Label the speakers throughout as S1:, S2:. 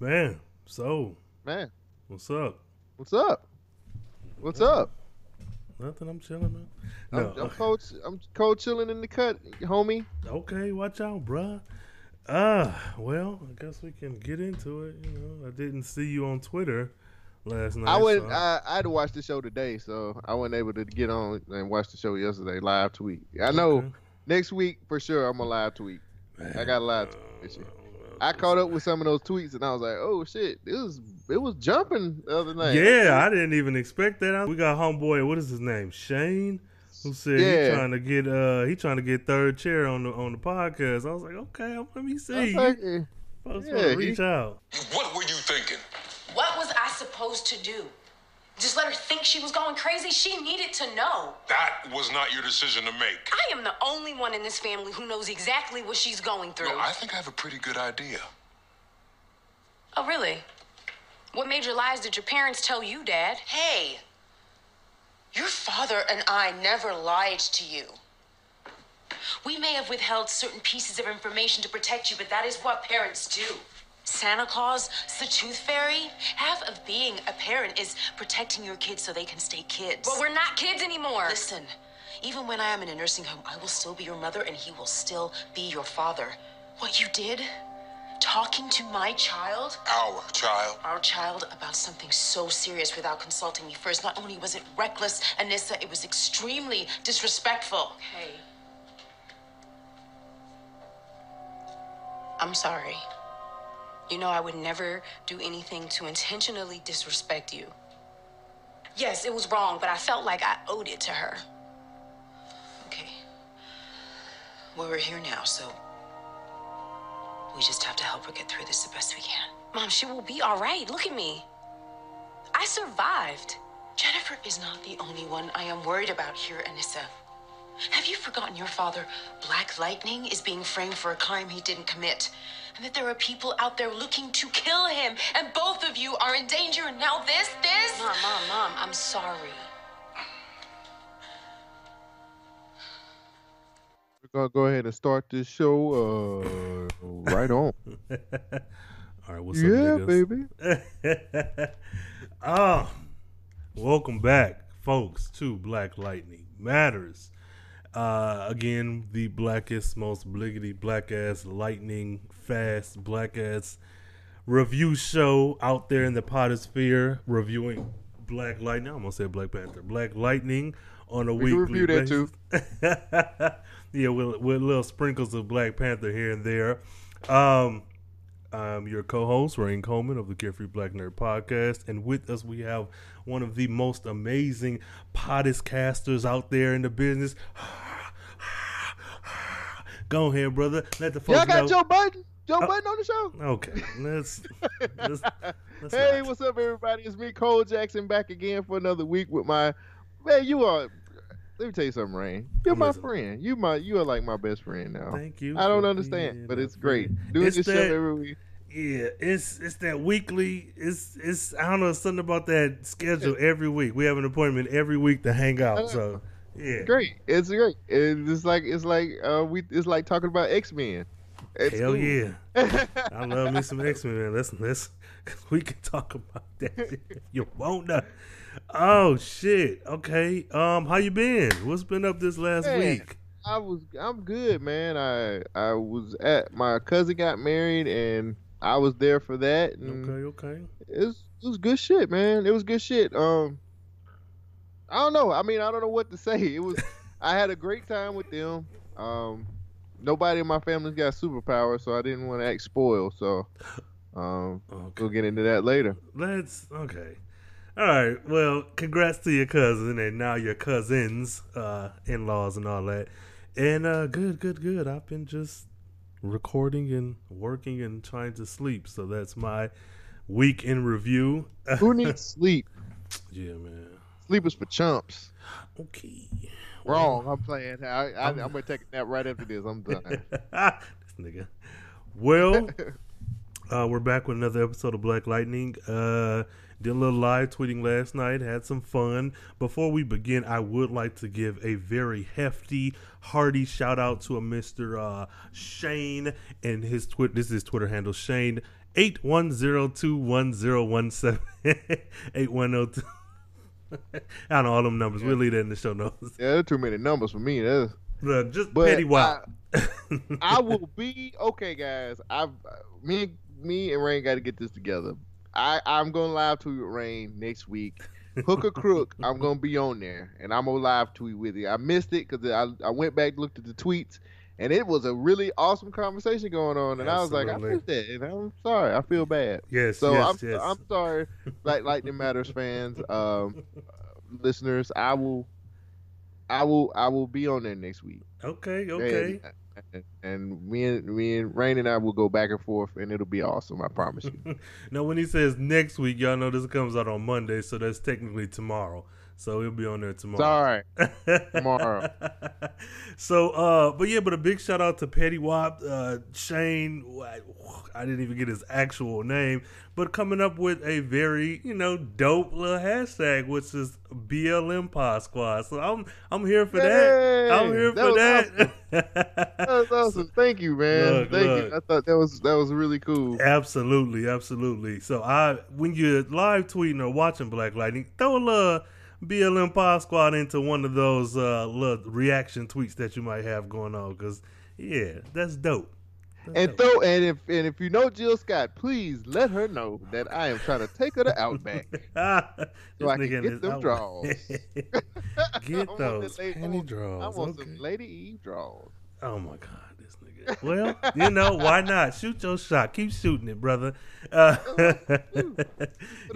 S1: Man, so
S2: Man,
S1: what's up?
S2: what's up? What's up?
S1: Nothing. I'm chilling, man. No.
S2: I'm, I'm cold. I'm cold chilling in the cut, homie.
S1: okay, watch out, bruh. Ah, well, I guess we can get into it. You know, I didn't see you on Twitter last night.
S2: I went.
S1: so-
S2: I, I had to watch the show today, so I wasn't able to get on and watch the show yesterday. Live tweet. I know
S1: Okay.
S2: next week for sure I'm a live tweet. I got a live tweet this year. I caught up with some of those tweets and I was like, oh shit, it was it was jumping the other night.
S1: Yeah, I didn't even expect that. We got homeboy. What is his name? Shane. Who said
S2: Yeah.
S1: he trying to get uh he trying to get third chair on the on the podcast? I was like, okay, let me
S2: I
S1: see.
S2: was like, yeah,
S1: wanna
S2: he-
S1: reach out.
S3: What were you thinking?
S4: What was I supposed to do? Just let her think she was going crazy? She needed to know.
S3: That was not your decision to make.
S4: I am the only one in this family who knows exactly what she's going through.
S3: No, I think I have a pretty good idea.
S4: oh, really? What major lies did your parents tell you, Dad?
S5: Hey, your father and I never lied to you. We may have withheld certain pieces of information to protect you, but that is what parents do. Santa Claus, the Tooth Fairy, half of being a parent is protecting your kids so they can stay kids.
S4: Well, we're not kids anymore.
S5: Listen, even when I am in a nursing home, I will still be your mother and he will still be your father. What you did, talking to my child,
S3: Our child.
S5: our child about something so serious without consulting me first. Not only was it reckless, Anissa, it was extremely disrespectful.
S4: Hey,
S5: I'm sorry.
S4: You know I would never do anything to intentionally disrespect you. Yes, it was wrong, but I felt like I owed it to her.
S5: Okay. Well, we're here now, so we just have to help her get through this the best we can.
S4: Mom, she will be all right. Look at me. I survived.
S5: Jennifer is not the only one I am worried about here, Anissa. Have you forgotten your father, Black Lightning, is being framed for a crime he didn't commit? And that there are people out there looking to kill him, and both of you are in danger, and now this, this?
S4: Mom, mom, mom, I'm sorry.
S2: we're gonna go ahead and start this show. Uh, right on.
S1: All right, what's
S2: yeah,
S1: up, niggas?
S2: baby.
S1: oh, welcome back, folks, to Black Lightning Matters. Uh, again, the blackest, most bliggity, black ass, lightning fast, black ass review show out there in the potosphere, reviewing Black Lightning. I almost said Black Panther. Black Lightning on a
S2: We
S1: weekly
S2: review that too.
S1: basis. yeah, with, with little sprinkles of Black Panther here and there. Um, I'm your co-host, Rain Coleman of the Carefree Black Nerd Podcast, and with us we have one of the most amazing podcast casters out there in the business. Go ahead, brother. Let the folks
S2: Y'all got
S1: know.
S2: Joe Budden. Joe
S1: Oh.
S2: Budden on the show.
S1: Okay, let's. let's, let's
S2: Hey,
S1: not.
S2: what's up, everybody? It's me, Cole Jackson, back again for another week with my man. You are. Let me tell you something, Rain. You're
S1: I'm
S2: my
S1: listening.
S2: friend. You my. You are like my best friend now.
S1: Thank you.
S2: I don't understand, but it's great
S1: friend.
S2: doing
S1: It's
S2: this show every week.
S1: Yeah, it's it's that weekly. It's it's I don't know something about that schedule every week. We have an appointment every week to hang out. So yeah,
S2: Great. It's great. It's like it's like uh we it's like talking about X Men.
S1: Hell yeah. I love me some X Men. Let's let's we can talk about that you won't know. Oh shit. Okay. Um, how you been? What's been up this last
S2: Man.
S1: week?
S2: I was I'm good, man. I I was at my cousin got married and I was there for that. And
S1: Okay. Okay.
S2: it was it was good shit, man. It was good shit. Um, I don't know. I mean, I don't know what to say. It was. I had a great time with them. Um, nobody in my family's got superpowers, so I didn't want to act spoiled. So, um,
S1: Okay.
S2: we'll get into that later.
S1: Let's okay. All right. Well, congrats to your cousin and now your cousins, uh, in laws and all that. And uh good, good, good. I've been just recording and working and trying to sleep. So that's my week in review.
S2: Who needs sleep?
S1: yeah, man.
S2: Sleep is for chumps.
S1: Okay.
S2: Wrong. I'm playing. I, I, I'm gonna take a nap right after this. I'm done.
S1: this nigga. Well, uh, we're back with another episode of Black Lightning. Uh, did a little live tweeting last night, had some fun. Before we begin, I would like to give a very hefty, hearty shout out to a Mr. Uh, Shane and his Twitter. This is his Twitter handle, Shane 810-21017. 8102. I don't know all them numbers. We'll leave that in the show notes.
S2: Yeah, there are too many numbers for me. That's,
S1: Look, just
S2: but
S1: petty wop.
S2: I, I will be okay, guys. I've me me and Rain got to get this together. I I'm gonna live tweet with Rain next week. Hook or crook, I'm gonna be on there, and I'm gonna live tweet with you. I missed it because I I went back looked at the tweets, and it was a really awesome conversation going on, and I was like, I missed that, and I'm sorry, I feel bad.
S1: yes,
S2: So
S1: yes,
S2: I'm
S1: yes.
S2: I'm sorry, like Lightning Matters fans, um, listeners. I will, I will, I will be on there next week.
S1: okay, okay.
S2: And, and me and me and Rain and I will go back and forth, and it'll be awesome. I promise you.
S1: Now, when he says next week, y'all know this comes out on Monday, so that's technically tomorrow. So he'll be on there tomorrow.
S2: Sorry. tomorrow.
S1: so, uh, but yeah, but a big shout out to Petty Wop, uh, Shane. I, didn't even get his actual name, but coming up with a very, you know, dope little hashtag, which is BLM Pod Squad. So I'm, I'm here for that. I'm here
S2: That
S1: for that.
S2: That was awesome. Thank you, man.
S1: Look,
S2: Thank
S1: look.
S2: you. I thought that was that was really cool.
S1: Absolutely, absolutely. So I, when you're live tweeting or watching Black Lightning, throw a little BLM Pod Squad into one of those uh, little reaction tweets that you might have going on, because yeah, that's dope. That's
S2: And
S1: dope.
S2: throw and if and if you know Jill Scott, please let her know that I am trying to take her to Outback. So I can get them draws.
S1: Get those penny draws.
S2: I want
S1: okay.
S2: some Lady Eve draws.
S1: Oh my god, this nigga. Well, you know why not? Shoot your shot. Keep shooting it, brother. Uh,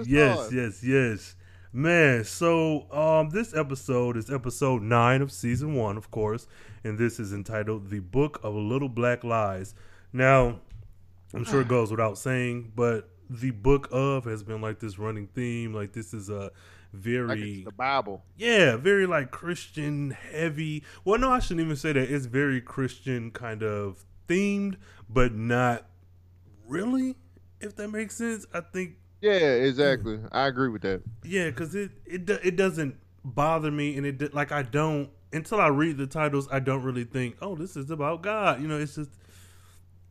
S1: yes, yes, yes. Man, so um, this episode is episode nine of season one, of course, and this is entitled "The Book of Little Black Lies." Now, I'm sure it goes without saying, but the book of has been like this running theme. Like this is a
S2: Like
S1: very
S2: it's the Bible.
S1: yeah, very like Christian heavy. Well, no, I shouldn't even say that. It's very Christian kind of themed, but not really. If that makes sense, I think
S2: Yeah, exactly. I agree with that.
S1: yeah, because it it it doesn't bother me, and it like I don't until I read the titles, I don't really think, oh, this is about God. You know, it's just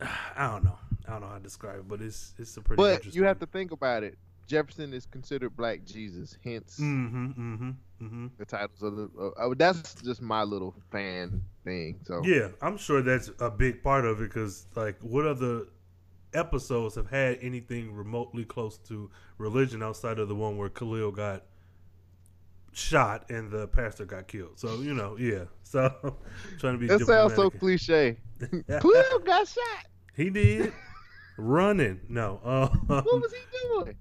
S1: I don't know, I don't know how to describe it, but it's it's a pretty.
S2: But
S1: interesting.
S2: you have to think about it. Jefferson is considered Black Jesus, hence
S1: Mm-hmm. Mm-hmm. Mm-hmm.
S2: the titles of the. Uh, uh, that's just my little fan thing. So
S1: Yeah, I'm sure that's a big part of it because, like, what other episodes have had anything remotely close to religion outside of the one where Khalil got shot and the pastor got killed? So, you know, yeah. So, trying to be
S2: that sounds so cliche. Khalil got shot.
S1: He did. Running. No. Uh,
S2: What was he doing?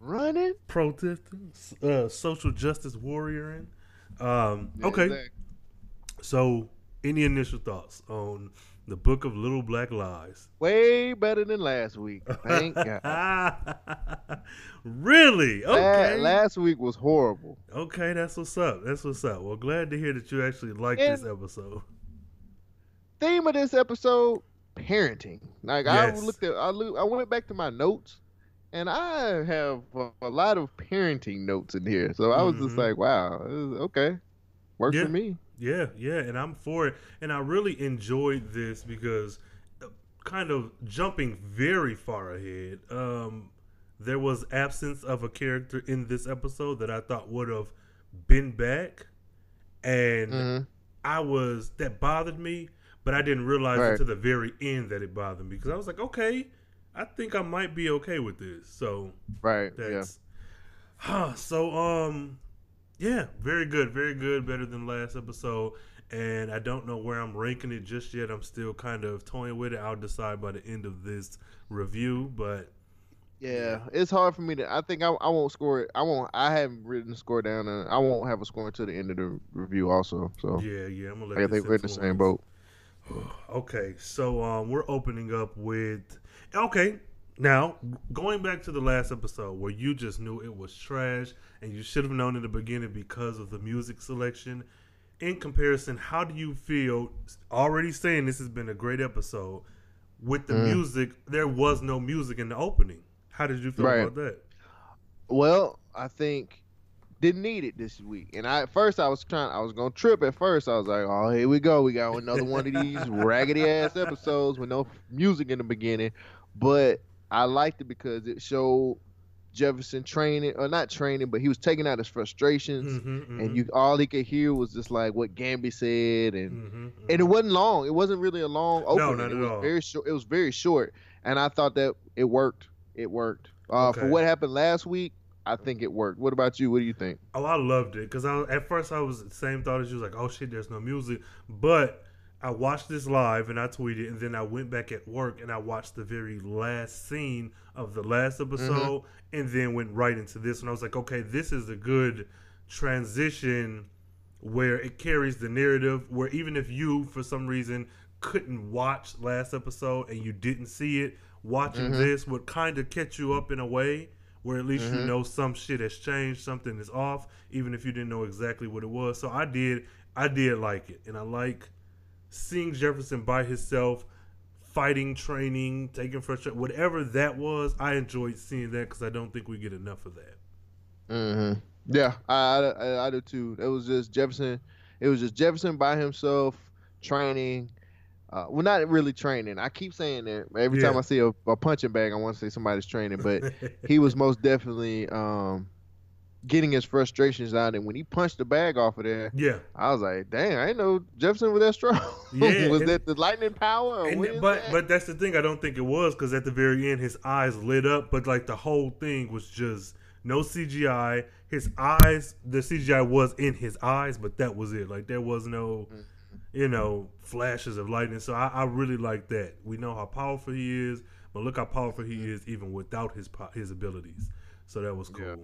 S2: Running.
S1: protesting. Uh, social justice warrioring. Um,
S2: Yeah,
S1: okay.
S2: exactly.
S1: So, any initial thoughts on the Book of Little Black Lies?
S2: Way better than last week. Thank God.
S1: really? Okay.
S2: Last week was horrible.
S1: okay, that's what's up. That's what's up. Well, glad to hear that you actually liked
S2: And-
S1: this episode.
S2: Theme of this episode: parenting. Like
S1: Yes.
S2: I looked at, I look, I went back to my notes, and I have a, a lot of parenting notes in here. So I was just
S1: Mhm.
S2: like, wow, okay, works
S1: Yeah.
S2: for me.
S1: Yeah, yeah, and I'm for it. And I really enjoyed this because, kind of jumping very far ahead, um, there was absence of a character in this episode that I thought would have been back, and
S2: Mhm.
S1: I was that bothered me, but I didn't realize
S2: Right.
S1: until the very end that it bothered me because I was like, okay, I think I might be okay with this. So
S2: Right. Yeah.
S1: that's huh. So um, yeah, very good, very good, better than last episode. And I don't know where I'm ranking it just yet. I'm still kind of toying with it. I'll decide by the end of this review. But
S2: Yeah, it's hard for me to. I think I, I won't score it. I won't. I haven't written the score down, and I won't have a score until the end of the review. Also, so
S1: yeah, yeah, I'm gonna let
S2: I think we're in the same boat.
S1: Okay, so um, we're opening up with okay. Now going back to the last episode where you just knew it was trash and you should have known in the beginning because of the music selection. In comparison, how do you feel? Already saying this has been a great episode with the
S2: Mm.
S1: music. There was no music in the opening. How did you feel
S2: Right.
S1: about that?
S2: Well, I think didn't need it this week. And I at first I was trying I was gonna trip at first. I was like, Oh, here we go. We got another one of these raggedy ass episodes with no music in the beginning. But I liked it because it showed Jefferson training or not training, but he was taking out his frustrations,
S1: Mhm, mhm.
S2: and you all he could hear was just like what Gambi said, and
S1: Mhm, mhm.
S2: and it wasn't long. It wasn't really a long opening.
S1: not
S2: it
S1: at
S2: was
S1: all.
S2: very short. It was very short, and I thought that it worked. It worked. Uh,
S1: Okay.
S2: For what happened last week, I think it worked. What about you? What do you think?
S1: Oh, I loved it because I at first I was the same thought as you, was like, oh shit, there's no music. But I watched this live and I tweeted, and then I went back at work and I watched the very last scene of the last mm-hmm. episode, and then went right into this. And I was like, okay, this is a good transition where it carries the narrative. Where even if you, for some reason, couldn't watch last episode and you didn't see it, watching mm-hmm. this would kind of catch you up in a way where at least you mm-hmm. know some shit has changed, something is off, even if you didn't know exactly what it was. So I did, I did like it, and I like seeing Jefferson by himself, fighting, training, taking frustration, whatever that was. I enjoyed seeing that because I don't think we get enough of that.
S2: Mm-hmm. Yeah, I, I I do too. It was just Jefferson. It was just Jefferson by himself training. Uh, well, not really training. I keep saying that every time I see a, a punching bag, I want to say somebody's training, but he was most definitely um, getting his frustrations out. And when he punched the bag off of there,
S1: yeah,
S2: I was like, "Dang, I didn't know Jefferson was that strong."
S1: Yeah,
S2: was
S1: and-
S2: that the lightning power?
S1: And
S2: what
S1: th-
S2: is
S1: but
S2: that?
S1: but that's the thing. I don't think it was because at the very end, his eyes lit up. But like the whole thing was just no CGI. His eyes, the CGI was in his eyes, but that was it. Like there was no,
S2: Mm-hmm.
S1: you know, flashes of lightning. So I, I really like that. We know how powerful he is, but look how powerful he is even without his his abilities. So that was
S2: Yeah.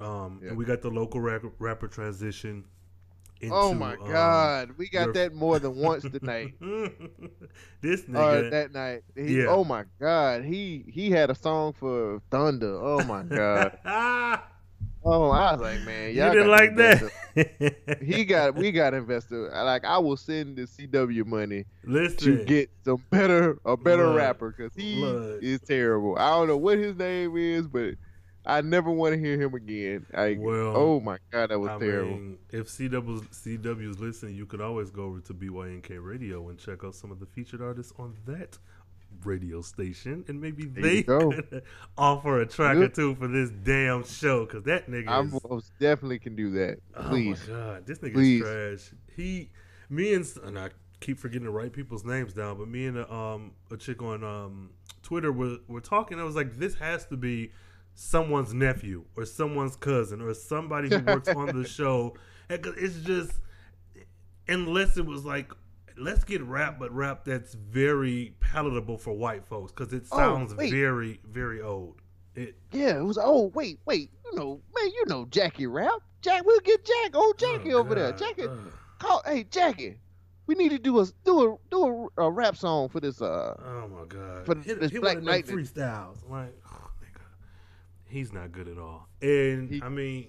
S1: Um,
S2: Yeah.
S1: and we got the local rapper, rapper transition. Into,
S2: oh my
S1: um,
S2: God, we got
S1: your-
S2: that more than once tonight.
S1: this
S2: uh, that night. He,
S1: Yeah.
S2: Oh my God, he he had a song for Thunder. Oh my God. oh, I was like, man,
S1: you
S2: y'all
S1: didn't like that.
S2: He got we got invested. Like I will send the CW money
S1: Listen,
S2: to get some better a better rapper because he is terrible. I don't know what his name is, but I never want to hear him again. Like,
S1: Well,
S2: oh my God, that was
S1: I
S2: terrible.
S1: mean, if CW, CW's listening, you could always go over to BYNK Radio and check out some of the featured artists on that radio station, and maybe
S2: There
S1: they could offer a track or two for this damn show because that nigga
S2: I most definitely can do that. Please.
S1: Oh my god, this nigga
S2: Please.
S1: is trash. He, me and and I keep forgetting to write people's names down, but me and a, um a chick on um Twitter were were talking. I was like, this has to be someone's nephew or someone's cousin or somebody who works on the show. It's just unless it was like. Let's get rap, but rap that's very palatable for white folks because it
S2: Oh,
S1: sounds
S2: wait.
S1: very, very old. It
S2: Yeah, it was. Oh wait, wait. You know, man, you know Jackie Rap. Jack, we'll get Jack. Old Jackie
S1: oh,
S2: over there. Jackie,
S1: Ugh.
S2: call. Hey, Jackie, we need to do a do a do a, a rap song for this. Uh,
S1: Oh my god!
S2: For this
S1: hit
S2: Black Knight-
S1: freestyles. Like, oh, he's not good at all. And
S2: He-
S1: I mean,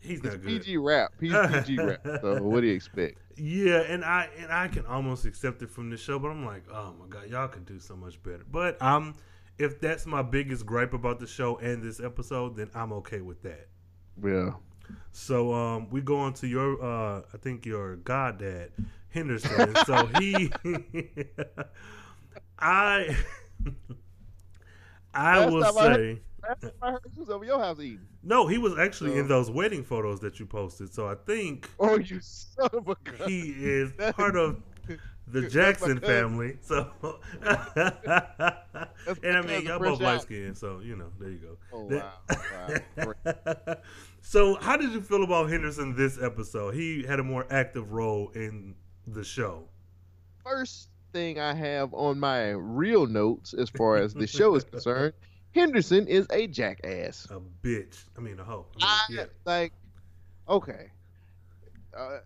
S1: he's not good.
S2: At PG rap. He's PG rap. So what do you expect?
S1: Yeah, and I and I can almost accept it from the show, but I'm like, oh my god, y'all can do so much better. But I'm if that's my biggest gripe about the show and this episode, then I'm okay with that.
S2: Yeah.
S1: So um, we go on to your, uh, I think your goddad, Henderson. so he, I, I
S2: Last
S1: will
S2: time I heard-
S1: say,
S2: I heard he was over your house eating.
S1: no, he was actually in
S2: oh.
S1: those wedding photos that you posted. So I think
S2: Oh, you son of a gun.
S1: he is part of the Jackson family. So, and I mean, y'all both light skinned, so you know, there you go.
S2: Oh wow. wow.
S1: So, how did you feel about Henderson this episode? He had a more active role in the show.
S2: First thing I have on my real notes as far as the show is concerned, Henderson is a jackass.
S1: A bitch. I mean, a hoe.
S2: I,
S1: I yeah.
S2: like, okay. Uh,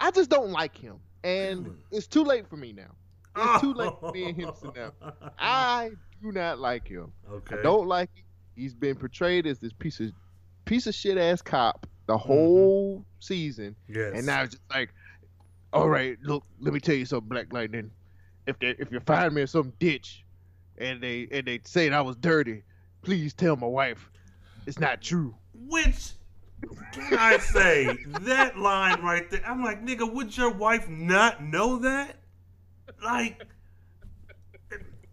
S2: I just don't like him, and
S1: Really?
S2: it's too late for me now. It's too late for me and. Henderson now. I do not like him.
S1: okay.
S2: I don't like him. He's been portrayed as this piece of piece of shit ass cop the
S1: Mm-hmm.
S2: whole season,
S1: Yes.
S2: and now it's just like, all right, look, let me tell you something, Black Lightning. If they if you find me in some ditch, and they and they say I was dirty, please tell my wife it's not true.
S1: Which can I say that line right there? I'm like, nigga, would your wife not know that? Like,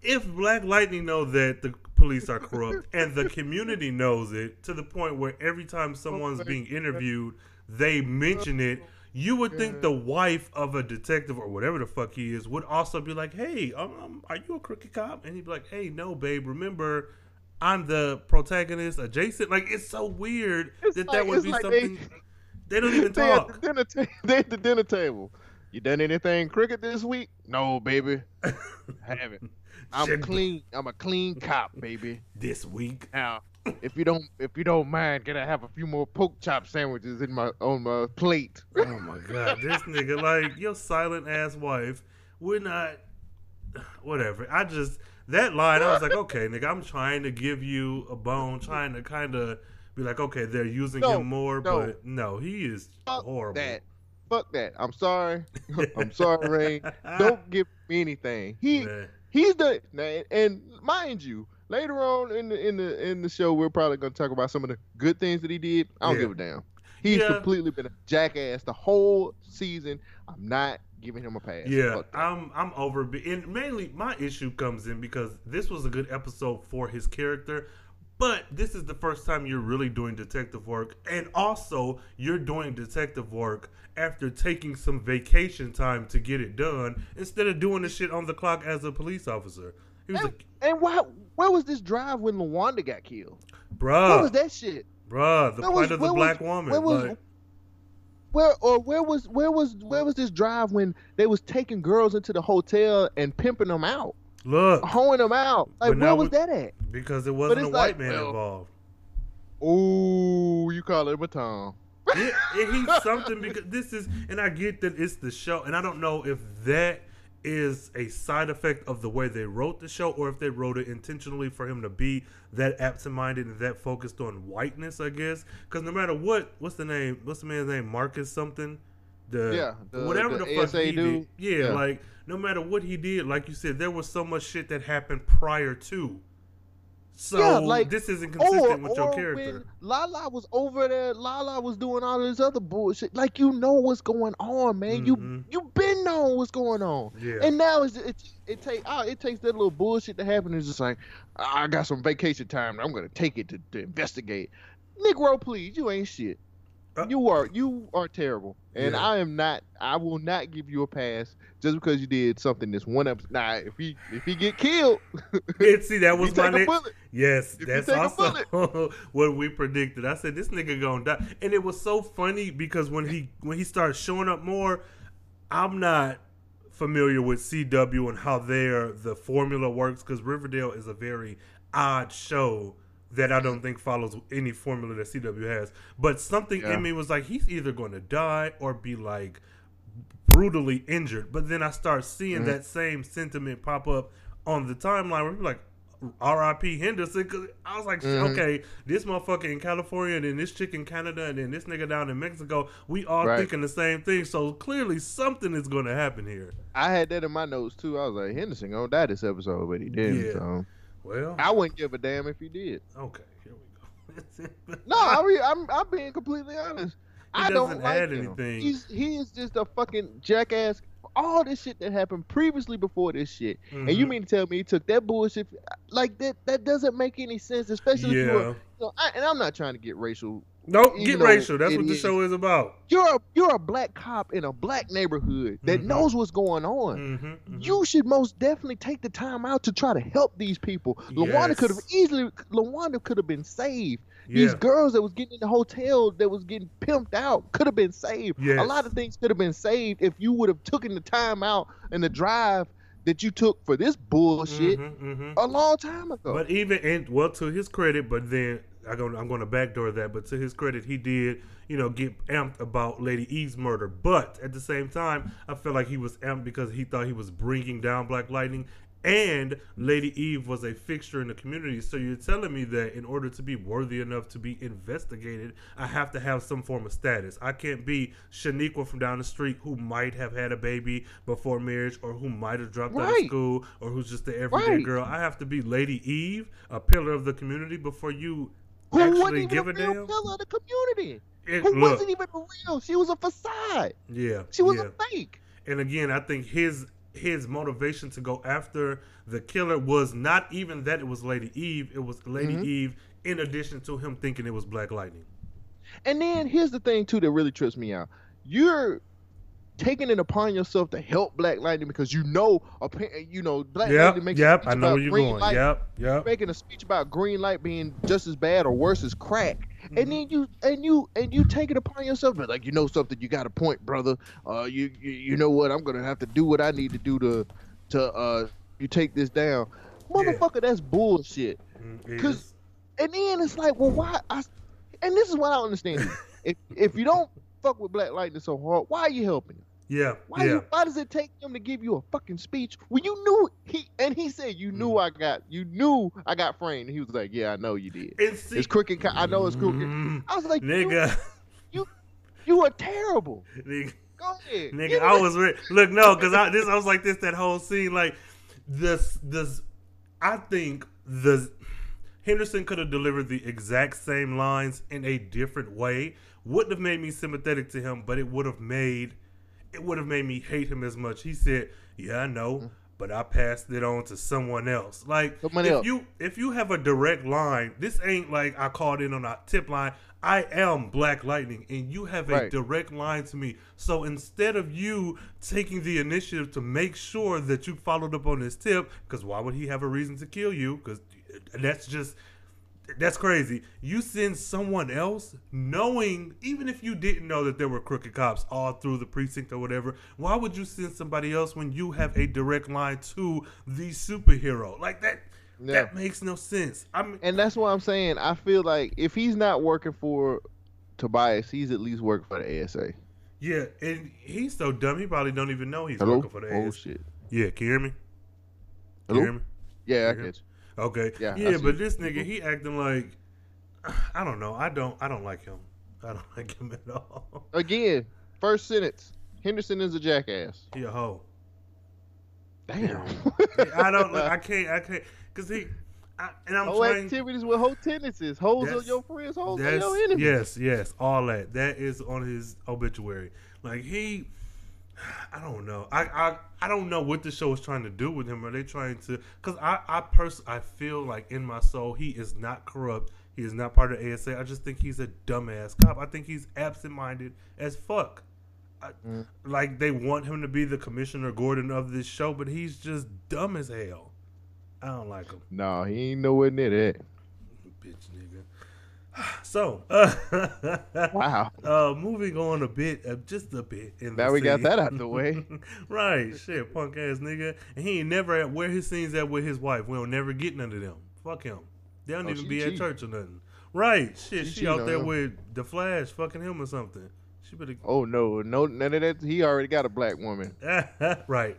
S1: if Black Lightning know that the police are corrupt and the community knows it to the point where every time someone's being interviewed, they mention it. You would think the wife of a detective or whatever the fuck he is would also be like, "Hey, um, are you a crooked cop?" And he'd be like, "Hey, no, babe. Remember, I'm the protagonist adjacent." Like it's so weird
S2: It's
S1: that
S2: like-
S1: that would be
S2: like they-
S1: something. They, don't even
S2: They at the
S1: talk.
S2: dinner ta- they at the dinner table. You done anything crooked this week? No, baby. I haven't. I'm clean. I'm a clean cop, baby.
S1: This week,
S2: Now, if you don't, if you don't mind, can I have a few more pork chop sandwiches in my on my plate?
S1: Oh my god, this nigga like your silent ass wife. We're not whatever. I just that line I was like, okay, nigga, I'm trying to give you a bone, trying to kind of be like, okay, they're using
S2: No,
S1: him more,
S2: no.
S1: but no, he is
S2: Fuck
S1: horrible.
S2: that. Fuck that. I'm sorry. I'm sorry, Ray. Don't give me anything. He he's the and mind you, later on in the in the in the show, we're probably gonna talk about some of the good things that he did. I don't
S1: Yeah.
S2: give a damn. He's
S1: Yeah.
S2: completely been a jackass the whole season. I'm not giving him a pass.
S1: Yeah. I'm I'm over and mainly my issue comes in because this was a good episode for his character, but this is the first time you're really doing detective work and also you're doing detective work after taking some vacation time to get it done instead of doing the shit on the clock as a police officer. He was
S2: And,
S1: like,
S2: and why? Where was this drive when Lawanda got killed?
S1: "Bruh,
S2: what was that shit?
S1: bruh, the
S2: Where
S1: plight
S2: was-
S1: of the black
S2: was-
S1: woman."
S2: where was-
S1: like,
S2: Where or where was where was where was this drive when they was taking girls into the hotel and pimping them out,
S1: look,
S2: hoeing them out? Like where was
S1: we-
S2: that at?
S1: because it wasn't a
S2: it's
S1: white
S2: like,
S1: man
S2: well-
S1: involved.
S2: Ooh, you call it a Tom.
S1: Yeah, and he's something because this is, and I get that it's the show, and I don't know if that is a side effect of the way they wrote the show, or if they wrote it intentionally for him to be that absent-minded and that focused on whiteness. I guess because no matter what, what's the name? What's the man's name? Marcus something. The
S2: Yeah, the-
S1: whatever
S2: the
S1: the, fuck
S2: ASA
S1: he
S2: dude.
S1: did. Yeah,
S2: Yeah.
S1: like no matter what he did, like you said, there was so much shit that happened prior to. So
S2: Yeah, like,
S1: this isn't consistent with your
S2: or
S1: character.
S2: Lala was over there, Lala was doing all this other bullshit. Like you know what's going on, man.
S1: Mhm.
S2: You you been knowing what's going on.
S1: Yeah.
S2: And now it's, it it take oh, it takes that little bullshit to happen. It's just like I got some vacation time. I'm gonna take it to, to investigate. Negro, please, you ain't shit. You are you are terrible, and
S1: Yeah.
S2: I am not. I will not give you a pass just because you did something this one episode. Nah, if he if he get killed,
S1: see, that was my next. Yes,
S2: If
S1: that's also what we predicted. I said this nigga gonna die, and it was so funny because when he when he started showing up more, I'm not familiar with CW and how their the formula works because Riverdale is a very odd show that I don't think follows any formula that CW has. But something
S2: Yeah.
S1: in me was like, he's either going to die or be like brutally injured. But then I start seeing
S2: Mm-hmm.
S1: that same sentiment pop up on the timeline where people like R.I.P. Henderson. Cause I was like,
S2: Mhm.
S1: okay, this motherfucker in California, and then this chick in Canada, and then this nigga down in Mexico. We all
S2: Right.
S1: thinking the same thing. So clearly something is going to happen here.
S2: I had that in my notes too. I was like, Henderson gonna die this episode, but he didn't.
S1: Yeah.
S2: So
S1: Well,
S2: I wouldn't give a damn if he did.
S1: okay, here we go.
S2: No, I re- I'm I'm being completely honest.
S1: He
S2: I don't like
S1: add
S2: him.
S1: anything.
S2: He's he is just a fucking jackass. All this shit that happened previously before this shit, and you
S1: Mhm.
S2: mean to tell me he took that bullshit like that? That doesn't make any sense, especially if you're.
S1: yeah.
S2: You know, I, and I'm not trying to get racial.
S1: Nope, get racial. That's what the
S2: is-
S1: show is about.
S2: You're a you're a black cop in a black neighborhood that
S1: Mhm.
S2: knows what's going on.
S1: Mm-hmm,
S2: You should most definitely take the time out to try to help these people. Lawanda could have easily, Lawanda could have been saved. These
S1: yeah.
S2: girls that was getting in the hotel that was getting pimped out could have been saved.
S1: Yes.
S2: A lot of things could have been saved if you would have taken the time out and the drive that you took for this bullshit
S1: Mhm, mhm.
S2: a long time ago.
S1: But even and well, to his credit, but then I go, I'm going to backdoor that. But to his credit, he did, you know, get amped about Lady Eve's murder. But at the same time, I felt like he was amped because he thought he was bringing down Black Lightning, and Lady Eve was a fixture in the community. So you're telling me that in order to be worthy enough to be investigated, I have to have some form of status. I can't be Shaniqua from down the street who might have had a baby before marriage, or who might have dropped out of school, or who's just the everyday
S2: Right.
S1: girl. I have to be Lady Eve, a pillar of the community, before you
S2: Who wasn't
S1: actually
S2: even
S1: give
S2: a
S1: a
S2: real
S1: damn.
S2: pillar of the community?
S1: It-
S2: Who
S1: look,
S2: wasn't even real? She was a facade.
S1: yeah,
S2: She was
S1: yeah.
S2: a fake.
S1: And again, I think his his motivation to go after the killer was not even that it was Lady Eve. It was Lady
S2: Mm-hmm.
S1: Eve in addition to him thinking it was Black Lightning.
S2: And then here's the thing too that really trips me out. You're taking it upon yourself to help Black Lightning because you know, you know, Black
S1: Yep,
S2: Lightning makes a
S1: yep.
S2: speech
S1: I know
S2: about
S1: where you're
S2: green
S1: going.
S2: light,
S1: Yep, yep.
S2: making a speech about green light being just as bad or worse as crack.
S1: Mm-hmm.
S2: And then you and you and you take it upon yourself, but like you know something, you got a point, brother. Uh, you, you you know what? I'm gonna have to do what I need to do to to uh you take this down, motherfucker. That's bullshit.
S1: Mm,
S2: 'Cause-. And then it's like, well, why? I, and this is what I understand. if if you don't fuck with Black Lightning so hard, why are you helping him?
S1: Yeah,
S2: Why
S1: yeah.
S2: you, why does it take him to give you a fucking speech when you knew he and he said you knew
S1: Mm.
S2: I got you knew I got framed. He was like, yeah, I know you did.
S1: See-
S2: It's crooked. co- I know it's crooked.
S1: Mm,
S2: I was like, you,
S1: nigga,
S2: you are terrible.
S1: nigga.
S2: Go ahead.
S1: Nigga, I was re- look no, cause I this I was like this that whole scene like this this I think the Henderson could have delivered the exact same lines in a different way. Wouldn't have made me sympathetic to him, but it would have made it would have made me hate him as much. He said, "Yeah, I know, mm. but I passed it on to someone else." Like
S2: Someone
S1: if
S2: else.
S1: you if you have a direct line, this ain't like I called in on a tip line. I am Black Lightning, and you have a
S2: Right.
S1: direct line to me. So instead of you taking the initiative to make sure that you followed up on this tip, because why would he have a reason to kill you? Because that's just that's crazy. You send someone else, knowing even if you didn't know that there were crooked cops all through the precinct or whatever. Why would you send somebody else when you have a direct line to the superhero like that?
S2: Yeah.
S1: That makes no sense. I mean,
S2: And that's what I'm saying. I feel like if he's not working for Tobias, he's at least working for the ASA.
S1: yeah, and he's so dumb. He probably don't even know he's
S2: Hello?
S1: working for the
S2: ASA.
S1: Oh
S2: shit.
S1: Yeah, can you hear me? Can you hear me?
S2: Yeah, I
S1: Mhm. Okay.
S2: Yeah,
S1: Yeah, but this nigga, mm-hmm. he acting like I don't know. I don't. I don't like him. I don't like him at all.
S2: Again, first sentence. Henderson is a jackass.
S1: He a hoe.
S2: Damn.
S1: I don't. Like, I can't. I can't. Cause he. I, and I'm
S2: Whole
S1: trying.
S2: activities with whole tendencies. Hoes are
S1: That's-
S2: your friends, hoes
S1: That's,
S2: your enemies.
S1: yes, yes, all that. That is on his obituary. Like he, I don't know. I, I, I don't know what the show is trying to do with him. Are they trying to? Because I, I pers- I feel like in my soul he is not corrupt. He is not part of ASA. I just think he's a dumbass cop. I think he's absent-minded as fuck. I,
S2: Mm.
S1: Like they want him to be the commissioner Gordon of this show, but he's just dumb as hell. I don't like him.
S2: No, he ain't nowhere near that.
S1: Bitch nigga. So, uh,
S2: Wow.
S1: uh, moving on a bit, uh, just a bit. In
S2: Now
S1: the
S2: we got that out of the way.
S1: right, shit, punk ass nigga, and he ain't never at where his scenes at with his wife. We don't never get none of them. Fuck him. They don't
S2: Oh,
S1: even be at church or nothing. Right, shit,
S2: She
S1: she, out there
S2: him.
S1: with the Flash, fucking him or something. She better.
S2: Oh no, no, none of that. He already got a black woman.
S1: right.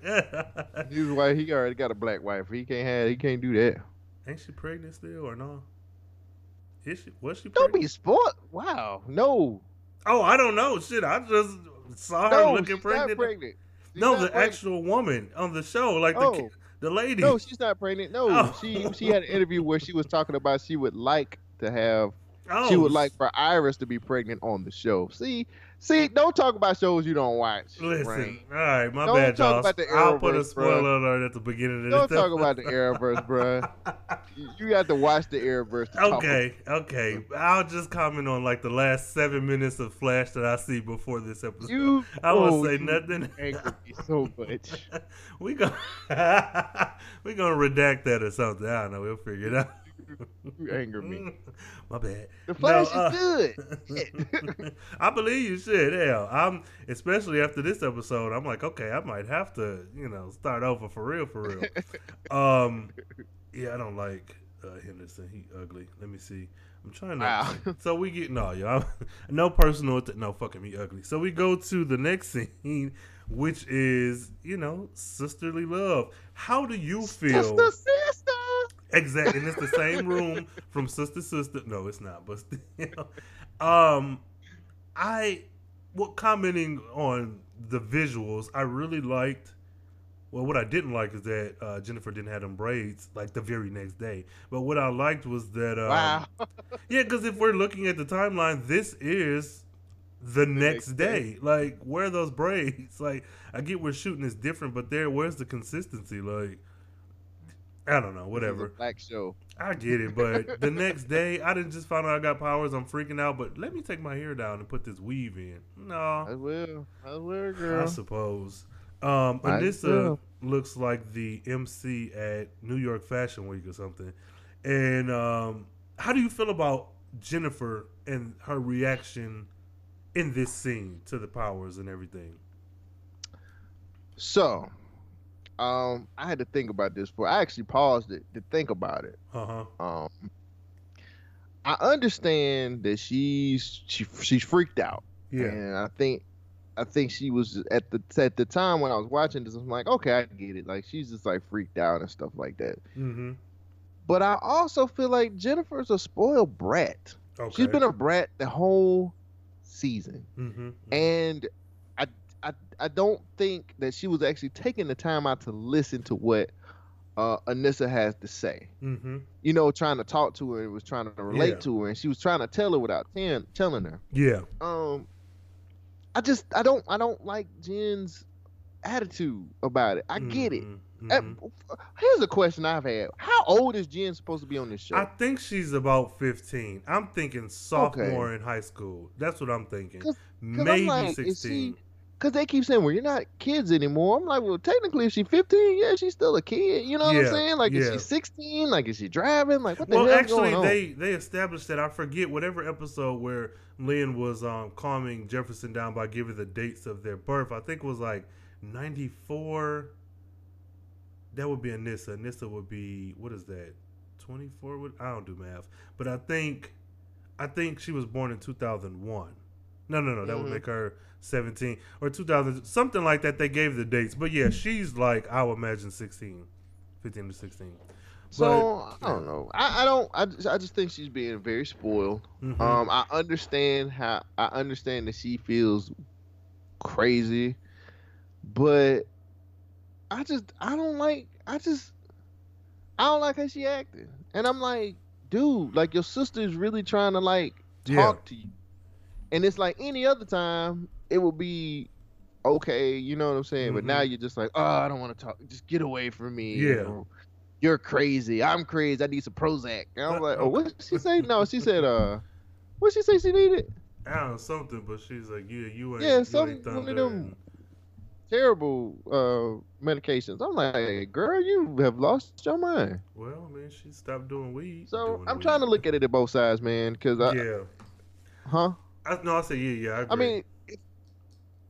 S2: He's why he already got a black wife. He can't have. He can't do that.
S1: ain't she pregnant still or no? Is she? Was she?
S2: Don't be sport. Wow. No.
S1: Oh, I don't know. Shit, I just saw her
S2: No,
S1: looking
S2: she's
S1: pregnant.
S2: not pregnant.
S1: No, the
S2: pregnant.
S1: actual woman on the show, like the
S2: Oh.
S1: ki- the lady.
S2: No, she's not pregnant. No,
S1: Oh.
S2: she she had an interview where she was talking about she would like to have
S1: oh,
S2: she would like for Iris to be pregnant on the show. See, see, don't talk about shows you don't watch.
S1: Listen,
S2: Rain.
S1: all right, my
S2: Don't
S1: bad,
S2: talk
S1: y'all.
S2: about the
S1: I'll put a spoiler
S2: bruh.
S1: alert at the beginning of
S2: Don't
S1: this.
S2: talk about the Arrowverse, bruh. You- got to watch the Arrowverse. To
S1: Okay, okay. I'll just comment on like the last seven minutes of Flash that I see before this episode.
S2: You,
S1: I won't
S2: oh,
S1: say nothing.
S2: So much.
S1: we go, we gonna redact that or something. I don't know. We'll figure it out.
S2: You anger me.
S1: My bad.
S2: The Flash
S1: No, uh,
S2: is good.
S1: I believe you should. Hell, I'm especially after this episode. I'm like, okay, I might have to, you know, start over for real, for real. um, yeah, I don't like uh, Henderson. He ugly. Let me see. I'm trying to.
S2: Wow.
S1: So we get no, y'all. No personal. Th- no, fucking me ugly. So we go to the next scene, which is you know sisterly love. How do you feel?
S2: Sister, sister.
S1: Exactly, and it's the same room from Sister Sister. No, it's not, but still. Um, I, well, commenting on the visuals, I really liked. Well, what I didn't like is that uh, Jennifer didn't have them braids like the very next day. But what I liked was that, um,
S2: Wow.
S1: yeah, because if we're looking at the timeline, this is the next
S2: next
S1: day. Like, where are those braids? Like, I get where shooting is different, but there, where's the consistency? Like, I don't know,
S2: This is a
S1: whatever.
S2: black show.
S1: I get it, but the next day, I didn't just find out I got powers. I'm freaking out, but let me take my hair down and put this weave in. No,
S2: I will.
S1: I will,
S2: girl.
S1: I suppose. Um,
S2: I
S1: Anissa
S2: will.
S1: looks like the MC at New York Fashion Week or something. And um, how do you feel about Jennifer and her reaction in this scene to the powers and everything?
S2: So, um, I had to think about this. For I actually paused it to think about it.
S1: Uh huh.
S2: Um, I understand that she's she she's freaked out.
S1: Yeah.
S2: And I think I think she was at the at the time when I was watching this, I'm like, okay, I get it. Like she's just like freaked out and stuff like that.
S1: Mm-hmm.
S2: But I also feel like Jennifer's a spoiled brat.
S1: Okay.
S2: She's been a brat the whole season.
S1: Mm-hmm.
S2: And I don't think that she was actually taking the time out to listen to what uh Anissa has to say.
S1: Mm-hmm.
S2: You know, trying to talk to her and was trying to relate
S1: Yeah.
S2: to her and she was trying to tell her without telling her.
S1: Yeah.
S2: um I just I don't I don't like Jen's attitude about it. I get it.
S1: Mhm.
S2: Here's a question I've had. How old is Jen supposed to be on this show?
S1: I think she's about 15. I'm thinking sophomore in high school. That's what I'm thinking.
S2: 'Cause- I'm
S1: Maybe
S2: like, is
S1: 16.
S2: she- Cause they keep saying, "Well, you're not kids anymore." I'm like, "Well, technically, if she's 15, yeah, she's still a kid." You know what
S1: Yeah,
S2: I'm saying? Like, is she 16? Like, is she driving? Like, what the
S1: well,
S2: hell's
S1: actually,
S2: going on?
S1: they they established that I forget whatever episode where Lynn was um, calming Jefferson down by giving the dates of their birth. I think it was like 94. That would be Anissa. Anissa would be what is that? 24. What I don't do math, but I think I think she was born in 2001. No, no, no. That would
S2: Mhm.
S1: make her 17 or 2000, something like that. They gave the dates, but yeah, she's like I would imagine 16, 15 to 16.
S2: so
S1: but-
S2: I don't know. I, I don't. I just, I just think she's being very spoiled.
S1: Mhm.
S2: Um, I understand how I understand that she feels crazy, but I just I don't like I just I don't like how she acted, and I'm like, dude, like your sister is really trying to like
S1: Yeah.
S2: talk to you, and it's like any other time it would be okay, you know what I'm saying, but
S1: Mhm.
S2: now you're just like, oh, I don't want to talk, just get away from me.
S1: Yeah.
S2: or, You're crazy. I'm crazy. I need some Prozac. And I'm like, oh, what did she say? No, she said, uh, what she say she needed?
S1: I don't know something, but she's like, yeah, you ain't.
S2: Yeah,
S1: you
S2: some-
S1: ain't
S2: one of them- Terrible uh medications. I'm like, girl, you have lost your mind.
S1: well, I mean, she stopped doing weed.
S2: So
S1: doing
S2: I'm
S1: weed.
S2: trying to look at it at both sides, man. Cause I,
S1: yeah,
S2: huh?
S1: I, no, I say yeah, yeah. I.
S2: I mean,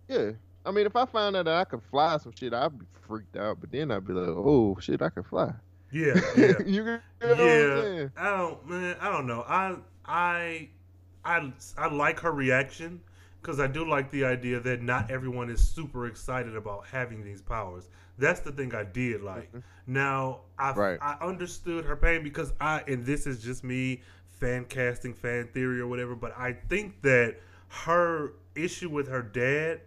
S2: yeah. I mean, if I found out that I could fly some shit, I'd be freaked out. But then I'd be like, oh shit, I can fly.
S1: yeah, yeah,
S2: you know
S1: yeah. I don't, man. I don't know. I, I, I, I like her reaction because I do like the idea that not everyone is super excited about having these powers. That's the thing I did like. Mm-hmm. Now, I
S2: Right.
S1: I understood her pain because I and this is just me fan casting, fan theory or whatever, but I think that her issue with her dad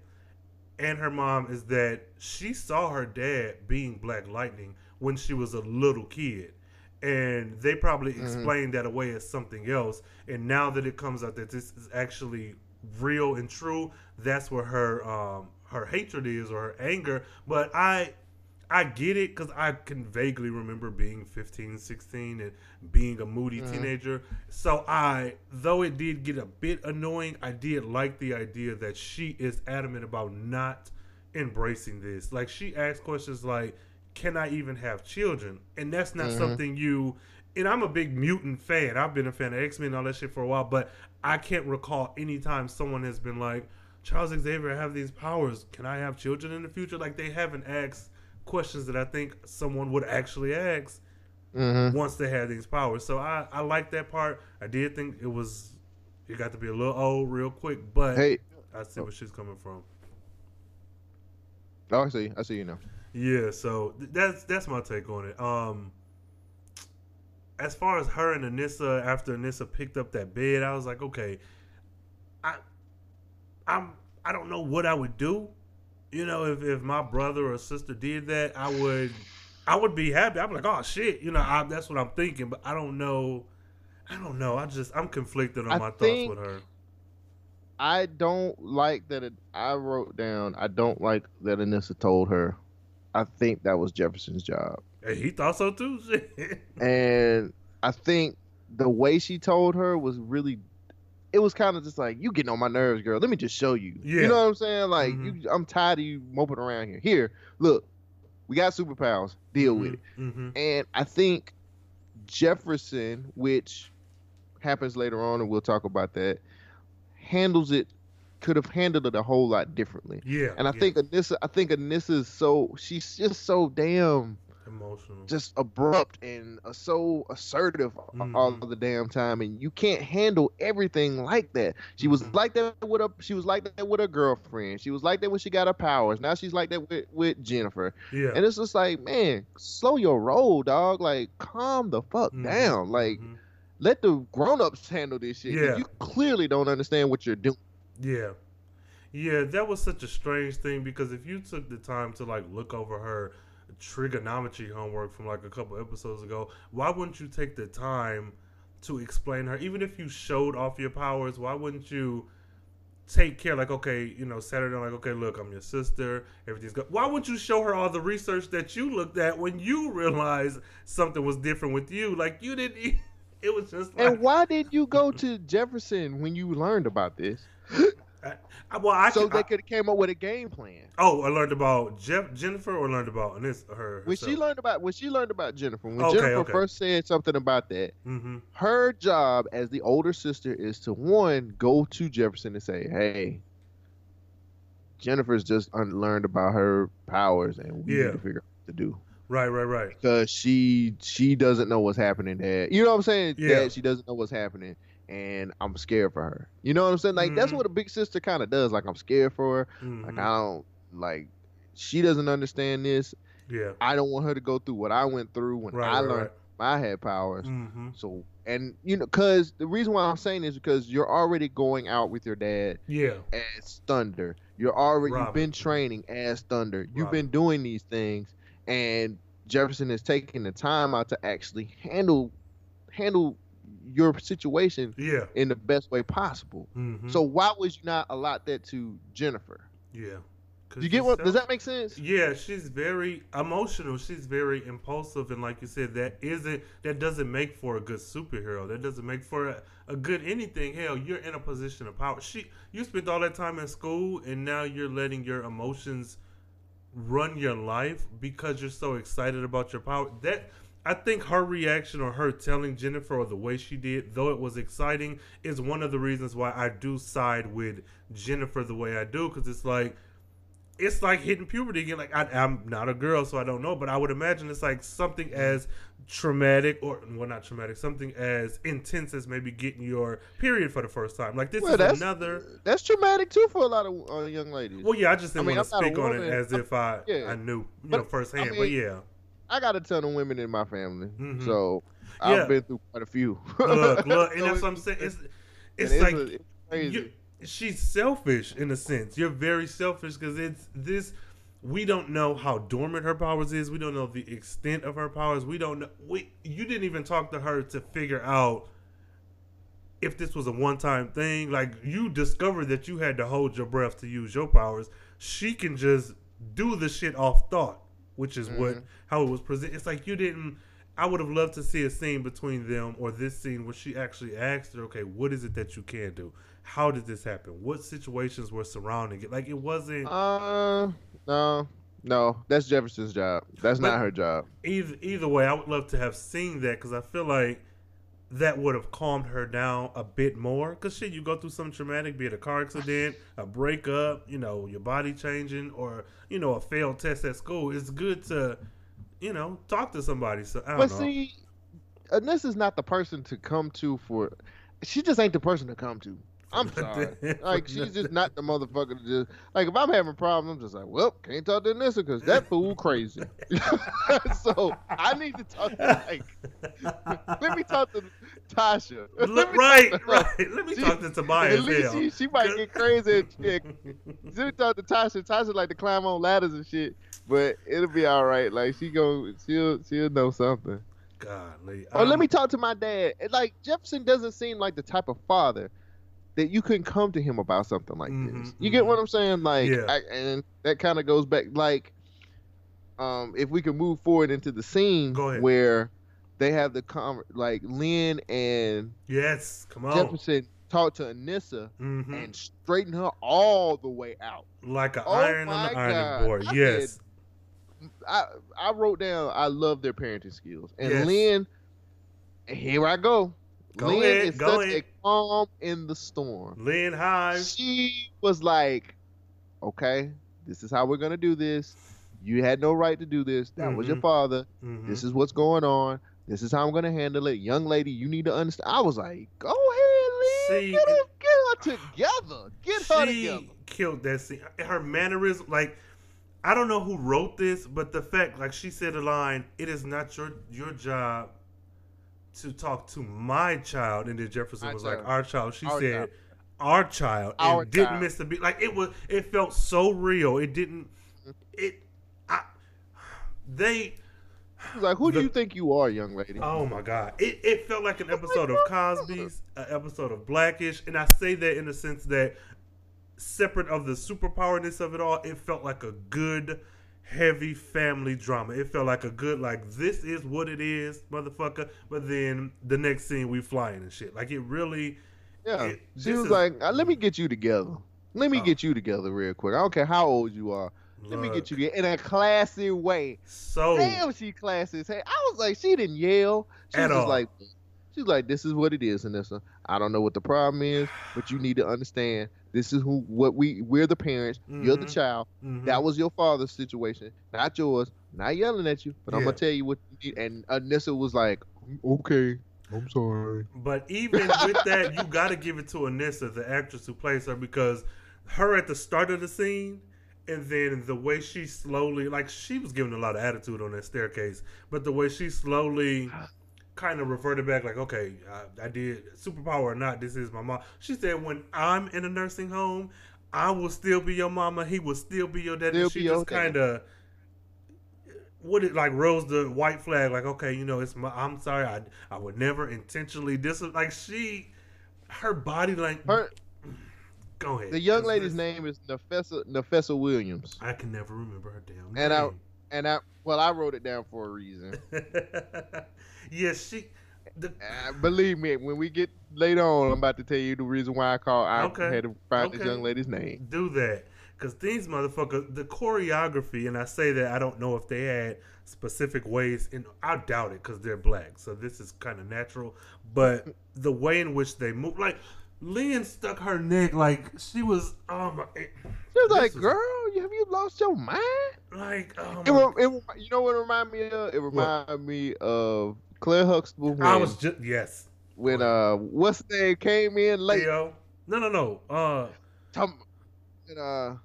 S1: and her mom is that she saw her dad being Black Lightning when she was a little kid. And they probably explained that away as something else. And now that it comes out that this is actually real and true, that's where her um her hatred is or her anger. But I I get it because I can vaguely remember being 15, 16 and being a moody mm-hmm. teenager. So I, though it did get a bit annoying, I did like the idea that she is adamant about not embracing this. Like she asks questions like, "Can I even have children?" And that's not mm-hmm. something you. And I'm a big mutant fan. I've been a fan of X Men and all that shit for a while, but I can't recall any time someone has been like, Charles Xavier have these powers. Can I have children in the future? Like they haven't asked questions that I think someone would actually ask
S2: Mm-hmm.
S1: once they had these powers. So I, I like that part. I did think it was it got to be a little old real quick, but
S2: Hey,
S1: I see where she's coming from.
S2: oh, I see. I see you now.
S1: Yeah, so th- that's that's my take on it. Um as far as her and Anissa after Anissa picked up that bed, I was like, okay, I I'm I don't know what I would do. You know, if, if my brother or sister did that, I would I would be happy. I'm like, oh shit, you know, I, that's what I'm thinking, but I don't know. I don't know. I just I'm conflicted on
S2: I
S1: my thoughts with her.
S2: I don't like that. It, I wrote down. I don't like that Anissa told her. I think that was Jefferson's job,
S1: And he thought so too.
S2: And I think the way she told her was really. It was kind of just like you getting on my nerves, girl. Let me just show you.
S1: Yeah.
S2: You know what I'm saying? Like
S1: Mhm.
S2: you, I'm tired of you moping around here. Here, look, we got superpowers. Deal with it.
S1: hmm
S2: And I think Jefferson, which happens later on, and we'll talk about that, handles it could have handled it a whole lot differently.
S1: Yeah.
S2: And I
S1: yeah.
S2: think Anissa, I think Anissa is so she's just so damn
S1: emotional.
S2: just abrupt and uh, so assertive all
S1: Mhm.
S2: of the damn time, and you can't handle everything like that. She was
S1: Mhm.
S2: like that with her. She was like that with her girlfriend. She was like that when she got her powers. Now she's like that with with Jennifer.
S1: yeah.
S2: And it's just like, man, slow your roll, dog. Like, calm the fuck
S1: Mhm.
S2: down. Like,
S1: Mhm.
S2: let the grown ups handle this shit.
S1: Yeah.
S2: You clearly don't understand what you're doing.
S1: Yeah. Yeah, that was such a strange thing because if you took the time to like look over her trigonometry homework from like a couple episodes ago, why wouldn't you take the time to explain her? Even if you showed off your powers, why wouldn't you take care? Like, okay, you know, Saturday, like, okay, look, I'm your sister. Everything's good. Why wouldn't you show her all the research that you looked at when you realized something was different with you? Like, you didn't. It was just like,
S2: And why did you go to Jefferson when you learned about this?
S1: I, I- well, I
S2: so they could have came up with a game plan.
S1: Oh, I learned about Jeff, Jennifer, or learned about and this her.
S2: When she learned about when she learned about Jennifer, when
S1: Okay,
S2: Jennifer
S1: okay.
S2: first said something about that,
S1: Mm-hmm.
S2: her job as the older sister is to one go to Jefferson and say, "Hey, Jennifer's just unlearned about her powers, and we
S1: Yeah.
S2: need to figure out what to do."
S1: Right, right, right.
S2: because she she doesn't know what's happening there. You know what I'm saying?
S1: Yeah.
S2: Dad, she doesn't know what's happening, and I'm scared for her. You know what I'm saying? Like that's
S1: Mhm.
S2: what a big sister kind of does. Like I'm scared for her.
S1: Mhm.
S2: Like I don't like. She doesn't understand this.
S1: yeah.
S2: I don't want her to go through what I went through when
S1: Right,
S2: I
S1: right,
S2: learned I had powers.
S1: Mm-hmm.
S2: So and you know, cause the reason why I'm saying is because you're already going out with your dad
S1: Yeah.
S2: as Thunder. You're already you've been training as Thunder. You've been doing these things, and Jefferson is taking the time out to actually handle handle your situation
S1: Yeah.
S2: in the best way possible.
S1: Mm-hmm.
S2: So why would you not allot that to Jennifer?
S1: Yeah.
S2: Do you get what? Does that make sense?
S1: Yeah, she's very emotional. She's very impulsive, and like you said, that isn't that doesn't make for a good superhero. That doesn't make for a, a good anything. Hell, you're in a position of power. She, you spent all that time in school, and now you're letting your emotions run your life because you're so excited about your power. That I think her reaction or her telling Jennifer or the way she did, though it was exciting, is one of the reasons why I do side with Jennifer the way I do because it's like it's like hitting puberty again. Like I, I'm not a girl, so I don't know, but I would imagine it's like something as traumatic or well, not traumatic, something as intense as maybe getting your period for the first time. Like this
S2: Well,
S1: is
S2: that's
S1: another.
S2: that's traumatic too for a lot of uh, young ladies.
S1: Well, yeah, I just didn't
S2: I mean,
S1: want to
S2: I'm not a
S1: speak on it as if I
S2: Yeah.
S1: I knew you
S2: But,
S1: know firsthand.
S2: I
S1: but yeah,
S2: I got a ton of women in my family,
S1: Mhm.
S2: so I've been through quite a few.
S1: look, look, and that's what I'm saying. It's
S2: and
S1: it's like
S2: it's
S1: you, she's selfish in a sense. You're very selfish because it's this. We don't know how dormant her powers is. We don't know the extent of her powers. We don't know. We you didn't even talk to her to figure out if this was a one time thing. Like you discovered that you had to hold your breath to use your powers. She can just do the shit off thought, which is what
S2: Mhm.
S1: how it was presented. It's like you didn't. I would have loved to see a scene between them or this scene where she actually asked her, okay, what is it that you can do? How did this happen? What situations were surrounding it? Like it wasn't
S2: Uh, no, no, that's Jefferson's job. That's not her job.
S1: either either way. I would love to have seen that because I feel like that would have calmed her down a bit more. Because shit, you go through something traumatic, be it a car accident, a breakup, you know, your body changing, or you know, a failed test at school. It's good to, you know, talk to somebody. So I don't
S2: But
S1: know.
S2: see, Anissa is not the person to come to for. She just ain't the person to come to. I'm sorry. like she's just not the motherfucker to just like if I'm having problems, I'm just like, well, can't talk to Anissa because that fool crazy. so I need to talk to like, let me talk to Tasha. Let
S1: Look, right,
S2: to-
S1: right. Let me
S2: She-
S1: talk to Tobias.
S2: At least she, she might get crazy. And, yeah, let me talk to Tasha. Tasha like to climb on ladders and shit, but it'll be all right. Like she go, she'll she'll know something.
S1: Golly.
S2: Or let
S1: um,
S2: me talk to my dad. Like Jefferson doesn't seem like the type of father that you couldn't come to him about something like
S1: Mhm,
S2: this. You get what I'm saying? Like,
S1: Yeah.
S2: I, and that kind of goes back. Like, um, if we can move forward into the scene where they have the com like Lynn and
S1: Yes, come on.
S2: Jefferson talk to Anissa
S1: hmm
S2: and straighten her all the way out.
S1: Like an
S2: Oh
S1: iron on the ironing board.
S2: I
S1: Yes.
S2: I I wrote down I love their parenting skills. And
S1: Yes.
S2: Lynn, here I go.
S1: Go
S2: Lynn
S1: ahead,
S2: is
S1: go
S2: such
S1: ahead.
S2: a calm in the storm.
S1: Lynn Hives.
S2: She was like, "Okay, this is how we're gonna do this. You had no right to do this. That was your
S1: Mhm.
S2: father.
S1: Mhm.
S2: This is what's going on. This is how I'm gonna handle it, young lady. You need to understand." I was like, "Go ahead, Lynn.
S1: See,
S2: get, her, get her together. Get her together."
S1: killed that scene. Her mannerism, like I don't know who wrote this, but the fact, like she said, a line: "It is not your your job to talk to my child," and then Jefferson
S2: My
S1: was
S2: child.
S1: like, "Our child." She
S2: Our
S1: said,
S2: child.
S1: "Our child," and
S2: Our
S1: didn't
S2: child.
S1: miss a beat. Like it was, it felt so real. It didn't. It, I, they.
S2: She was like, "Who do you think you are, young lady?"
S1: Oh my god! It it felt like an oh episode of Cosby's, an episode of Blackish, and I say that in the sense that separate of the superpowerness of it all, it felt like a good, heavy family drama. It felt like a good like this is what it is, motherfucker. But then the next scene we flying and shit. Like it really.
S2: Yeah.
S1: It-
S2: she was
S1: is-
S2: like, uh, "Let me get you together. Let me
S1: Oh.
S2: get you together real quick. I don't care how old you are. Let me get you together in a classy way."
S1: So
S2: Damn, she classy. Hey, I was like, she didn't yell. She
S1: At
S2: was
S1: all.
S2: like, she's like, this is what it is, Anissa. I don't know what the problem is, but you need to understand. This is who, what we, we're the parents. You're the
S1: Mhm.
S2: child.
S1: mhm.
S2: That was your father's situation, not yours. Not yelling at you, but I'm gonna tell you what you need. And Anissa was like, okay, I'm sorry.
S1: But even with that, you got to give it to Anissa, the actress who plays her, because her at the start of the scene, and then the way she slowly, like she was giving a lot of attitude on that staircase, but the way she slowly kind of reverted back, like, okay, I, I did superpower or not, this is my mom. She said, when I'm in a nursing home, I will still be your mama. He will still be your daddy.
S2: Still
S1: she just kind of what it like rose the white flag like okay you know it's my i'm sorry i i would never intentionally dis like she her body like
S2: Her,
S1: go ahead
S2: the young lady's name is Nafessa, Nafessa Williams.
S1: i can never remember her damn
S2: And I- And I, well, I wrote it down for a reason.
S1: yeah she the
S2: Uh, believe me, when we get later on, I'm about to tell you the reason why I call. I
S1: Okay.
S2: had to find this young lady's name.
S1: do that because these motherfuckers the choreography and i say that i don't know if they had specific ways and i doubt it because they're black so this is kind of natural but the way in which they move like Lynn stuck her neck like she was oh my it-
S2: She was like,
S1: is-
S2: "Girl, have you lost your mind?"
S1: like oh
S2: It, it, you know what it reminded me of? It reminded me of Claire Huxtable when,
S1: I was just yes
S2: when uh, what's the name came in late.
S1: Theo no no no uh
S2: Tom, when, uh,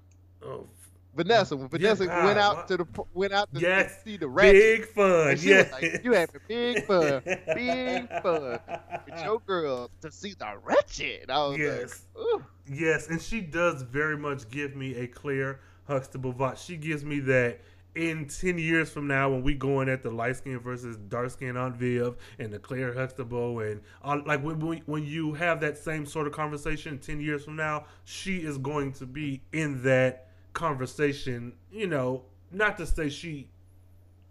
S1: oh,
S2: Vanessa when
S1: Yeah,
S2: Vanessa
S1: God,
S2: went out to the went out to
S1: Yes,
S2: see the ratchet.
S1: big fun
S2: And
S1: yeah
S2: like, "You having big fun, big fun with your girl to see the ratchet." I was
S1: Yes.
S2: like, Ooh.
S1: Yes, and she does very much give me a Claire Huxtable vibe. She gives me that in 10 years from now when we going at the light skin versus dark skin Aunt Viv and the Claire Huxtable and uh, like when, when when you have that same sort of conversation 10 years from now, she is going to be in that conversation, you know, not to say she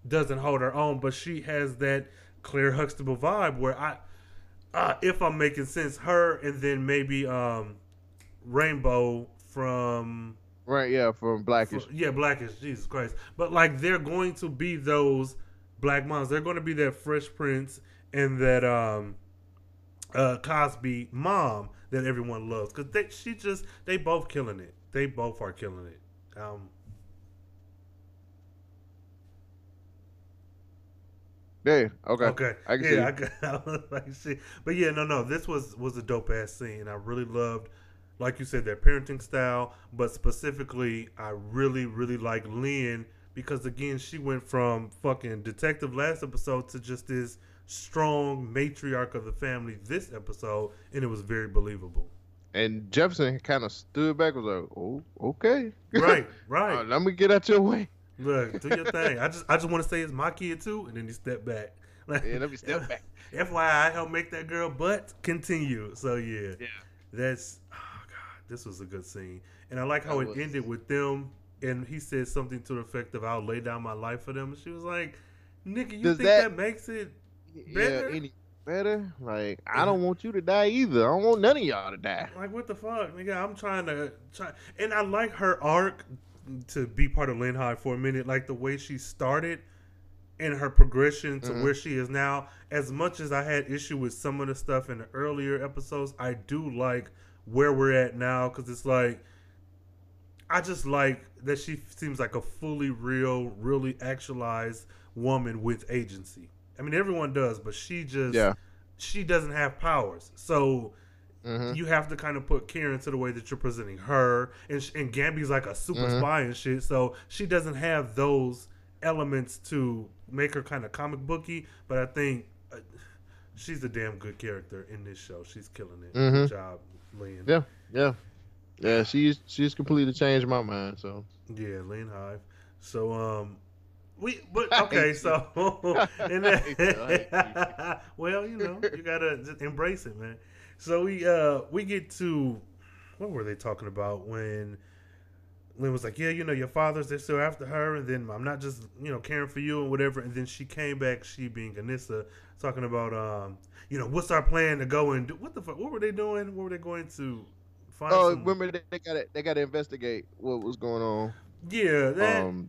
S1: doesn't hold her own, but she has that Claire Huxtable vibe where I uh, if I'm making sense, her and then maybe um Rainbow from
S2: Right, yeah, from Blackish.
S1: yeah, Blackish, Jesus Christ. But like they're going to be those black moms. They're going to be that Fresh Prince and that um uh Cosby mom that everyone loves cuz they she just they both killing it. They both are killing it. Um
S2: Yeah, okay.
S1: Okay.
S2: I can
S1: yeah,
S2: see.
S1: I, got, I was like shit. But yeah, no, no. This was was a dope ass scene. I really loved, like you said, their parenting style. But specifically, I really, really like Lynn because again, she went from fucking detective last episode to just this strong matriarch of the family this episode, and it was very believable.
S2: And Jefferson kind of stood back, was like, "Oh, okay,
S1: Right,
S2: Uh,
S1: right.
S2: let me get out your way.
S1: Look, do your thing. I just, I just want to say it's my kid too, and then he stepped back. Like,
S2: Yeah, let me step back.
S1: FYI, I helped make that girl butt continue. So yeah,
S2: Yeah.
S1: That's this was a good scene, and I like how
S2: That
S1: it
S2: was.
S1: ended with them. And he said something to the effect of, "I'll lay down my life for them." And she was like, "Nigga, you
S2: Does
S1: think that,
S2: that-
S1: makes it
S2: Yeah,
S1: Better?
S2: any better? Like I don't want you to die either. I don't want none of y'all to die.
S1: like what the fuck, nigga? I'm trying to try." And I like her arc to be part of Lynn High for a minute, like the way she started and her progression to
S2: Mhm.
S1: where she is now. As much as I had issue with some of the stuff in the earlier episodes, I do like where we're at now because it's like I just like that she seems like a fully real, really actualized woman with agency. I mean, everyone does, but she just
S2: Yeah.
S1: she doesn't have powers, so
S2: Mhm.
S1: you have to kind of put Karen to the way that you're presenting her, and and Gambi's like a super
S2: Mhm.
S1: spy and shit, so she doesn't have those elements to make her kind of comic booky. But I think uh, she's a damn good character in this show. She's killing it.
S2: Mhm.
S1: Good job, Lynn.
S2: Yeah, yeah, yeah. She's she's completely changed my mind. So
S1: Yeah, Lean Hive. So um we but okay, so and then, well, you know, you gotta just embrace it, man. So we uh we get to what were they talking about when Lynn was like, Yeah, you know, your father's they're still after her and then I'm not just, you know, caring for you and whatever and then she came back, she being Anissa, talking about um, you know, what's our plan to go and do what the fuck what were they doing? What were they going to find
S2: oh,
S1: some-
S2: remember they, they got to they got to investigate what was going on.
S1: Yeah, that
S2: Um,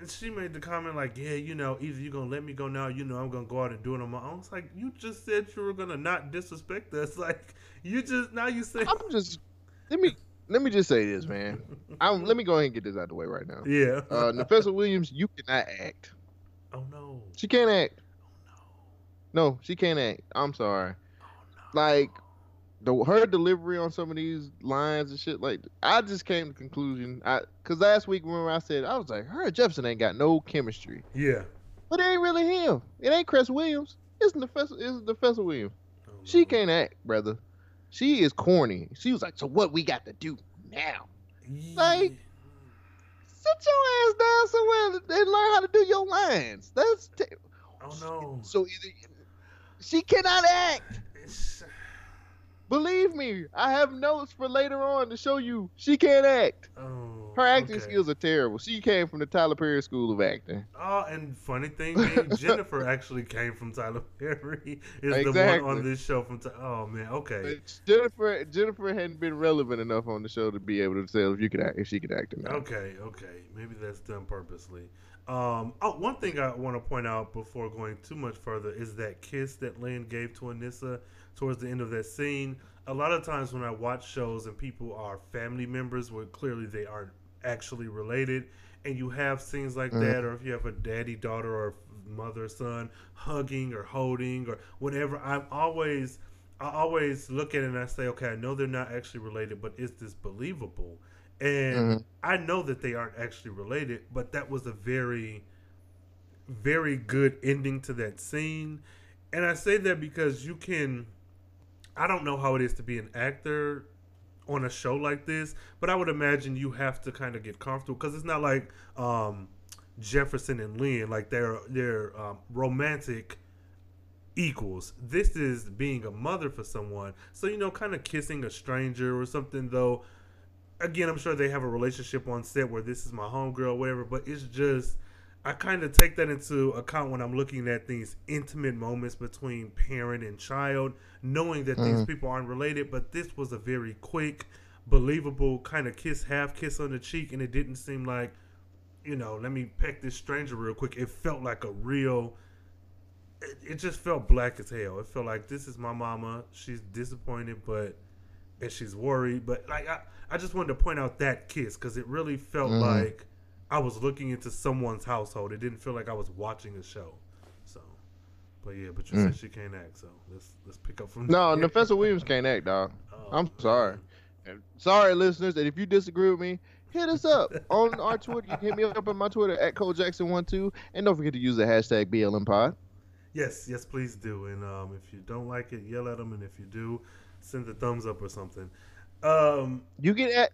S1: And she made the comment like, "Yeah, you know, either you're gonna let me go now, you know, I'm gonna go out and do it on my own." It's like you just said you were gonna not disrespect us. Like you just now you say,
S2: I'm just let me let me just say this, man. I'm let me go ahead and get this out of the way right now.
S1: yeah.
S2: Uh, Nafessa Williams, you cannot act.
S1: oh no.
S2: She can't act. No, she can't act. I'm sorry.
S1: Oh no.
S2: Like the her delivery on some of these lines and shit. Like I just came to the conclusion. I because last week remember I said I was like her and Jefferson ain't got no chemistry,
S1: yeah.
S2: but it ain't really him. It ain't Cress Williams. It's Nafessa. It's Nafessa Williams.
S1: Oh, no.
S2: She can't act, brother. She is corny. She was like, so what we got to do now?
S1: Yeah.
S2: like- Sit your ass down somewhere and learn how to do your lines. That's t-
S1: oh no.
S2: so either she cannot act.
S1: Uh,
S2: Believe me, I have notes for later on to show you she can't act.
S1: oh.
S2: Her acting
S1: okay.
S2: skills are terrible. She came from the Tyler Perry School of Acting.
S1: Oh, and funny thing, Jennifer actually came from Tyler Perry. Is the one on this show from? Ty- oh man, okay.
S2: But Jennifer Jennifer hadn't been relevant enough on the show to be able to tell if you could act if she could act or not.
S1: Okay, okay. Maybe that's done purposely. Um, oh, one thing I want to point out before going too much further is that kiss that Lynn gave to Anissa towards the end of that scene. A lot of times when I watch shows and people are family members where clearly they aren't actually related, and you have scenes like
S2: Mhm.
S1: that, or if you have a daddy daughter or mother son hugging or holding or whatever, I'm always. I always look at it and I say, okay, I know they're not actually related, but is this believable? And
S2: Mhm.
S1: I know that they aren't actually related, but that was a very, very good ending to that scene. And I say that because you can, I don't know how it is to be an actor on a show like this, but I would imagine you have to kind of get comfortable because it's not like um, Jefferson and Lynn, like they're they're um, romantic equals. This is being a mother for someone, so you know, kind of kissing a stranger or something. Though, again, I'm sure they have a relationship on set where this is my homegirl, whatever. But it's just I kind of take that into account when I'm looking at these intimate moments between parent and child, knowing that these
S2: Mhm.
S1: people aren't related. But this was a very quick, believable kind of kiss, half kiss on the cheek, and it didn't seem like, you know, let me peck this stranger real quick. It felt like a real. It, it just felt black as hell. It felt like this is my mama. She's disappointed, but and she's worried. But like I, I just wanted to point out that kiss because it really felt
S2: Mhm.
S1: like I was looking into someone's household. It didn't feel like I was watching a show. So, but yeah, but you
S2: Mm.
S1: said she can't act, so let's let's pick up from
S2: No. Nafessa Williams can't act, dog.
S1: Oh,
S2: I'm sorry. And Sorry, listeners, and if you disagree with me, hit us up on our Twitter. You can hit me up on my Twitter at Cole Jackson One Two, and don't forget to use the hashtag BLMPod.
S1: Yes, yes, please do. And um, if you don't like it, yell at them, and if you do, send a thumbs up or something. Um,
S2: You can at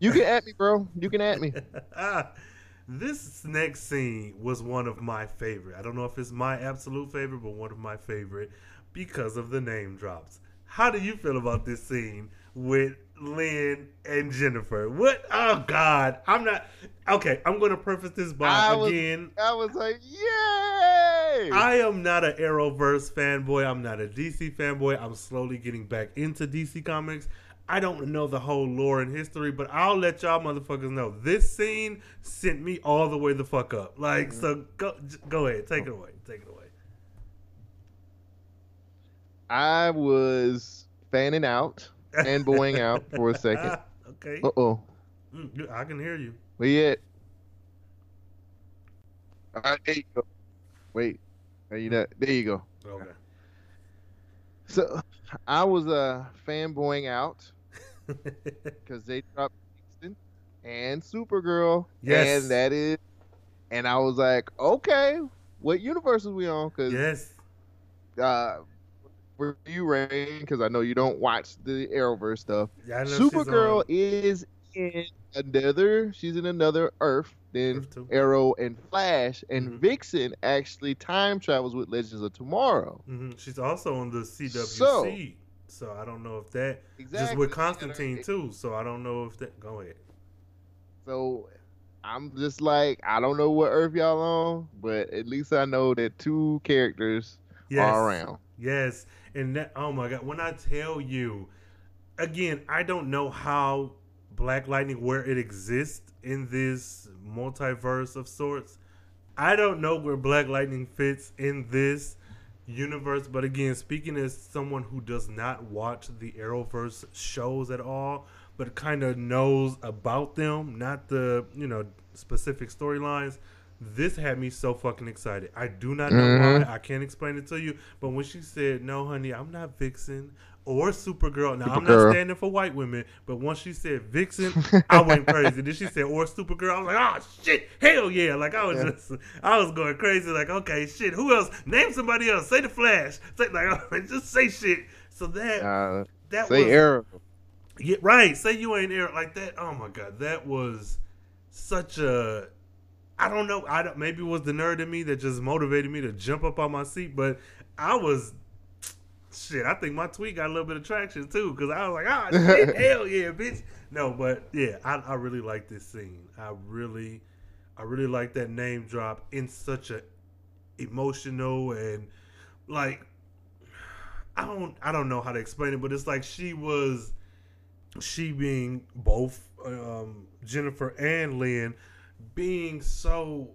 S2: you can at me, bro. You can at me.
S1: this next scene was one of my favorite. I don't know if it's my absolute favorite, but one of my favorite because of the name drops. how do you feel about this scene with Lynn and Jennifer? What? Oh God, I'm not. Okay, I'm going to preface this by
S2: I was-
S1: again.
S2: I was like, yay!
S1: I am not an Arrowverse fanboy. I'm not a DC fanboy. I'm slowly getting back into DC Comics. I don't know the whole lore and history, but I'll let y'all motherfuckers know. This scene sent me all the way the fuck up. Like, so go, go ahead, take it away, take it away.
S2: I was fanning out and boying out for a second.
S1: okay,
S2: Uh oh.
S1: I can hear you.
S2: Where you at? All right, there you go. Wait. Are you not? There you go.
S1: Okay.
S2: So I was uh fanboying out because they dropped Kingston and Supergirl.
S1: Yes.
S2: And that is, and I was like, okay, what universe is we on? Because
S1: yes.
S2: uh, for you, Rain, because I know you don't watch the Arrowverse stuff.
S1: Yeah, I know
S2: Supergirl is in another. She's in another Earth than Arrow and Flash, and
S1: Mhm.
S2: Vixen actually time travels with Legends of Tomorrow.
S1: Mhm. She's also on the CWC.
S2: So-
S1: So, I don't know if that
S2: Exactly.
S1: just with Constantine too. So I don't know if that. Go ahead.
S2: So I'm just like, I don't know what Earth y'all on, but at least I know that two characters
S1: Yes.
S2: are around.
S1: Yes, and that oh my god, when I tell you again, I don't know how Black Lightning where it exists in this multiverse of sorts. I don't know where Black Lightning fits in this universe, but again, speaking as someone who does not watch the Arrowverse shows at all, but kind of knows about them, not the, you know, specific storylines, this had me so fucking excited. I do not know
S2: Mhm.
S1: why. I can't explain it to you. But when she said, "No, honey, I'm not Vixen or Supergirl," now I'm not standing for white women. But once she said Vixen, I went crazy. then she said, "Or Supergirl," I was like, "Oh shit, hell yeah!" Like I was
S2: Yeah.
S1: just, I was going crazy. Like, okay, shit. Who else? Name somebody else. Say the Flash. Say like, just say shit. So that
S2: Uh,
S1: that
S2: say
S1: was
S2: Arrow.
S1: yeah, right. Say you ain't Eric like that. Oh my god, that was such a. I don't know. I don't, maybe it was the nerd in me that just motivated me to jump up on my seat, but I was. Shit, I think my tweet got a little bit of traction too because I was like, ah, shit, hell yeah, bitch. No, but yeah, I, I really like this scene. I really, I really like that name drop in such a emotional and like I don't I don't know how to explain it, but it's like she was she being both um, Jennifer and Lynn being so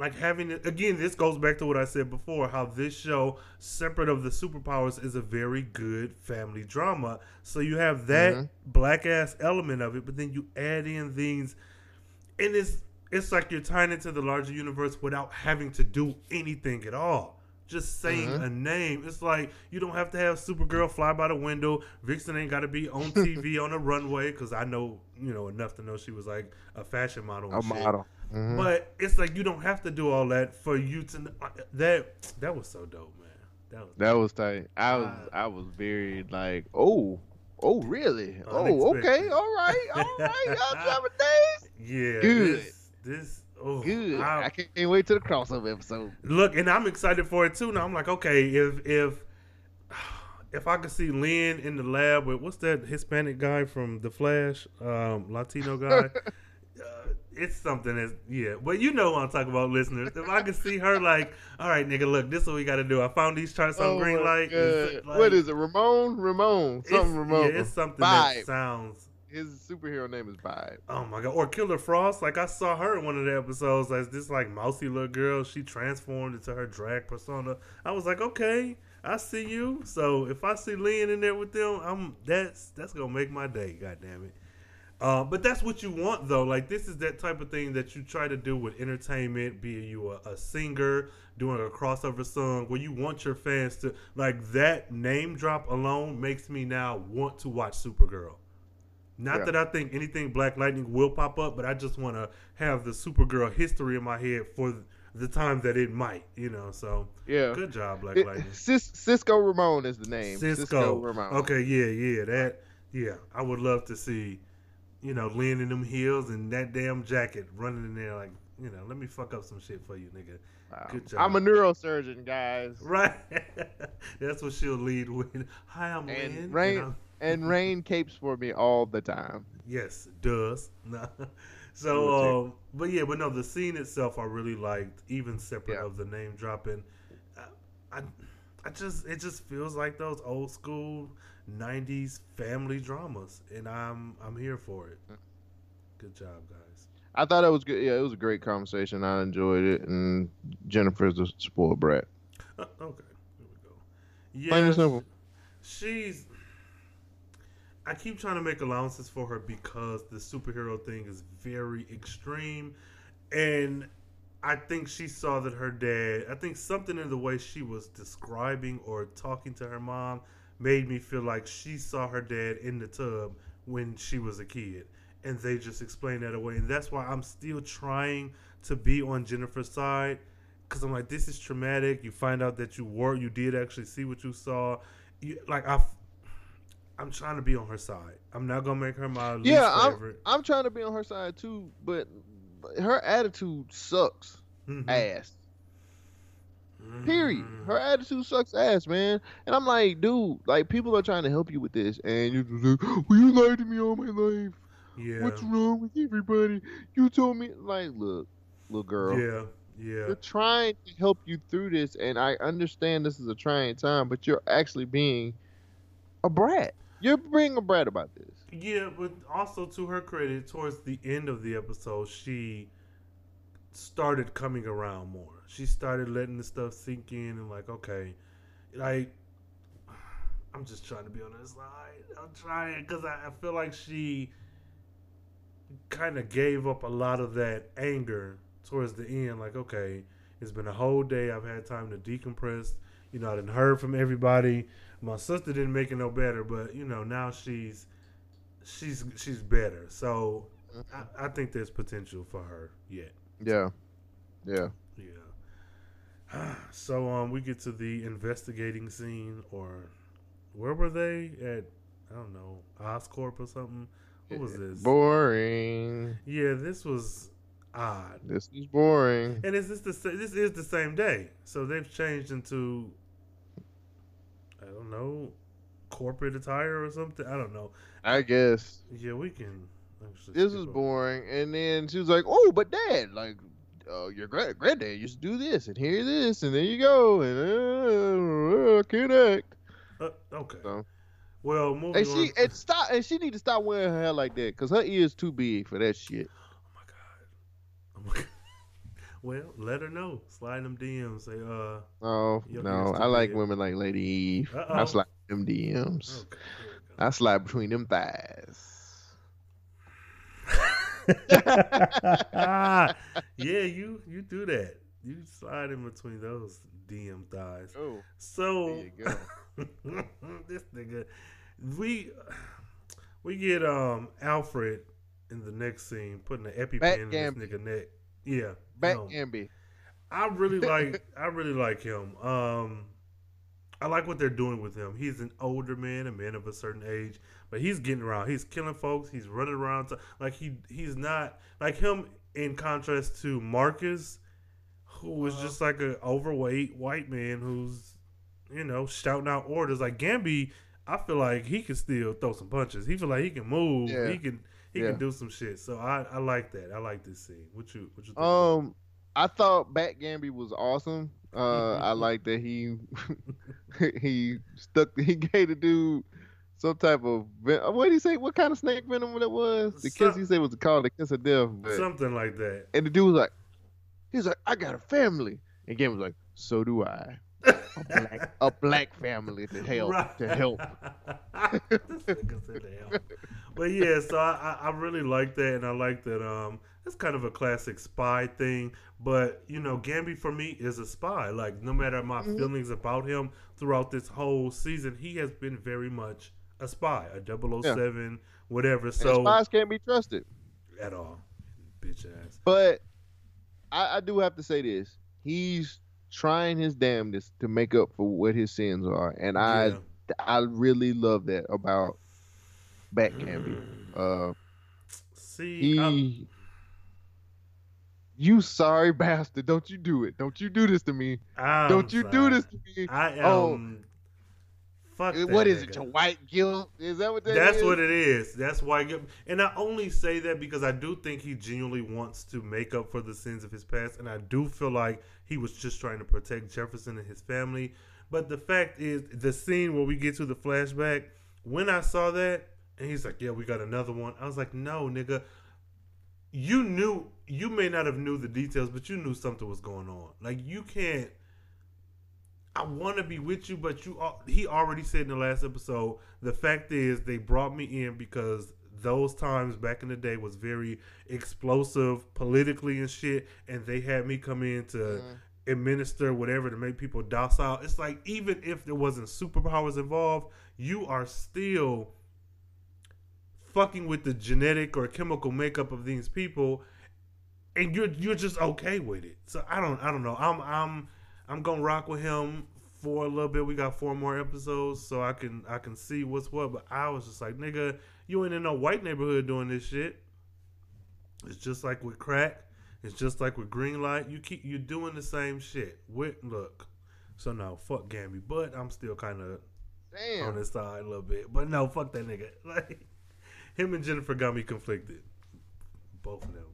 S1: like having it again this goes back to what I said before how this show separate of the superpowers is a very good family drama so you have that
S2: Mhm.
S1: black ass element of it but then you add in things and it's it's like you're tying into the larger universe without having to do anything at all. Just saying
S2: Mhm.
S1: a name. It's like you don't have to have Supergirl fly by the window. Vixen ain't got to be on TV on a runway because I know you know enough to know she was like a fashion model.
S2: A
S1: shit.
S2: model. Mhm.
S1: But it's like you don't have to do all that for you to kn- that that was so dope, man. That was
S2: That was tight. I was
S1: Uh,
S2: I was very like, oh, oh really? Oh, okay, all right, all right, y'all dropping days.
S1: yeah.
S2: Good.
S1: This, this oh,
S2: Good.
S1: I-
S2: I can't wait to the crossover episode.
S1: Look, and I'm excited for it too. Now I'm like, okay, if if if I could see Lynn in the lab with what's that Hispanic guy from The Flash, um, Latino guy, uh, it's something that's yeah. But you know what I'm talking about, listeners. If I could see her like, all right, nigga, look, this is what we got to do. I found these charts on
S2: Oh
S1: green light. Like-
S2: what is it? Ramon? Ramon. Something Ramon.
S1: Yeah, it's something
S2: Vibe.
S1: that sounds.
S2: His superhero name is Vibe.
S1: Oh my god! Or Killer Frost. Like I saw her in one of the episodes as this like mousy little girl. She transformed into her drag persona. I was like, okay, I see you. So if I see Lynn in there with them, I'm that's that's gonna make my day. God damn it. Uh, but that's what you want though. Like this is that type of thing that you try to do with entertainment. Be you a, a singer doing a crossover song where you want your fans to like that name drop alone makes me now want to watch Supergirl. Not
S2: Yeah.
S1: that I think anything Black Lightning will pop up, but I just want to have the Supergirl history in my head for the time that it might, you know. So
S2: Yeah.
S1: good job, Black
S2: It-
S1: Lightning.
S2: Cis- Cisco Ramon is the name.
S1: Cisco.
S2: Ramon.
S1: Okay, yeah, yeah, that, yeah. I would love to see, you know, Lynn in them heels and that damn jacket running in there like, you know, let me fuck up some shit for you, nigga.
S2: Wow.
S1: Good job.
S2: I'm a neurosurgeon, guys.
S1: Right. That's what she'll lead with. Hi, I'm
S2: And
S1: Lynn.
S2: Rain
S1: I'm-
S2: and Rain capes for me all the time.
S1: Yes, it does. No. so, um, but yeah, but no, the scene itself I really liked, even separate
S2: Yeah.
S1: of the name dropping. I, I, I just it just feels like those old school '90s family dramas, and I'm I'm here for it. Good job, guys.
S2: I thought it was good. Yeah, it was a great conversation. I enjoyed it, and Jennifer's a spoiled brat.
S1: Uh, okay, here we go. Yeah,
S2: Plain and simple.
S1: she's. I keep trying to make allowances for her because the superhero thing is very extreme, and I think she saw that her dad. I think something in the way she was describing or talking to her mom made me feel like she saw her dad in the tub when she was a kid, and they just explained that away. And that's why I'm still trying to be on Jennifer's side because I'm like, this is traumatic. You find out that you were, you did actually see what you saw. You, like I, I'm trying to be on her side. I'm not gonna make her my least
S2: Yeah, I'm,
S1: favorite.
S2: I'm trying to be on her side too, but her attitude sucks
S1: Mhm.
S2: ass. Period. Her mm. attitude sucks ass, man. And I'm like, dude, like people are trying to help you with this, and you just like, well, you lied to me all my life.
S1: Yeah,
S2: What's wrong with everybody? You told me, like, look, little girl.
S1: yeah, yeah.
S2: We're trying to help you through this, and I understand this is a trying time, but you're actually being a brat. You're being a brat about this.
S1: Yeah, but also to her credit, towards the end of the episode, she started coming around more. She started letting the stuff sink in and like, okay, like I'm just trying to be on her side. I'm trying because I, I feel like she kind of gave up a lot of that anger towards the end. Like, okay, it's been a whole day. I've had time to decompress. You know, I didn't heard from everybody. My sister didn't make it no better, but you know, now she's she's she's better. So I, I think there's potential for her yet.
S2: Yeah. Yeah.
S1: Yeah. So um, we get to the investigating scene, or where were they at? I don't know, Oscorp or something. What was this?
S2: Boring.
S1: Yeah, this was odd.
S2: This is boring.
S1: And is this the this is the same day? So they've changed into I don't know corporate attire or something. I don't know.
S2: I guess.
S1: Yeah, we can.
S2: This is boring. And then she was like, "Oh, but Dad, like, uh, your grand granddad used to do this, and here this, and there you go, and uh, connect."
S1: Uh, okay.
S2: So-
S1: Well, moving
S2: And
S1: on.
S2: she and stop, and she need to stop wearing her hair like that, cause her ears too big for that shit.
S1: Oh my god. Oh my god. Well, let her know. Slide them DMs. Say, uh,
S2: Oh no, I like
S1: big.
S2: women like Lady Eve. I
S1: Uh-oh.
S2: slide them DMs.
S1: okay.
S2: I slide between them thighs.
S1: There we go. yeah, you you do that. You slide in between those DM thighs.
S2: Oh,
S1: So
S2: there you go.
S1: this nigga, we we get um Alfred in the next scene putting an EpiPen in this nigga neck. Yeah,
S2: Back
S1: no.
S2: Gambi.
S1: I really like I really like him. Um I like what they're doing with him. He's an older man, a man of a certain age, but he's getting around. He's killing folks. He's running around to, like he he's not like him in contrast to Marcus, who was
S2: Uh-huh.
S1: just like an overweight white man who's you know shouting out orders. Like Gambi, I feel like he can still throw some punches. He feel like he can move.
S2: Yeah.
S1: He can he
S2: Yeah.
S1: can do some shit. So I I like that. I like this scene. What you what you think?
S2: Um, I thought Bat Gambi was awesome. Uh, I like that he he stuck. He gave the dude some type of ven- what did he say? What kind of snake venom that was? The kiss he said was called the kiss of death. But,
S1: Something like that.
S2: and the dude was like, he's like, I got a family, and Gambi was like, so do I. A black, a black family to help
S1: Right.
S2: to help.
S1: This nigga said to help. But yeah, so I, I I really like that, and I like that. Um, it's kind of a classic spy thing, but you know, Gambi for me is a spy. Like no matter my
S2: Mhm.
S1: feelings about him throughout this whole season, he has been very much a spy, a 007, whatever.
S2: And
S1: So
S2: spies can't be trusted.
S1: at all, bitch ass.
S2: But I, I do have to say this: he's trying his damnedest to make up for what his sins are, and I
S1: Yeah.
S2: I really love that about Bat Gambi. Uh,
S1: See, I'm-
S2: he You sorry bastard! Don't you do it! Don't you do this to me!
S1: I'm
S2: Don't you do this to me!
S1: I am.
S2: Oh.
S1: fuck.
S2: Eh,
S1: that
S2: what is it?
S1: nigga.
S2: Your white guilt? Is that what that
S1: That's
S2: is?
S1: what it is. That's why. And I only say that because I do think he genuinely wants to make up for the sins of his past, and I do feel like he was just trying to protect Jefferson and his family. But the fact is, the scene where we get to the flashback, when I saw that, and he's like, "Yeah, we got another one," I was like, "No, nigga." You knew. You may not have knew the details, but you knew something was going on. Like you can't. I want to be with you, but you. He already said in the last episode. The fact is, they brought me in because those times back in the day was very explosive politically and shit, and they had me come in to mm-hmm. administer whatever to make people docile. It's like even if there wasn't superpowers involved, you are still fucking with the genetic or chemical makeup of these people and you're you're just okay with it. So I don't I don't know. I'm I'm I'm gonna rock with him for a little bit. We got four more episodes, so I can I can see what's what. But I was just like, nigga, you ain't in no white neighborhood doing this shit. It's just like with crack. It's just like with green light. You keep you doing the same shit. With look. So no, fuck Gambi. But I'm still kind of on his side a little bit. But no, fuck that nigga. Like him and Jennifer got me conflicted. Both of them.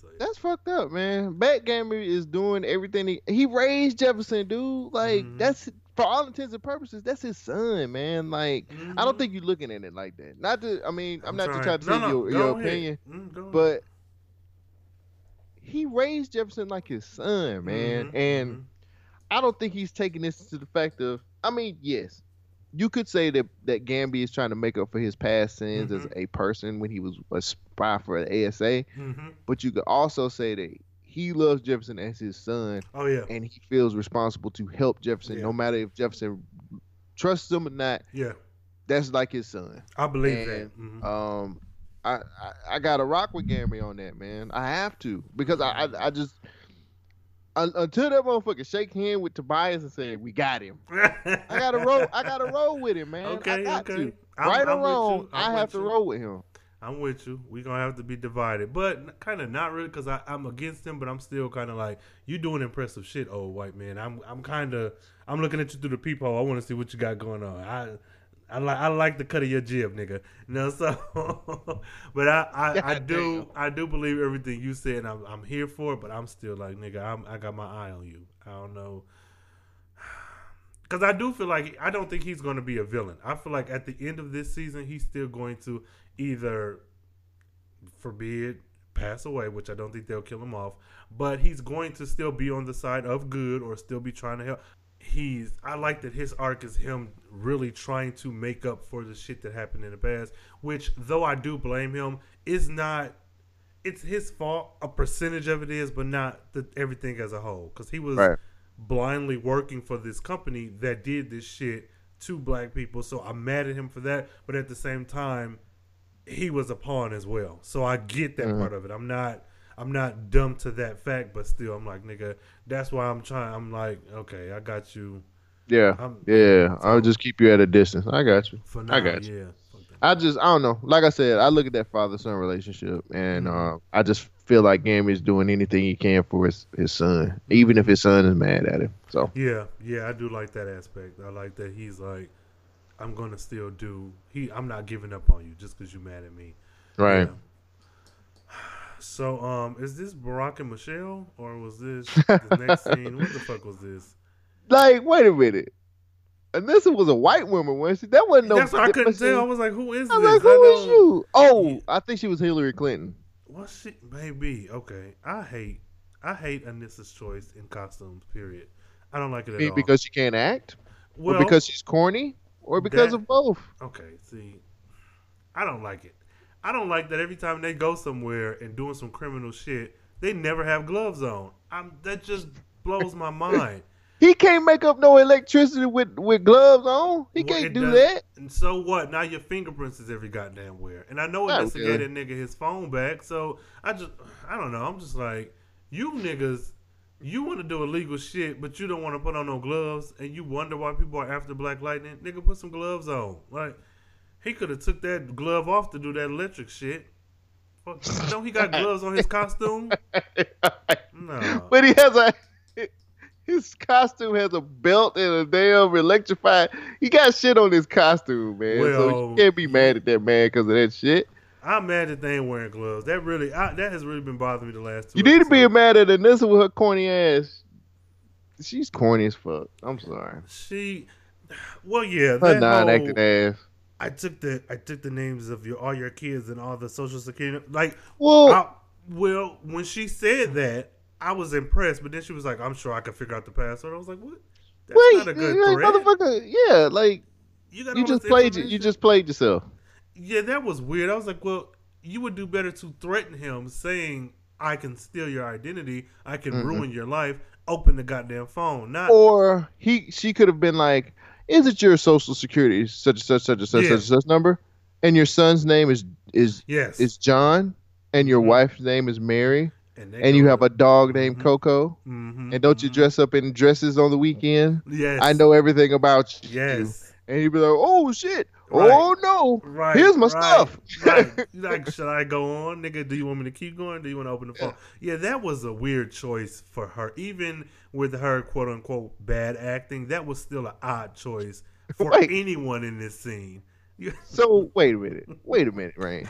S1: So yeah.
S2: That's fucked up, man. Backgammon is doing everything he he raised Jefferson, dude. Like
S1: Mhm.
S2: that's for all intents and purposes, that's his son, man. Like I don't
S1: Mhm.
S2: think you're looking at it like that. Not to, I mean, I'm, not
S1: trying-
S2: to try to
S1: No,
S2: take
S1: no,
S2: your, your opinion,
S1: Mm,
S2: but he raised Jefferson like his son, man.
S1: Mhm,
S2: And
S1: mhm.
S2: I don't think he's taking this to the fact of. I mean, yes, you could say that that Gambi is trying to make up for his past sins as
S1: Mhm.
S2: a person when he was a spy for the ASA,
S1: Mhm.
S2: but you could also say that he loves Jefferson as his son,
S1: Oh yeah,
S2: and he feels responsible to help Jefferson,
S1: Yeah.
S2: no matter if Jefferson trusts him or not.
S1: yeah.
S2: That's like his son.
S1: I believe
S2: And,
S1: that. Mhm.
S2: Um, I, I I gotta rock with Gambi on that, man. I have to because I I, I just un, until that motherfucker shake hand with Tobias and say we got him. I gotta roll. I gotta roll with him, man. I
S1: Okay,
S2: got
S1: okay.
S2: to.
S1: I'm-
S2: right
S1: I'm
S2: or
S1: you.
S2: wrong,
S1: I'm
S2: have to
S1: you.
S2: roll with him.
S1: I'm with you. We're gonna have to be divided, but kind of not really because I'm against him. But I'm still kind of like you doing impressive shit, old white man. I'm I'm kind of I'm looking at you through the peephole. I want to see what you got going on. I I like I like the cut of your jib, nigga. You know, so but I I, I do. I do believe everything you said. And I'm I'm here for it, but I'm still like nigga. I'm I got my eye on you. I don't know. Because I do feel like I don't think he's going to be a villain. I feel like at the end of this season, he's still going to either forbid pass away, which I don't think they'll kill him off, but he's going to still be on the side of good or still be trying to help. He's I like that his arc is him really trying to make up for the shit that happened in the past, which though I do blame him, is not it's his fault. A percentage of it is, but not the, everything as a whole. Because he was
S2: Right.
S1: blindly working for this company that did this shit to black people. So I'm mad at him for that. But at the same time, he was a pawn as well. So I get that mm-hmm. part of it. I'm not. I'm not dumb to that fact, but still, I'm like, nigga. That's why I'm trying. I'm like, okay, I got you
S2: Yeah,
S1: I'm-
S2: yeah. I'll just keep you at a distance. I got you.
S1: now.
S2: I got you.
S1: Yeah.
S2: I just I don't know. Like I said, I look at that father son relationship, and
S1: Mhm.
S2: uh, I just feel like Gambi's doing anything he can for his his son, even if his son is mad at him. So
S1: Yeah, yeah, I do like that aspect. I like that he's like, I'm gonna still do. He, I'm not giving up on you just because you're mad at me.
S2: right.
S1: So, um, is this Barack and Michelle, or was this the next scene? What the fuck was this?
S2: Like, wait a minute. Anissa was a white woman, wasn't she? That wasn't no.
S1: That's what I couldn't
S2: she-
S1: tell. I was like, who is
S2: I was
S1: this?
S2: like, who is you? Oh, I think she was Hillary Clinton.
S1: What's she? Maybe. Okay. I hate. I hate Anissa's choice in costumes. Period. I don't like it at all.
S2: because she can't act,
S1: well,
S2: or because she's corny, or because
S1: that-
S2: of both.
S1: Okay, see, I don't like it. I don't like that every time they go somewhere and doing some criminal shit, they never have gloves on. I'm that just blows my mind.
S2: He can't make up no electricity with with gloves on. He
S1: Well,
S2: can't
S1: it
S2: do
S1: does-
S2: that.
S1: And so what? Now your fingerprints is every goddamn where. And I know
S2: really.
S1: gave that nigga his phone back, so I just I don't know. I'm just like, you niggas you want to do illegal shit, but you don't want to put on no gloves, and you wonder why people are after Black Lightning. Nigga, put some gloves on. Like, he could have took that glove off to do that electric shit. Don't he got gloves on his costume? No.
S2: But he has a his costume has a belt and a damn electrified. He got shit on his costume, man. so
S1: Well,
S2: you can't be mad at that man because of that shit.
S1: I'm mad that they ain't wearing gloves. That really, I, that has really been bothering me the last two.
S2: You need to be mad at Anissa with her corny ass. She's corny as fuck. I'm sorry.
S1: She, well, yeah,
S2: Her non-acting ass.
S1: I took the I took the names of your all your kids and all the social security. Like,
S2: Well,
S1: I, well, when she said that, I was impressed. But then she was like, "I'm sure I could figure out the password." I was like, "What? That's
S2: wait,
S1: not a good threat.
S2: motherfucker. Yeah, like
S1: You, got
S2: you just played. You just played yourself.
S1: yeah, that was weird. I was like, well, you would do better to threaten him, saying, "I can steal your identity. I can
S2: Mhm.
S1: ruin your life. Open the goddamn phone." Not
S2: Or he, she could have been like, "Is it your social security such and such, such and such,
S1: Yeah.
S2: such and such number?" And your son's name is is
S1: yes,
S2: is John, and your
S1: Mhm.
S2: wife's name is Mary,
S1: and,
S2: and you have a dog named
S1: Mhm.
S2: Coco.
S1: Mhm,
S2: And don't you
S1: mhm.
S2: dress up in dresses on the weekend?
S1: Yes,
S2: I know everything about you.
S1: Yes.
S2: And you'd be like, "Oh shit!
S1: Right.
S2: Oh no!
S1: Right.
S2: Here's my
S1: right,
S2: stuff."
S1: right. Like, should I go on, nigga? Do you want me to keep going? Do you want to open the phone? Yeah, that was a weird choice for her. Even with her quote unquote bad acting, that was still an odd choice for
S2: Wait.
S1: anyone in this scene.
S2: So wait a minute. Wait a minute, Rain.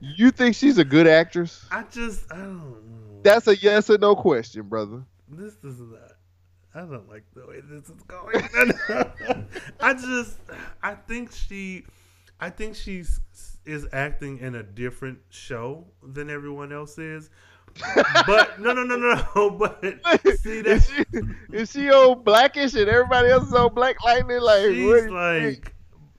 S2: You think she's a good actress?
S1: I just, I don't know.
S2: That's a yes or no question, brother.
S1: this is not. I don't like the way this is going. I just, I think she, I think she's is acting in a different show than everyone else is. But no, no, no, no, no. But see
S2: is,
S1: that
S2: she, is she on blackish and everybody else is on black lightning? Like,
S1: she's like?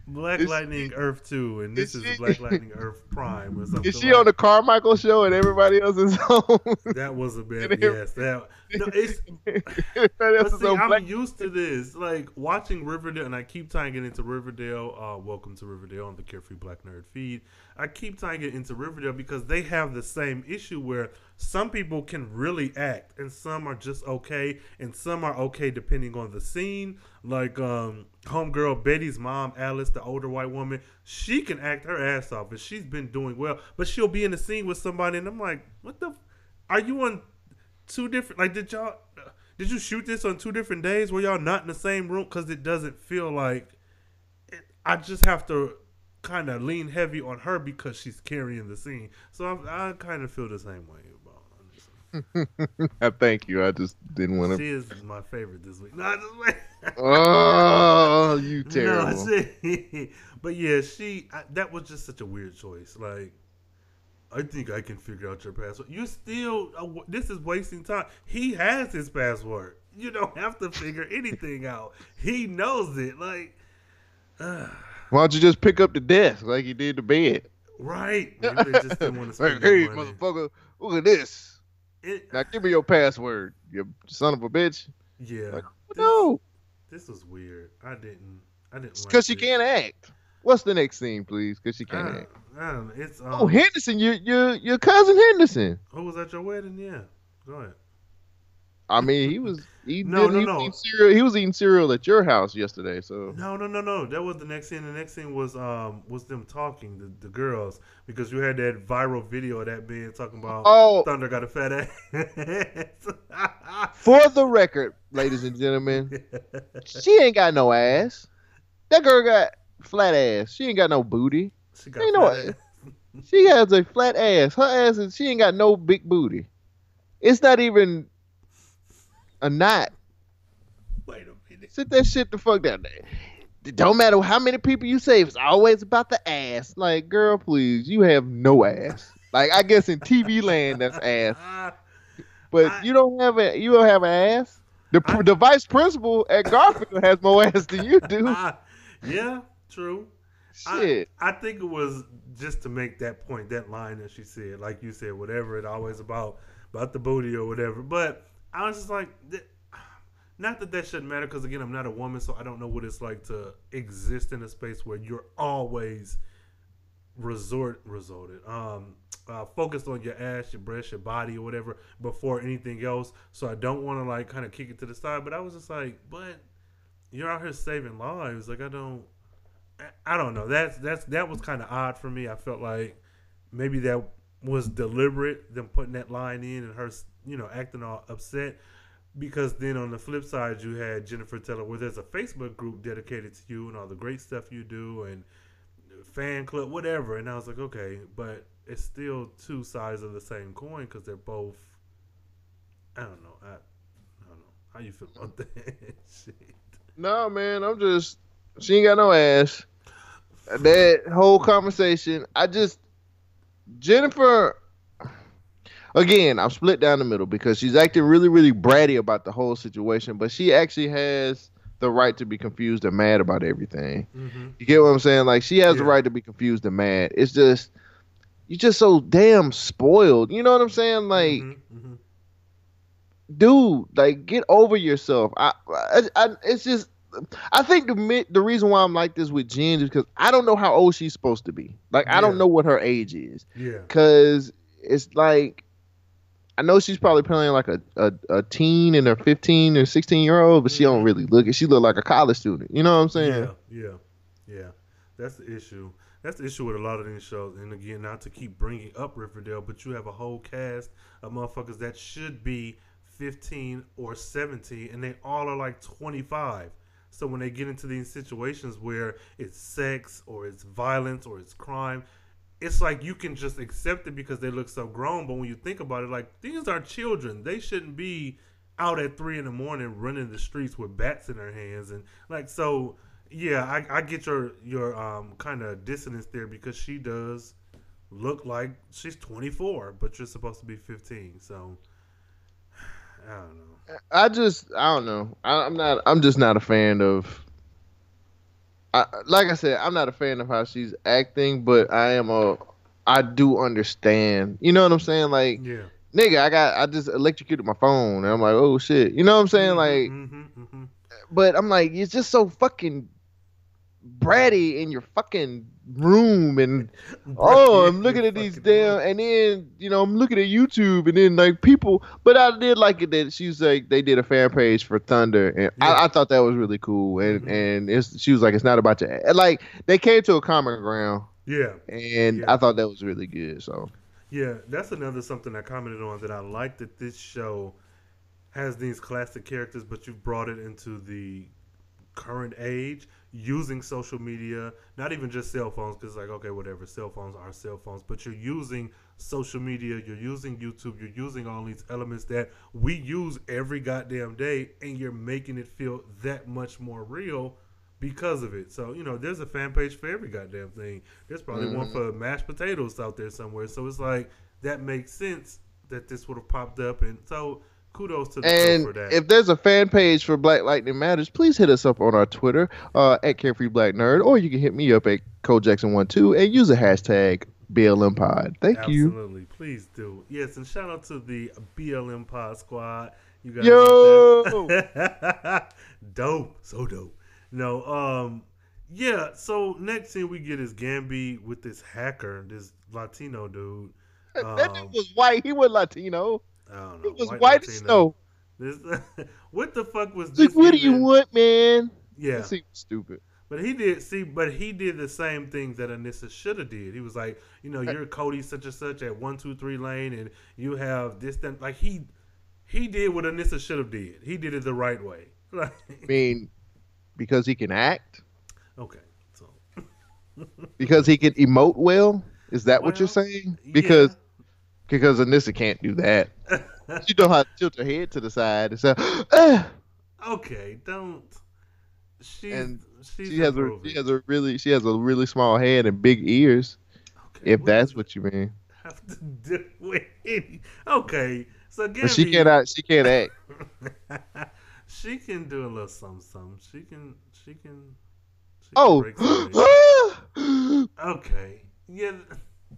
S1: Black
S2: Is
S1: Lightning Earth Two, and this
S2: is
S1: is Black Lightning Earth Prime or something.
S2: is she
S1: like
S2: on the Carmichael show and everybody else is on?
S1: That was a bit yes. That no, it's But see,
S2: on
S1: I'm
S2: black.
S1: used to this. Like watching Riverdale, and I keep tying it into Riverdale. Uh, welcome to Riverdale on the Carefree Black Nerd feed. I keep tying it into Riverdale because they have the same issue where some people can really act, and some are just okay, and some are okay depending on the scene. Like um, homegirl Betty's mom, Alice, the older white woman, she can act her ass off, and she's been doing well. But she'll be in the scene with somebody, and I'm like, what the? F- are you on two different? Like, did y'all? Did you shoot this on two different days? Were y'all not in the same room? Because it doesn't feel like. It, I just have to kind of lean heavy on her because she's carrying the scene. So I, I kind of feel the same way.
S2: I thank you. I just didn't want to.
S1: She is my favorite this week. No, just
S2: Oh, you
S1: No,
S2: terrible.
S1: she, but yeah, she. I, that was just such a weird choice. Like, I think I can figure out your password. You still. Uh, this is wasting time. He has his password. You don't have to figure anything out. He knows it. Like, uh,
S2: Why don't you just pick up the desk like you did the bed?
S1: right? Maybe they just didn't want to
S2: Like, hey, motherfucker, look at this.
S1: It,
S2: Now give me your password, you son of a bitch.
S1: yeah.
S2: Like,
S1: this,
S2: No,
S1: this was weird. I didn't. I didn't. like
S2: because she
S1: this.
S2: can't act. What's the next scene, please? Because she can't act.
S1: It's um,
S2: Oh, Henderson, your your your cousin Henderson.
S1: who was at your wedding? Yeah. Go ahead.
S2: I mean, he was he,
S1: No,
S2: did,
S1: no,
S2: he
S1: no.
S2: Was eating cereal, he was eating cereal at your house yesterday. So
S1: No, no, no, no. That was the next scene. The next scene was um was them talking, the, the girls, because you had that viral video of that being talking about
S2: Oh.
S1: Thunder got a fat ass.
S2: for the record, ladies and gentlemen, she ain't got no ass. That girl got flat ass. She ain't got no booty.
S1: she got
S2: Ain't no-
S1: ass.
S2: She has a flat ass. Her ass is she ain't got no big booty. It's not even a knot.
S1: Wait a minute.
S2: Sit that shit the fuck down there. It don't matter how many people you save, it's always about the ass. Like, girl, please, you have no ass. Like, I guess in TV land that's ass, but
S1: I-
S2: you don't have a you don't have an ass. The
S1: I-
S2: the vice principal at Garfield has more ass than you do.
S1: ah, yeah, true. I-
S2: Shit.
S1: I, think it was just to make that point, that line that she said, like you said, whatever it always about about the booty or whatever. But I was just like, not that that shouldn't matter because again, I'm not a woman, so I don't know what it's like to exist in a space where you're always resort resorted um uh, focused on your ass your breast your body or whatever before anything else so i don't want to like kind of kick it to the side but i was just like but you're out here saving lives like i don't I- don't know. That's that's that was kind of odd for me. I felt like maybe that was deliberate. Them putting that line in and her, you know, acting all upset. Because then on the flip side, you had Jennifer Taylor, where there's a Facebook group dedicated to you and all the great stuff you do and fan club, whatever. And I was like, okay, but it's still two sides of the same coin because they're both. I don't know. I, I don't know how you feel about that shit.
S2: No, man, I'm just she ain't got no ass. That whole conversation, I just Jennifer. Again, I'm split down the middle because she's acting really, really bratty about the whole situation, but she actually has the right to be confused and mad about everything.
S1: Mm-hmm.
S2: You get what I'm saying? Like she has the right to be confused and mad. It's just you're just so damn spoiled. You know what I'm saying? Like,
S1: hmm
S2: dude, like get over yourself. I, I, I it's just. I think the the reason why I'm like this with Jen is because I don't know how old she's supposed to be. Like I don't know what her age is.
S1: Yeah.
S2: Cause it's like I know she's probably playing like a, a, a teen and a 15 or 16 year old, but she don't
S1: Mhm.
S2: really look it. She look like a college student. You know what I'm saying?
S1: Yeah, yeah, yeah. That's the issue. That's the issue with a lot of these shows. And again, not to keep bringing up Riverdale, but you have a whole cast of motherfuckers that should be 15 or 17, and they all are like 25. So when they get into these situations where it's sex or it's violence or it's crime, it's like you can just accept it because they look so grown. But when you think about it, like these are children. They shouldn't be out at three in the morning running the streets with bats in their hands and like so. Yeah, I, I get your your um kind of dissonance there because she does look like she's 24, but you're supposed to be 15. So I don't know.
S2: I just I don't know. I, I'm not. I'm just not a fan of. I, like I said, I'm not a fan of how she's acting, but I am a. I do understand. You know what I'm saying? Like,
S1: Yeah.
S2: nigga, I got I just electrocuted my phone, and I'm like, oh shit. You know what I'm saying? Like,
S1: hmm hmm
S2: but I'm like, it's just so fucking bratty in your fucking room and oh i'm looking at these damn and then you know i'm looking at youtube and then like people but i did like it that she's like they did a fan page for thunder and
S1: Yeah.
S2: I, I thought that was really cool and
S1: Mhm.
S2: and it's she was like it's not about and, like they came to a common ground
S1: Yeah.
S2: and
S1: Yeah.
S2: i thought that was really good so
S1: Yeah, that's another something I commented on that I like that this show has these classic characters, but you've brought it into the current age using social media, not even just cell phones, because like okay, whatever, cell phones are cell phones, but you're using social media, you're using YouTube, you're using all these elements that we use every goddamn day, and you're making it feel that much more real because of it. So, you know, there's a fan page for every goddamn thing. There's probably one mm-hmm. for mashed potatoes out there somewhere. So it's like that makes sense that this would have popped up and so kudos to the
S2: and
S1: for that.
S2: if there's a fan page for Black Lightning Matters, please hit us up on our Twitter uh, at Carefree Black Nerd, or you can hit me up at ColeJackson12 and use the hashtag BLM Pod. Thank you.
S1: Absolutely. Please do. Yes, and shout out to the BLM Pod Squad. You guys
S2: Yo!
S1: dope. So dope. No, um yeah, so next thing we get is Gambi with this hacker, this Latino dude.
S2: that dude
S1: Um,
S2: was white. He was Latino.
S1: I don't
S2: He
S1: know.
S2: was white, as snow.
S1: This, what the fuck was
S2: like,
S1: this?
S2: what do you want, man?
S1: Yeah,
S2: That seems stupid.
S1: but he did see, but he did the same thing that Anissa should have did. He was like, you know, you're Cody such and such at one two three lane, and you have this then like he he did what Anissa should have did. He did it the right way.
S2: I mean, because he can act,
S1: okay, so
S2: because he can emote well. Is that what you're saying? Because because Anissa can't do that. she don't how to tilt her head to the side and say, "Ah."
S1: okay, don't. She's
S2: And she has a she has a really she has a really small head and big ears.
S1: Okay,
S2: If
S1: what
S2: that's what you mean,
S1: have to do with any? Okay, so
S2: but she
S1: Gabby-
S2: cannot she can't act.
S1: she can do a little something, something. She can, she can. She can
S2: Oh,
S1: break
S2: oh,
S1: okay, yeah.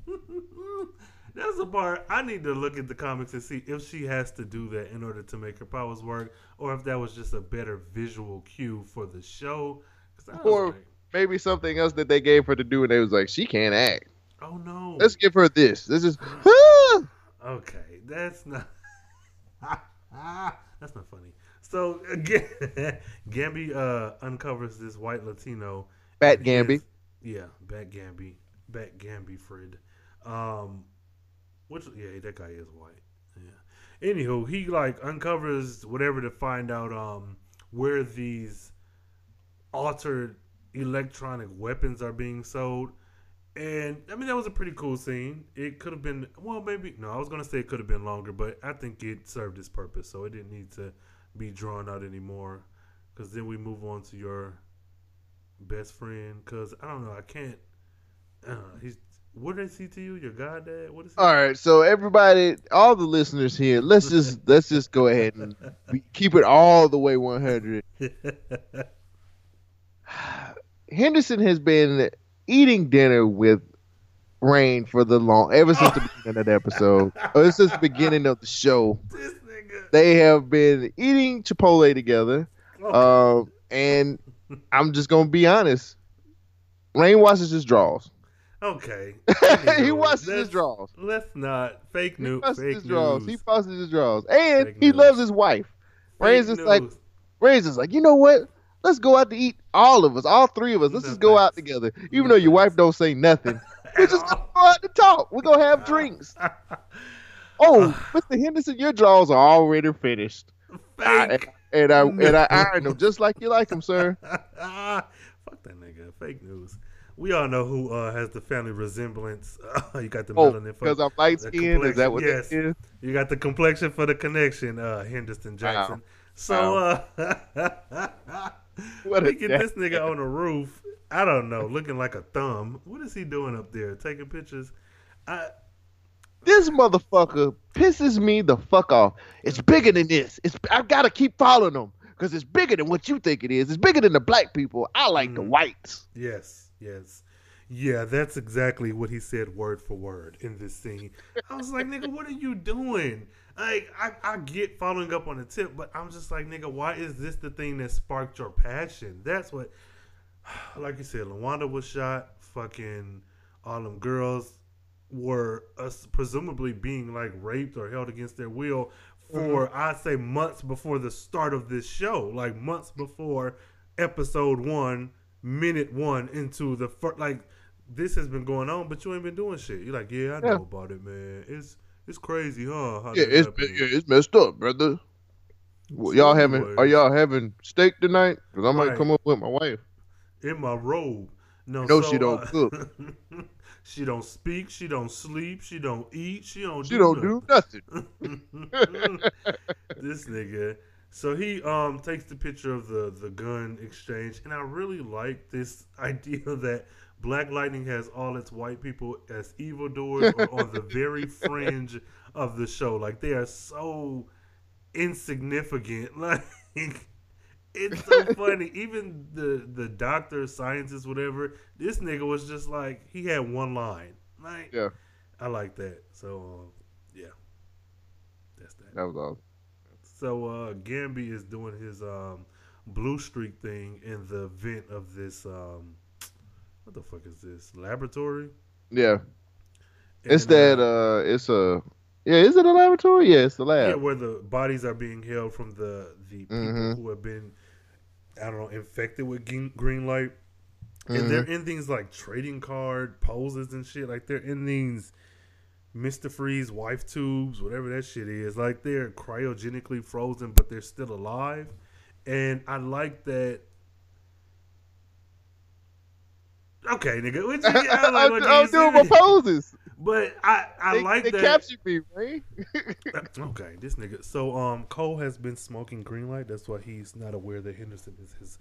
S1: That's the part I need to look at the comics and see if she has to do that in order to make her powers work, or if that was just a better visual cue for the show.
S2: Or-
S1: like,
S2: maybe something else that they gave her to do, and they was like, she can't act.
S1: oh no,
S2: Let's give her this. This is.
S1: Okay, that's not. that's not funny. So again, Gambi uh, uncovers this white Latino.
S2: Bat
S1: has-
S2: Gambi.
S1: yeah, Bat Gambi, Bat Gambi Fred. Um, Which yeah, that guy is white. Yeah. Anywho, he like uncovers whatever to find out um where these altered electronic weapons are being sold. And I mean that was a pretty cool scene. It could have been well maybe no, I was gonna say it could have been longer, but I think it served its purpose, so it didn't need to be drawn out anymore. Cause then we move on to your best friend. Cause I don't know, I can't. Know. He's what is he to you? Your goddad? What is he?
S2: All right, so everybody, all the listeners here, let's just let's just go ahead and keep it all the way 100. Henderson has been eating dinner with Rain for the long ever since the beginning of the episode. Or since the beginning of the show.
S1: this nigga.
S2: They have been eating Chipotle together.
S1: Okay.
S2: Um, and I'm just gonna be honest. Rain watches his drawers.
S1: Okay.
S2: he washes his drawers.
S1: Let's not fake
S2: He
S1: news.
S2: washes
S1: Fake
S2: his
S1: news.
S2: He washes his draws. and
S1: Fake
S2: he
S1: news.
S2: loves his wife. Just like just like you know what? Let's go out to eat. All of us, all three of us. Let's
S1: No
S2: just go out together. Even
S1: No
S2: though your wife don't say nothing, we're just gonna go out to talk. We're gonna have drinks. Oh, Mr. Henderson, your draws are already finished. I-
S1: Fake.
S2: and I and I ironed them just like you like them, sir.
S1: Fuck that nigga. Fake news. We all know who uh, has the family resemblance. you got the
S2: Oh,
S1: melanin for
S2: because I'm light skinned. Is that what
S1: complexion,
S2: that is?
S1: You got the complexion for the connection, uh, Henderson Jackson. So uh
S2: What
S1: we get this nigga on the roof. I don't know, looking like a thumb. What is he doing up there? Taking pictures? I
S2: This motherfucker pisses me the fuck off. It's bigger than this. It's I've got to keep following them because it's bigger than what you think it is. It's bigger than the black people. I like the
S1: Mhm.
S2: whites.
S1: Yes, yes. Yeah, that's exactly what he said word for word in this scene. I was like, nigga, what are you doing? Like, I, I get following up on a tip, but I'm just like, nigga, why is this the thing that sparked your passion? That's what, like you said, Lawanda was shot. Fucking all them girls were uh, presumably being like raped or held against their will for, I'd say, months before the start of this show. Like, months before episode one, minute one into the first, like, this has been going on, but you ain't been doing shit. You're like, yeah, I know
S2: Yeah.
S1: about it, man. It's it's crazy, huh? How
S2: Yeah,
S1: that
S2: it's
S1: happened.
S2: yeah, it's messed up, brother. Well, y'all having
S1: anyways.
S2: are y'all having steak tonight? Cause I might
S1: Right.
S2: come up with my wife.
S1: in my robe. No,
S2: No,
S1: so,
S2: she don't
S1: uh,
S2: cook.
S1: she don't speak. She don't sleep. She don't eat. She don't.
S2: She
S1: do
S2: don't do nothing.
S1: nothing. this nigga. So he um takes the picture of the the gun exchange, and I really like this idea that Black Lightning has all its white people as evildoers or on the very fringe of the show. Like they are so insignificant. Like it's so funny. Even the the doctor, scientist, whatever. This nigga was just like he had one line. Like
S2: Yeah,
S1: I like that. So um, yeah, that's that.
S2: that was all.
S1: So uh, Gambi is doing his um, blue streak thing in the vent of this. Um, what the fuck is this laboratory?
S2: Yeah, it's that. Uh, it's a. Yeah, is it a laboratory? Yeah, it's the
S1: yeah,
S2: lab.
S1: where the bodies are being held from the the people
S2: Mhm.
S1: who have been, I don't know, infected with green, light, and
S2: Mhm.
S1: they're in things like trading card poses and shit. Like they're in these Mister Freeze wife tubes, whatever that shit is. Like they're cryogenically frozen, but they're still alive. And I like that. Okay, nigga. What you, I like what
S2: I'm, I'm doing my poses.
S1: But I, I
S2: They,
S1: like
S2: they
S1: that.
S2: captured me, right?
S1: Okay, this nigga. So um, Cole has been smoking green light. That's why he's not aware that Henderson is his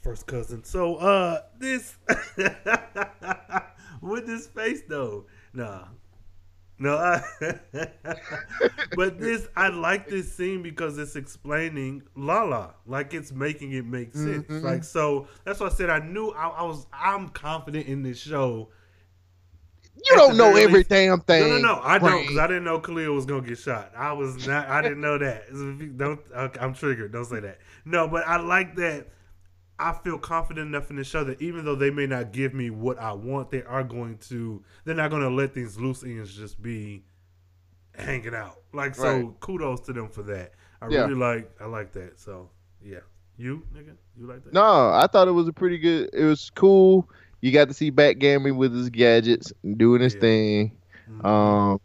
S1: first cousin. So uh, this with this face though, nah, no. I but this I like this scene because it's explaining Lala, like it's making it make sense.
S2: Mhm.
S1: Like so, that's why I said I knew I, I was. I'm confident in this show.
S2: You don't know
S1: very
S2: every
S1: least-
S2: damn thing.
S1: No, no, no. I don't because I didn't know Khalil was gonna get shot. I was not. I didn't know that. Don't. I'm triggered. Don't say that. No, but I like that. I feel confident enough in the show that even though they may not give me what I want, they are going to. They're not going to let these loose ends just be hanging out. Like so,
S2: Right.
S1: kudos to them for that. I
S2: Yeah.
S1: really like. I like that. So yeah, you nigga, you like that?
S2: No, I thought it was a pretty good. It was cool. You got to see Backgammon with his gadgets doing his
S1: Yeah.
S2: thing.
S1: Mhm.
S2: Um,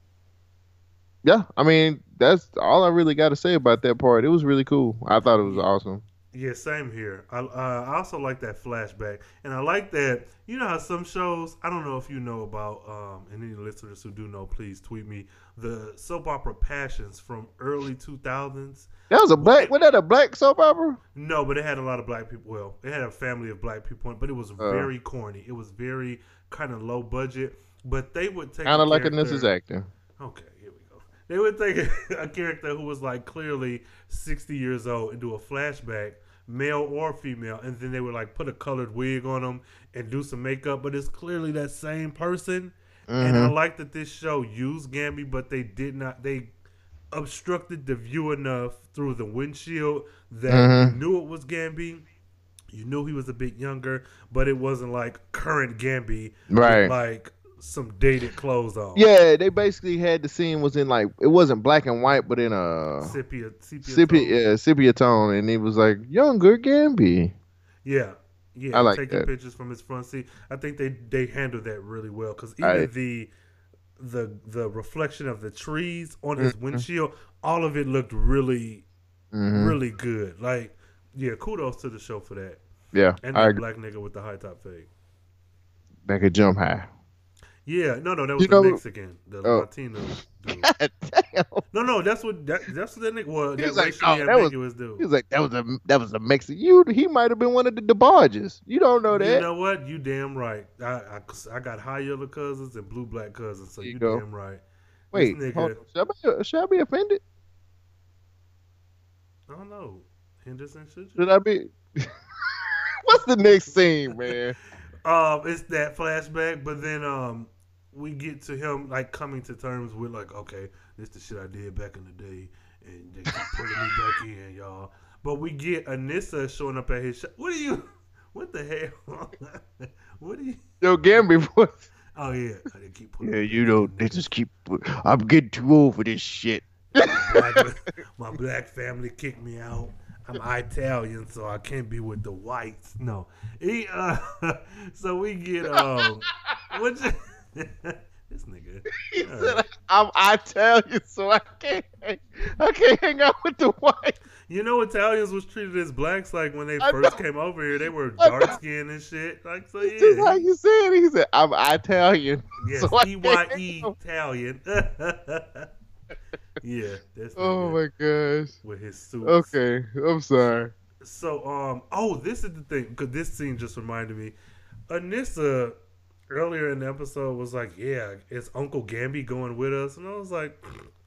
S2: yeah, I mean that's all I really got to say about that part. It was really cool. I thought it was awesome.
S1: Yeah, same here. I uh, I also like that flashback, and I like that. You know how some shows I don't know if you know about, um, and any listeners who do know, please tweet me the soap opera Passions from early two thousands.
S2: That was a black. Was that a black soap opera?
S1: No, but it had a lot of black people. Well, it had a family of black people, but it was
S2: Uh.
S1: very corny. It was very kind of low budget. But they would take
S2: Kind of like a Mrs. Acting.
S1: Okay, here we go. They would take a, a character who was like clearly 60 years old and do a flashback, male or female, and then they would like put a colored wig on them and do some makeup, but it's clearly that same person. And I mm-hmm. like that this show used Gambi, but they did not. They obstructed the view enough through the windshield that you mm-hmm. knew it was Gambi. You knew he was a bit younger, but it wasn't like current Gambi,
S2: Right.
S1: like some dated clothes on.
S2: Yeah, they basically had the scene was in like it wasn't black and white, but in a
S1: sepia, sepia,
S2: sepia,
S1: tone.
S2: yeah, sepia tone, and it was like younger Gambi.
S1: yeah, yeah.
S2: I like
S1: taking
S2: that.
S1: pictures from his front seat. I think they they handled that really well because even
S2: I-
S1: the the the reflection of the trees on his
S2: Mm-hmm.
S1: windshield, all of it looked really
S2: Mhm.
S1: really good. Like, yeah, kudos to the show for that.
S2: Yeah,
S1: And the black nigga with the high top fade.
S2: That could jump high.
S1: Yeah, no, no, that was
S2: You
S1: the
S2: know-
S1: Mexican, the
S2: Oh.
S1: Latino dude.
S2: God damn.
S1: No, no, that's what that, that's what that nigga was.
S2: He
S1: That
S2: was like,
S1: racially
S2: oh, that was-
S1: dude.
S2: He was like, that was a that was a Mexican. You he might have been one of the DeBarges. You don't know that.
S1: You know what? You damn right. I, I, I got high yellow cousins and blue black cousins, so
S2: There you
S1: you
S2: go.
S1: damn right.
S2: Wait,
S1: nigga,
S2: should, I be, should I be offended?
S1: I don't know. Henderson, should you?
S2: Should I be? What's the next scene, man?
S1: Um, it's that flashback, but then um, we get to him like coming to terms with like, okay, this the shit I did back in the day, and they keep pulling me back in, y'all. But we get Anissa showing up at his shop. What are you? What the hell? what are you?
S2: Yo, Gambi, boy.
S1: Oh yeah, they keep pulling.
S2: Yeah, you know, they just keep. I'm getting too old for this shit.
S1: black, my black family kicked me out. I'm Italian, so I can't be with the whites. No, he. Uh, so we get um, what? You, this nigga.
S2: He
S1: All
S2: said,
S1: right.
S2: "I'm Italian, so I can't. I can't hang out with the white."
S1: You know, Italians was treated as blacks like when they
S2: I
S1: first
S2: know.
S1: came over here. They were dark skinned and shit. Like so,
S2: That's just how you said. He said, "I'm Italian."
S1: Yes,
S2: so I
S1: E Y E Italian. yeah, that's
S2: Oh my gosh.
S1: with his suits.
S2: Okay, I'm sorry.
S1: So, um, oh, this is the thing because this scene just reminded me. Anissa earlier in the episode was like, "Yeah, is Uncle Gambi going with us?" And I was like,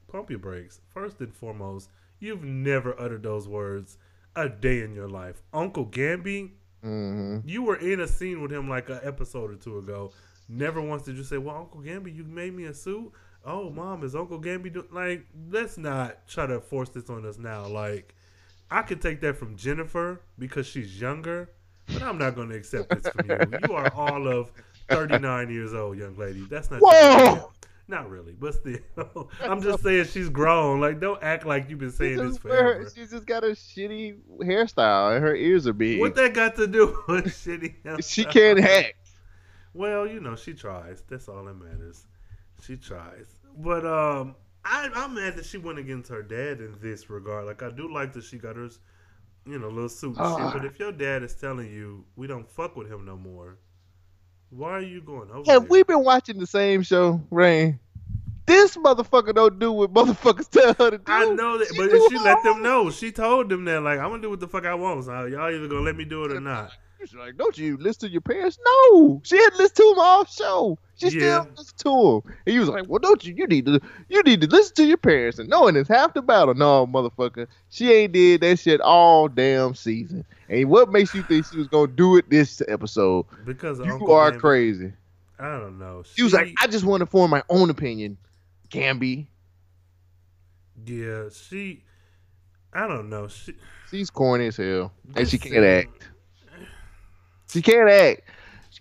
S1: "Pump your brakes. First and foremost, you've never uttered those words a day in your life, Uncle Gambi.
S2: hmm
S1: You were in a scene with him like an episode or two ago. Never once did you say, "Well, Uncle Gambi, you made me a suit." Oh, mom, is Uncle Gambi do-? like? Let's not try to force this on us now. Like, I could take that from Jennifer because she's younger, but I'm not going to accept this from you. You are all of 39 years old, young lady. That's not.
S2: Whoa!
S1: Not really, but still, I'm just saying she's grown. Like, don't act like you've been saying this forever.
S2: she's just got a shitty hairstyle, and her ears are big.
S1: What that got to do with shitty?
S2: she can't hack.
S1: Well, you know, she tries. That's all that matters. She tries. But um I I'm mad that she went against her dad in this regard. Like I do like that she got her you know, little suit
S2: Ah.
S1: shit. But if your dad is telling you we don't fuck with him no more, why are you going over
S2: Have
S1: there?
S2: we been watching the same show, Rain? This motherfucker don't do what motherfuckers tell her to do.
S1: I know that, but she let them know. She told them that, like, I'm gonna do what the fuck I want. So y'all either gonna let me do it or not.
S2: She's like, don't you listen to your parents? No, she had to listen to him all show. She
S1: Yeah.
S2: still listened to him, and he was like, well, don't you? You need to, you need to listen to your parents, and knowing is half the battle. No, motherfucker, she ain't did that shit all damn season. And what makes you think she was gonna do it this episode?
S1: Because
S2: You
S1: Uncle
S2: are
S1: Gambi.
S2: crazy.
S1: I don't know.
S2: She was like, I just want to form my own opinion. Gambi,
S1: yeah, she. I don't know. She.
S2: she's corny as hell, and she can't act. She can't act.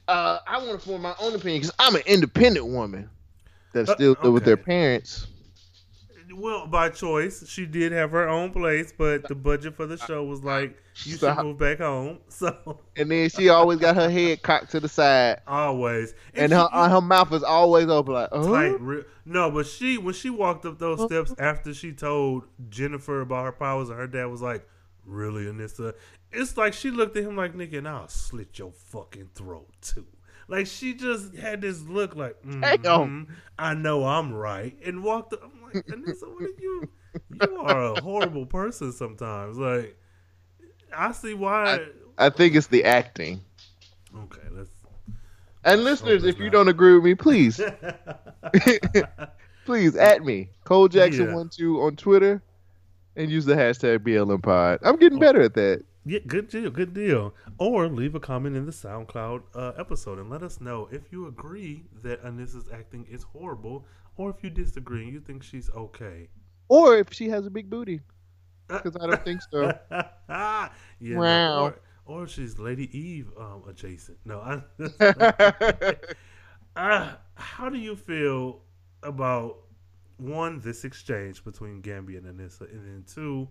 S2: Uh, I want to form my own opinion because I'm an independent woman that
S1: Uh,
S2: still live with their parents.
S1: well, by choice, she did have her own place, but the budget for the show was like, you should move back home. So
S2: And then she always got her head cocked to the side,
S1: always,
S2: and
S1: she-
S2: her uh, her mouth is always open, like, oh,
S1: tight. Re- no, but she when she walked up those steps after she told Jennifer about her powers, and her dad was like, "Really, Anissa?" It's like she looked at him like, "Nigga, and I'll slit your fucking throat too." Like she just had this look like, "Mhm, "I know I'm right," and walked. Up. I'm like, Anissa, what are you? You are a horrible person sometimes. Like, I see why.
S2: I think it's the acting.
S1: okay, let's.
S2: And listeners, if you
S1: not.
S2: don't agree with me, please, please at me, Cole Jackson
S1: Yeah.
S2: one two on Twitter, and use the hashtag BLM Pod. I'm getting better at that.
S1: Yeah, good deal, good deal. Or leave a comment in the SoundCloud uh, episode and let us know if you agree that Anissa's acting is horrible, or if you disagree and you think she's okay.
S2: Or if she has a big booty, because I don't think so.
S1: yeah,
S2: Wow.
S1: or, or she's Lady Eve um, adjacent. No, I. uh, how do you feel about one this exchange between Gambia and Anissa, and then two,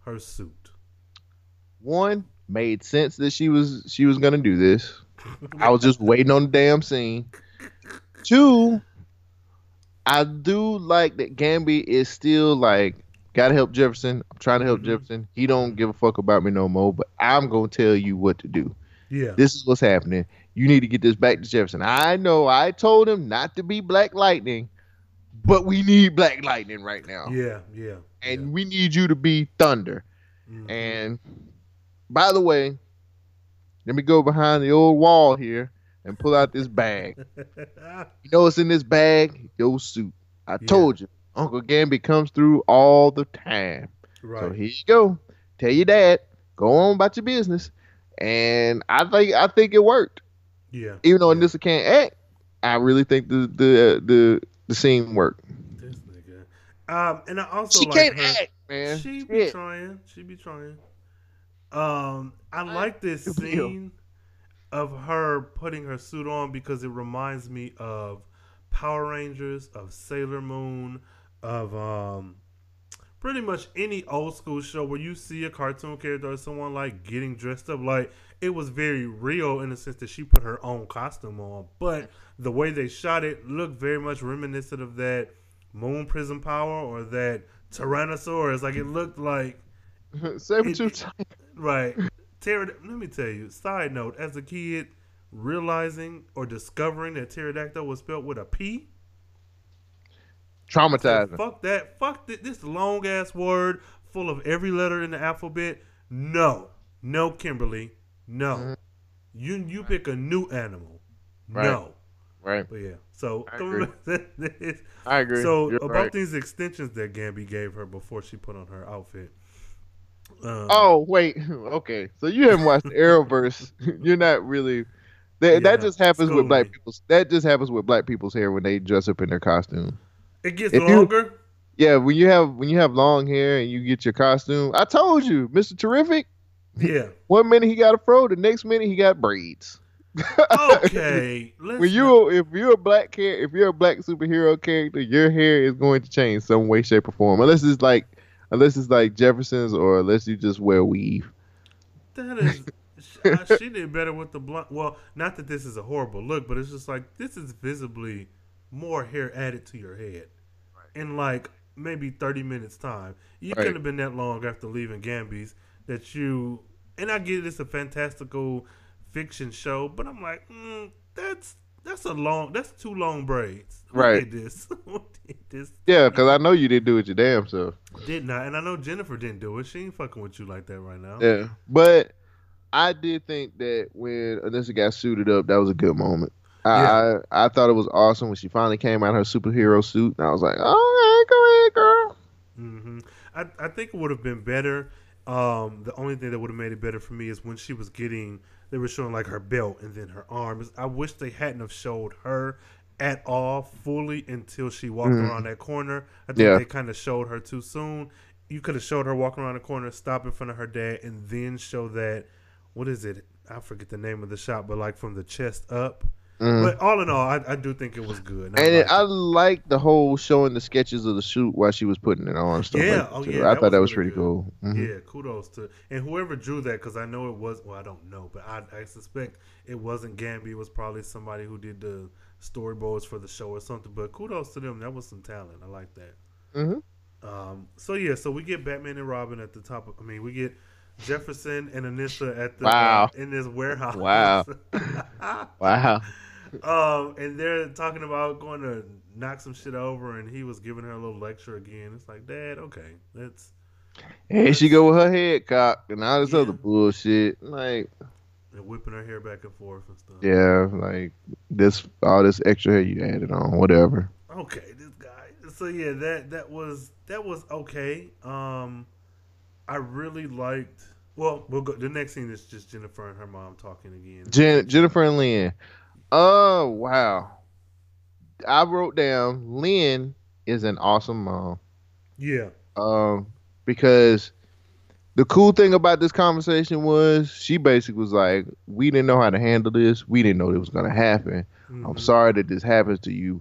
S1: her suit?
S2: One made sense that she was she was gonna do this. I was just waiting on the damn scene. Two, I do like that Gambi is still like gotta help Jefferson. I'm trying to help
S1: Mhm.
S2: Jefferson. He don't give a fuck about me no more, but I'm gonna tell you what to do.
S1: Yeah,
S2: This is what's happening. You need to get this back to Jefferson. I know I told him not to be Black Lightning, but we need Black Lightning right now.
S1: yeah, yeah.
S2: And we need you to be Thunder.
S1: yeah. Mhm.
S2: And by the way, let me go behind the old wall here and pull out this bag. You know what's in this bag? Your suit. I
S1: Yeah.
S2: told you. Uncle Gambi comes through all the time.
S1: right.
S2: So here you go. Tell your dad. Go on about your business. And I think I think it worked.
S1: yeah.
S2: Even though
S1: yeah.
S2: Anissa can't act, I really think the the the the scene worked.
S1: This nigga. Um, and I also
S2: She
S1: like
S2: can't
S1: her.
S2: act, man.
S1: She be
S2: Shit.
S1: trying. She be trying. Um, I like this scene of her putting her suit on because it reminds me of Power Rangers, of Sailor Moon, of um, pretty much any old school show where you see a cartoon character or someone like getting dressed up. Like it was very real in the sense that she put her own costume on, but the way they shot it looked very much reminiscent of that Moon Prism Power or that Tyrannosaurus. Like it looked like
S2: Saber tooth.
S1: Right. Pterod- let me tell you. Side note: As a kid, realizing or discovering that pterodactyl was spelled with a P,
S2: Traumatizing.
S1: fuck that. Fuck th- this long ass word full of every letter in the alphabet. No, no, Kimberly, no. Mm-hmm. You you pick a new animal.
S2: Right.
S1: No,
S2: Right.
S1: but yeah. So
S2: I agree. I agree.
S1: So
S2: You're
S1: about
S2: right.
S1: these extensions that Gambi gave her before she put on her outfit. Um,
S2: Oh wait, okay. So you haven't watched the Arrowverse. You're not really. That,
S1: Yeah,
S2: that just happens with black
S1: me.
S2: people's. That just happens with black people's hair when they dress up in their costume.
S1: it gets
S2: if you-
S1: longer.
S2: Yeah, when you have when you have long hair and you get your costume. I told you, Mister Terrific.
S1: Yeah.
S2: One minute he got a fro, the next minute he got braids.
S1: Okay.
S2: When you if you're a black char- if you're a black superhero character, your hair is going to change some way, shape, or form. Unless it's like unless it's like Jefferson's or unless you just wear weave.
S1: That is, sh- uh, she did better with the blunt. Well, not that this is a horrible look, but it's just like this is visibly more hair added to your head in like maybe thirty minutes time. You
S2: Right.
S1: couldn't have been that long after leaving Gambi's that you. And I get it's a fantastical fiction show, but I'm like, mm, that's that's a long, that's two long braids. Who
S2: Right.
S1: did this? Who did this?
S2: Yeah, because I know you didn't do it your damn self.
S1: Did not, and I know Jennifer didn't do it. She ain't fucking with you like that right now.
S2: Yeah, but I did think that when Anissa got suited up, that was a good moment. I
S1: Yeah.
S2: I, I thought it was awesome when she finally came out in her superhero suit, and I was like, "All right, go ahead, girl."
S1: hmm I, I think it would have been better. Um, the only thing that would have made it better for me is when she was getting, they were showing like her belt and then her arms. I wish they hadn't have showed her at all fully until she walked
S2: Mhm.
S1: around that corner. I think
S2: Yeah.
S1: they kind of showed her too soon. You could have showed her walking around the corner, stop in front of her dad, and then show that. What is it? I forget the name of the shot, but like from the chest up,
S2: Mhm.
S1: But all in all, I, I do think it was good.
S2: And it,
S1: liked
S2: I like the whole showing the sketches of the shoot while she was putting it on. and Stuff
S1: Yeah,
S2: like
S1: oh, yeah,
S2: I
S1: that
S2: thought that
S1: was
S2: pretty cool. Mhm.
S1: Yeah, kudos to and whoever drew that because I know it was. Well, I don't know, but I, I suspect it wasn't Gambi. It was probably somebody who did the storyboards for the show or something. But kudos to them. That was some talent. I like that.
S2: Mhm.
S1: Um, so yeah, so we get Batman and Robin at the top. Of, I mean, we get Jefferson and Anissa at the
S2: Wow.
S1: uh, in this warehouse.
S2: Wow. Wow.
S1: um, and they're talking about going to knock some shit over, and he was giving her a little lecture again. It's like, Dad, okay, let's.
S2: And here she go with her head cocked and all this
S1: Yeah.
S2: other bullshit. Like,
S1: And whipping her hair back and forth and stuff.
S2: yeah, like this all this extra hair you added on, whatever.
S1: Okay, this guy. So yeah, that that was that was okay. Um, I really liked. Well, we'll go. The next scene is just Jennifer and her mom talking again.
S2: Jen, Jennifer and Lynn. Oh wow. I wrote down Lynn is an awesome mom.
S1: Yeah,
S2: Um, because the cool thing about this conversation was she basically was like, "We didn't know how to handle this. We didn't know it was gonna happen. I'm
S1: Mhm.
S2: sorry that this happens to you.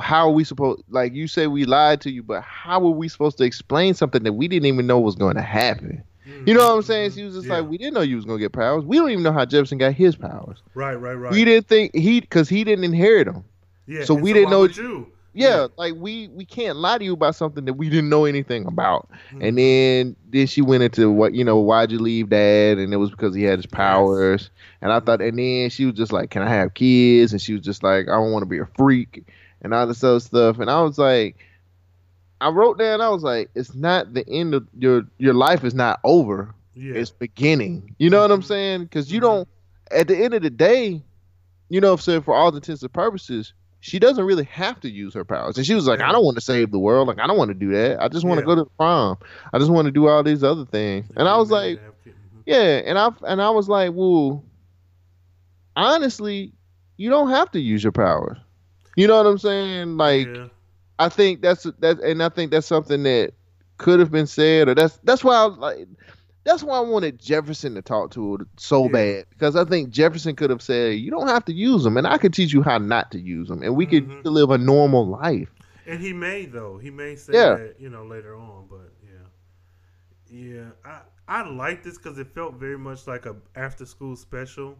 S2: How are we supposed? Like you say, we lied to you, but how were we supposed to explain something that we didn't even know was going to happen? You know what I'm saying? She was just
S1: Yeah.
S2: like, we didn't know you was gonna get powers. We don't even know how Jefferson got his powers.
S1: right, right, right.
S2: We didn't think he because he didn't inherit them.
S1: yeah,
S2: so we didn't know-
S1: you.
S2: Yeah, like we we can't lie to you about something that we didn't know anything about.
S1: Mhm.
S2: And then then she went into what you know why'd you leave dad and it was because he had his powers. And I thought and then she was just like can I have kids and she was just like I don't want to be a freak and all this other stuff and I was like I wrote down I was like it's not the end of your your life is not over
S1: yeah,
S2: it's beginning. You know what I'm
S1: Mhm.
S2: saying? Because you
S1: Mhm.
S2: don't. At the end of the day, you know, so for all intents and purposes, she doesn't really have to use her powers. And she was like. "I don't want to save the world. Like, I don't want to do that. I just want to
S1: Yeah.
S2: go to the prom. I just want to do all these other things." And I was like,
S1: mm-hmm.
S2: "Yeah." And I and I was like, "Well, honestly, you don't have to use your powers." You know what I'm saying? Like,
S1: yeah,
S2: I think that's that, and I think that's something that could have been said, or that's that's why I was like. That's why I wanted Jefferson to talk to her so
S1: Yeah.
S2: bad because I think Jefferson could have said, "You don't have to use them, and I could teach you how not to use them, and we
S1: Mhm.
S2: could live a normal life."
S1: and he may though. He may say
S2: Yeah.
S1: that you know later on, but yeah, yeah. I I like this because it felt very much like a after school special.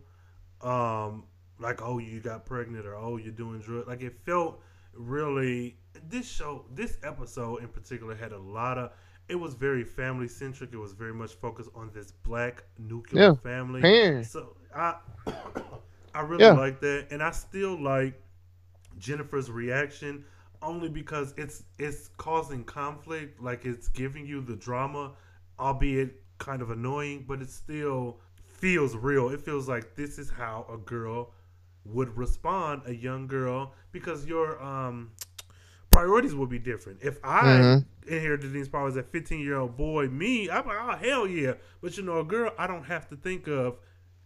S1: Um, like oh you got pregnant or oh you're doing drugs. Like it felt really. This show, this episode in particular, had a lot of. It was very family centric. It was very much focused on this black nuclear
S2: Yeah.
S1: family.
S2: Man.
S1: So I, I really
S2: Yeah.
S1: like that, and I still like Jennifer's reaction only because it's it's causing conflict. Like it's giving you the drama, albeit kind of annoying, but it still feels real. It feels like this is how a girl would respond, a young girl, because your um priorities will be different. If I
S2: Mhm.
S1: inherited these powers as a 15 year old boy, me, I'm like, oh hell yeah. But you know, a girl, I don't have to think of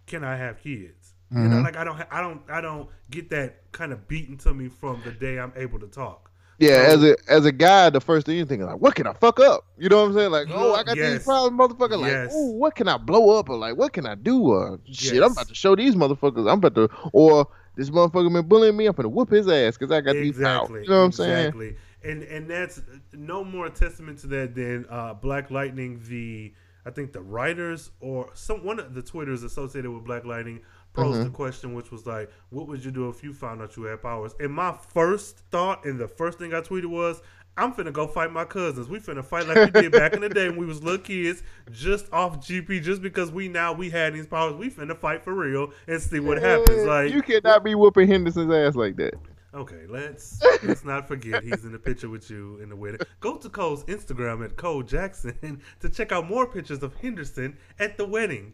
S1: can I have kids. You know,
S2: Mhm.
S1: like I don't, ha- I don't, I don't get that kind of beaten to me from the day I'm able to talk.
S2: Yeah, as a as a guy, the first thing you think is like, "What can I fuck up?" You know what I'm saying? Like, "Oh, I got
S1: Yes.
S2: these problems, motherfucker." Like,
S1: Yes.
S2: "Oh, what can I blow up?" Or like, "What can I do?" Or shit, I'm about to show these motherfuckers. I'm about to, or this motherfucker been bullying me. I'm gonna whoop his ass because I got these powers.
S1: exactly.
S2: You know what I'm saying?
S1: Exactly. And and that's no more testament to that than uh, Black Lightning. The I think the writers or some one of the Twitters associated with Black Lightning posed
S2: Mm-hmm.
S1: a question which was like, "What would you do if you found out you had powers?" And my first thought and the first thing I tweeted was. I'm finna go fight my cousins. We finna fight like we did back in the day when we was little kids, just off GP, just because we now we had these powers. We finna fight for real and see what happens. Uh, like
S2: you cannot be whooping Henderson's ass like that.
S1: Okay, let's let's not forget he's in the picture with you in the wedding. Go to Cole's Instagram at Cole Jackson to check out more pictures of Henderson at the wedding.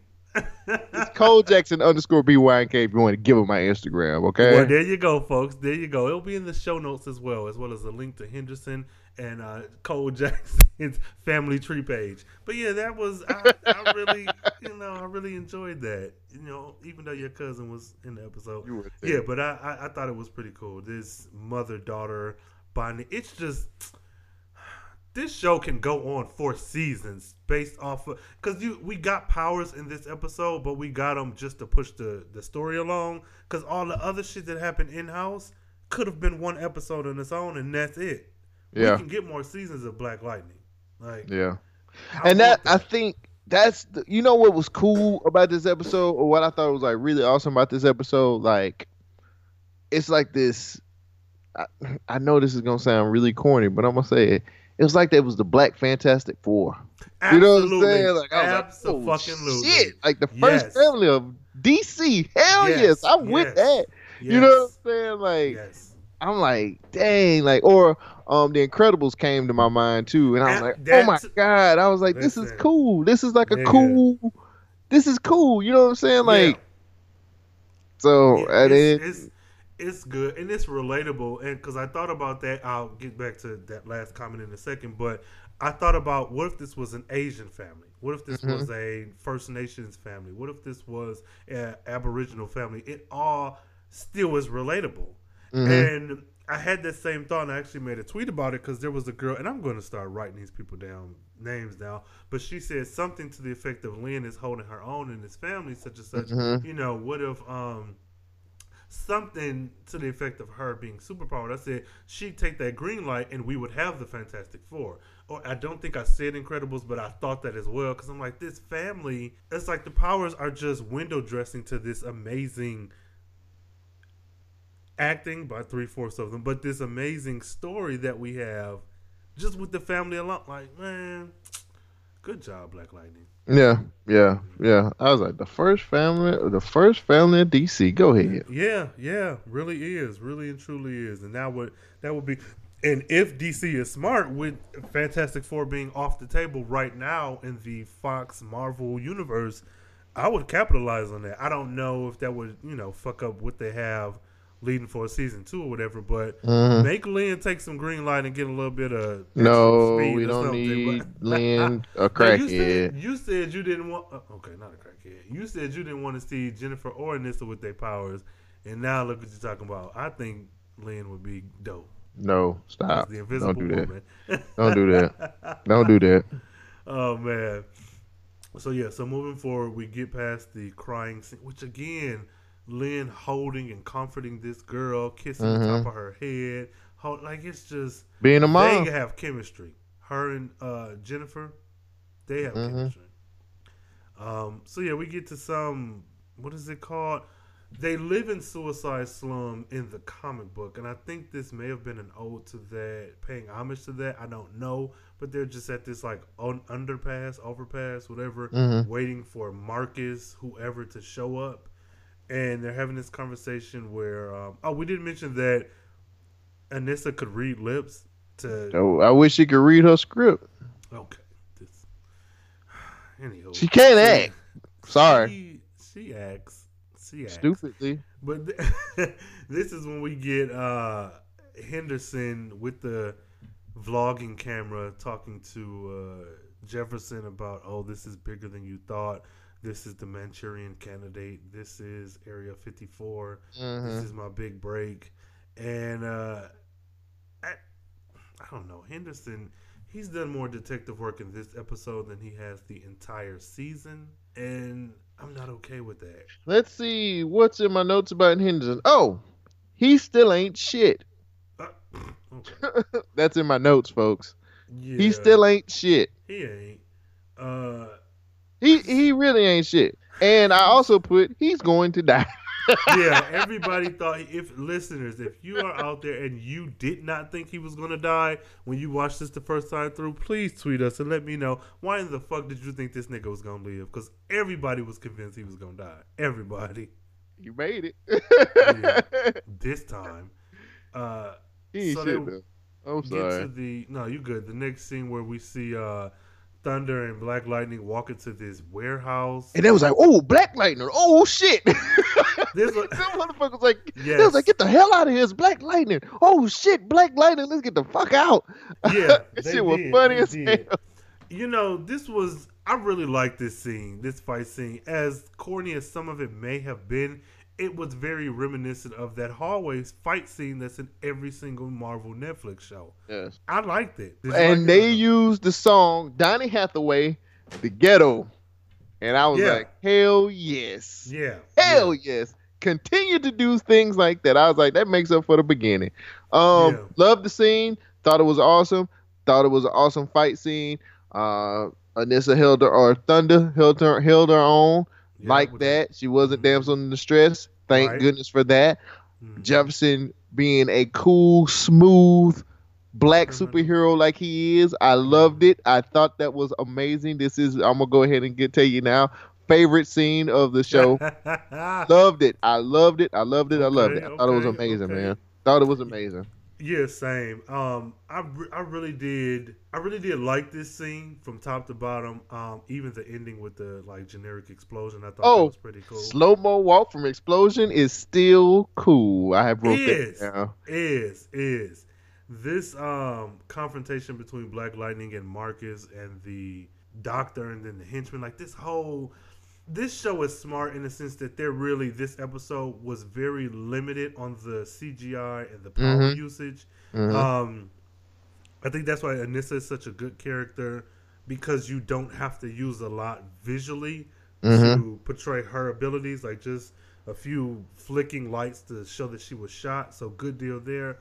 S2: It's Cole Jackson underscore BYNK if you want to give him my Instagram, okay?
S1: Well, there you go, folks. There you go. It'll be in the show notes as well, as well as a link to Henderson and uh, Cole Jackson's family tree page. But yeah, that was I, I really, you know, I really enjoyed that. You know, even though your cousin was in the episode. Yeah, but I, I, I thought it was pretty cool. This mother daughter bonding. It's just this show can go on for seasons based off of because you we got powers in this episode, but we got them just to push the the story along. Because all the other shit that happened in house could have been one episode on its own, and that's it.
S2: Yeah.
S1: we can get more seasons of Black Lightning. Like,
S2: Yeah.
S1: I
S2: and that
S1: want
S2: I think that's the, you know what was cool about this episode, or what I thought was like really awesome about this episode. Like, it's like this. I, I know this is gonna sound really corny, but I'm gonna say it. It was like that was the Black Fantastic Four. You know what I'm saying? Like, I was
S1: Absolutely.
S2: like, oh, shit! Like the first
S1: Yes.
S2: family of DC. Hell yes,
S1: Yes,
S2: I'm with
S1: yes,
S2: that. You know what I'm saying? Like. I'm like, dang, like, or um, the Incredibles came to my mind too, and I was like, oh my god, I was like, this is cool. This is like a
S1: Nigga.
S2: cool. This is cool. You know what I'm saying? Like, so
S1: Yeah,
S2: and
S1: it's,
S2: then
S1: it's it's good and it's relatable and because i thought about that i'll get back to that last comment in a second but i thought about what if this was an asian family what if this
S2: Mm-hmm.
S1: was a first nations family what if this was an aboriginal family it all still is relatable
S2: Mm-hmm.
S1: and i had that same thought and i actually made a tweet about it because there was a girl and i'm going to start writing these people down names now but she said something to the effect of lynn is holding her own in his family such and such
S2: Mm-hmm.
S1: you know what if um something to the effect of her being superpowered. I said she'd take that green light and we would have the Fantastic Four. Or I don't think I said Incredibles, but I thought that as well because I'm like, this family, it's like the powers are just window dressing to this amazing acting by three fourths of them, but this amazing story that we have just with the family alone. Like, man, good job, Black Lightning.
S2: yeah, yeah, yeah. I was like, the first family, the first family of DC. Go ahead.
S1: Yeah, yeah, really is, really and truly is, and that would that would be, and if DC is smart with Fantastic Four being off the table right now in the Fox Marvel universe, I would capitalize on that. I don't know if that would you know fuck up what they have leading for a season two or whatever, but make Lynn take some green light and get a little bit of.
S2: No,
S1: speed
S2: we
S1: or
S2: don't need Lynn a crackhead.
S1: You said, you said you didn't want. uh, okay, not a crackhead. You said you didn't want to see Jennifer or Anissa with their powers, and now look what you're talking about. I think Lynn would be dope.
S2: No, stop.
S1: the Invisible
S2: Don't do that. Don't do that. Don't do that.
S1: oh man. So yeah, so moving forward, we get past the crying scene, which again, Lynn holding and comforting this girl, kissing the top of her head, hold, like it's just
S2: Being a mom.
S1: They have chemistry. Her and uh, Jennifer, they have chemistry. Um, so yeah, we get to some. What is it called? They live in Suicide Slum in the comic book, and I think this may have been an ode to that, paying homage to that. I don't know, but they're just at this like un- underpass, overpass, whatever, waiting for Marcus, whoever, to show up, and they're having this conversation where, um, oh, we didn't mention that Anissa could read lips. To
S2: Oh, I wish she could read her script.
S1: okay, this. Anyhow,
S2: She can't act. Sorry.
S1: She, she acts. She acts.
S2: Stupidly.
S1: But th- this is when we get uh, Henderson with the vlogging camera talking to uh, Jefferson about, oh, this is bigger than you thought. This is the Manchurian candidate. This is Area 54. This is my big break. And uh, I, I don't know. Henderson, he's done more detective work in this episode than he has the entire season. And I'm not okay with that.
S2: Let's see what's in my notes about Henderson. Oh, he still ain't shit.
S1: Uh, okay.
S2: That's in my notes, folks.
S1: Yeah,
S2: He still ain't shit.
S1: he ain't. Uh,
S2: He he really ain't shit. And I also put he's going to die.
S1: yeah, everybody thought if listeners, if you are out there and you did not think he was gonna die when you watched this the first time through, please tweet us and let me know why in the fuck did you think this nigga was gonna live? Because everybody was convinced he was gonna die. Everybody.
S2: You made it.
S1: Yeah. This time. Uh
S2: He ain't
S1: So
S2: shit
S1: they-
S2: though. I'm
S1: get
S2: sorry.
S1: to the no, you good. The next scene where we see uh Thunder and Black Lightning walk into this warehouse.
S2: And they was like, oh, Black Lightning. Oh shit.
S1: This
S2: Some motherfuckers like they
S1: Yes.
S2: was like, get the hell out of here, it's Black Lightning. Oh shit, Black Lightning, let's get the fuck out.
S1: Yeah,
S2: that shit was
S1: did,
S2: funny
S1: they
S2: as
S1: did.
S2: hell.
S1: you know, this was I really like this scene, this fight scene. As corny as some of it may have been, it was very reminiscent of that hallway fight scene that's in every single Marvel Netflix show.
S2: Yes.
S1: I liked it. Did
S2: And
S1: like
S2: they
S1: it?
S2: used the song Donny Hathaway, The Ghetto. And I was
S1: Yeah.
S2: like, hell yes.
S1: yeah,
S2: Hell yes. Continue to do things like that. I was like, that makes up for the beginning. Um,
S1: Yeah.
S2: loved the scene. Thought it was awesome. Thought it was an awesome fight scene. Uh, Anissa held her or Thunder held her held her own
S1: Yeah,
S2: like that. She wasn't
S1: Mhm.
S2: damsel in distress. Thank
S1: Right.
S2: goodness for that.
S1: Mhm.
S2: Jefferson being a cool, smooth black
S1: Mhm.
S2: superhero like he is. I loved it. I thought that was amazing. This is I'm gonna go ahead and get tell you now. Favorite scene of the show. loved it. I loved it. I loved it. I loved it. I
S1: Okay,
S2: thought it was amazing,
S1: okay.
S2: man. Thought it was amazing.
S1: Yeah, same. Um, I, re- I really did. I really did like this scene from top to bottom. Um, even the ending with the like generic explosion, I thought
S2: Oh,
S1: that was pretty cool.
S2: Slow mo walk from explosion is still cool. I have wrote
S1: Is.
S2: that down.
S1: is is this um confrontation between Black Lightning and Marcus and the Doctor and then the henchman? Like this whole this show is smart in the sense that they're really this episode was very limited on the CGI and the power
S2: Mhm.
S1: usage.
S2: Mhm.
S1: Um, I think that's why Anissa is such a good character because you don't have to use a lot visually
S2: Mhm.
S1: to portray her abilities, like just a few flicking lights to show that she was shot. So good deal there.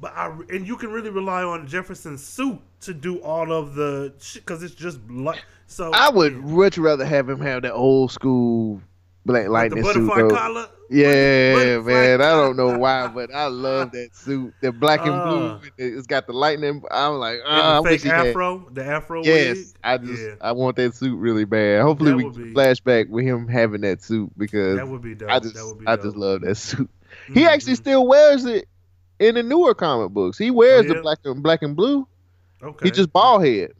S1: But I and you can really rely on Jefferson's suit to do all of the shit because it's just light. So
S2: I would much rather have him have that old school black
S1: like the
S2: lightning suit.
S1: butterfly collar.
S2: Yeah,
S1: Butterfly
S2: man. I don't know why, but I love that suit. The black and blue.
S1: Uh.
S2: It's got the lightning. I'm like,
S1: And
S2: ah, I
S1: the
S2: wish
S1: fake
S2: he had.
S1: afro, the afro
S2: Yes,
S1: wig.
S2: I just
S1: yeah,
S2: I want that suit really bad. Hopefully
S1: That
S2: we can
S1: be-
S2: flashback with him having that suit because
S1: that would be dope.
S2: I just
S1: that would be
S2: I just love that suit. He actually still wears it in the newer comic books. He wears
S1: yeah?
S2: the black and black and blue.
S1: okay.
S2: He just bald head.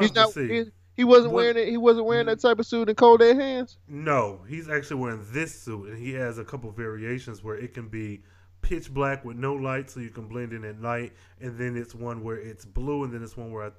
S2: He's not.
S1: see.
S2: He, he wasn't wearing it. He wasn't wearing that mm. type of suit in Cold Dead Hands.
S1: No, he's actually wearing this suit, and he has a couple variations where it can be pitch black with no light, so you can blend in at night, and then it's one where it's blue, and then it's one where I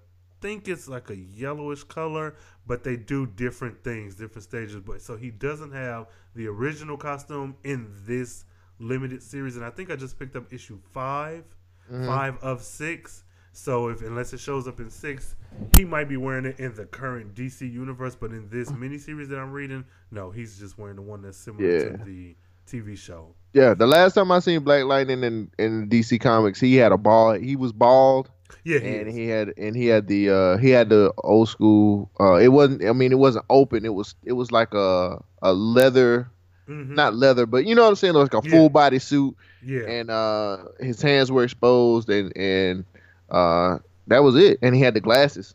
S1: think it's like a yellowish color, but they do different things, different stages. But so he doesn't have the original costume in this limited series, and I think I just picked up issue 5
S2: Mm-hmm.
S1: five of six. So if unless it shows up in six, he might be wearing it in the current DC universe. But in this miniseries that I'm reading, no, he's just wearing the one that's similar
S2: Yeah.
S1: to the TV show.
S2: Yeah, the last time I seen Black Lightning in in DC Comics, he had a bald. He was bald,
S1: Yeah, he
S2: and
S1: is.
S2: he had and he had the uh he had the old school. Uh, it wasn't. I mean, it wasn't open. It was it was like a a leather,
S1: Mhm.
S2: not leather, but you know what I'm saying, like a
S1: Yeah.
S2: full body suit,
S1: yeah,
S2: and uh his hands were exposed, and and uh that was it. And he had the glasses.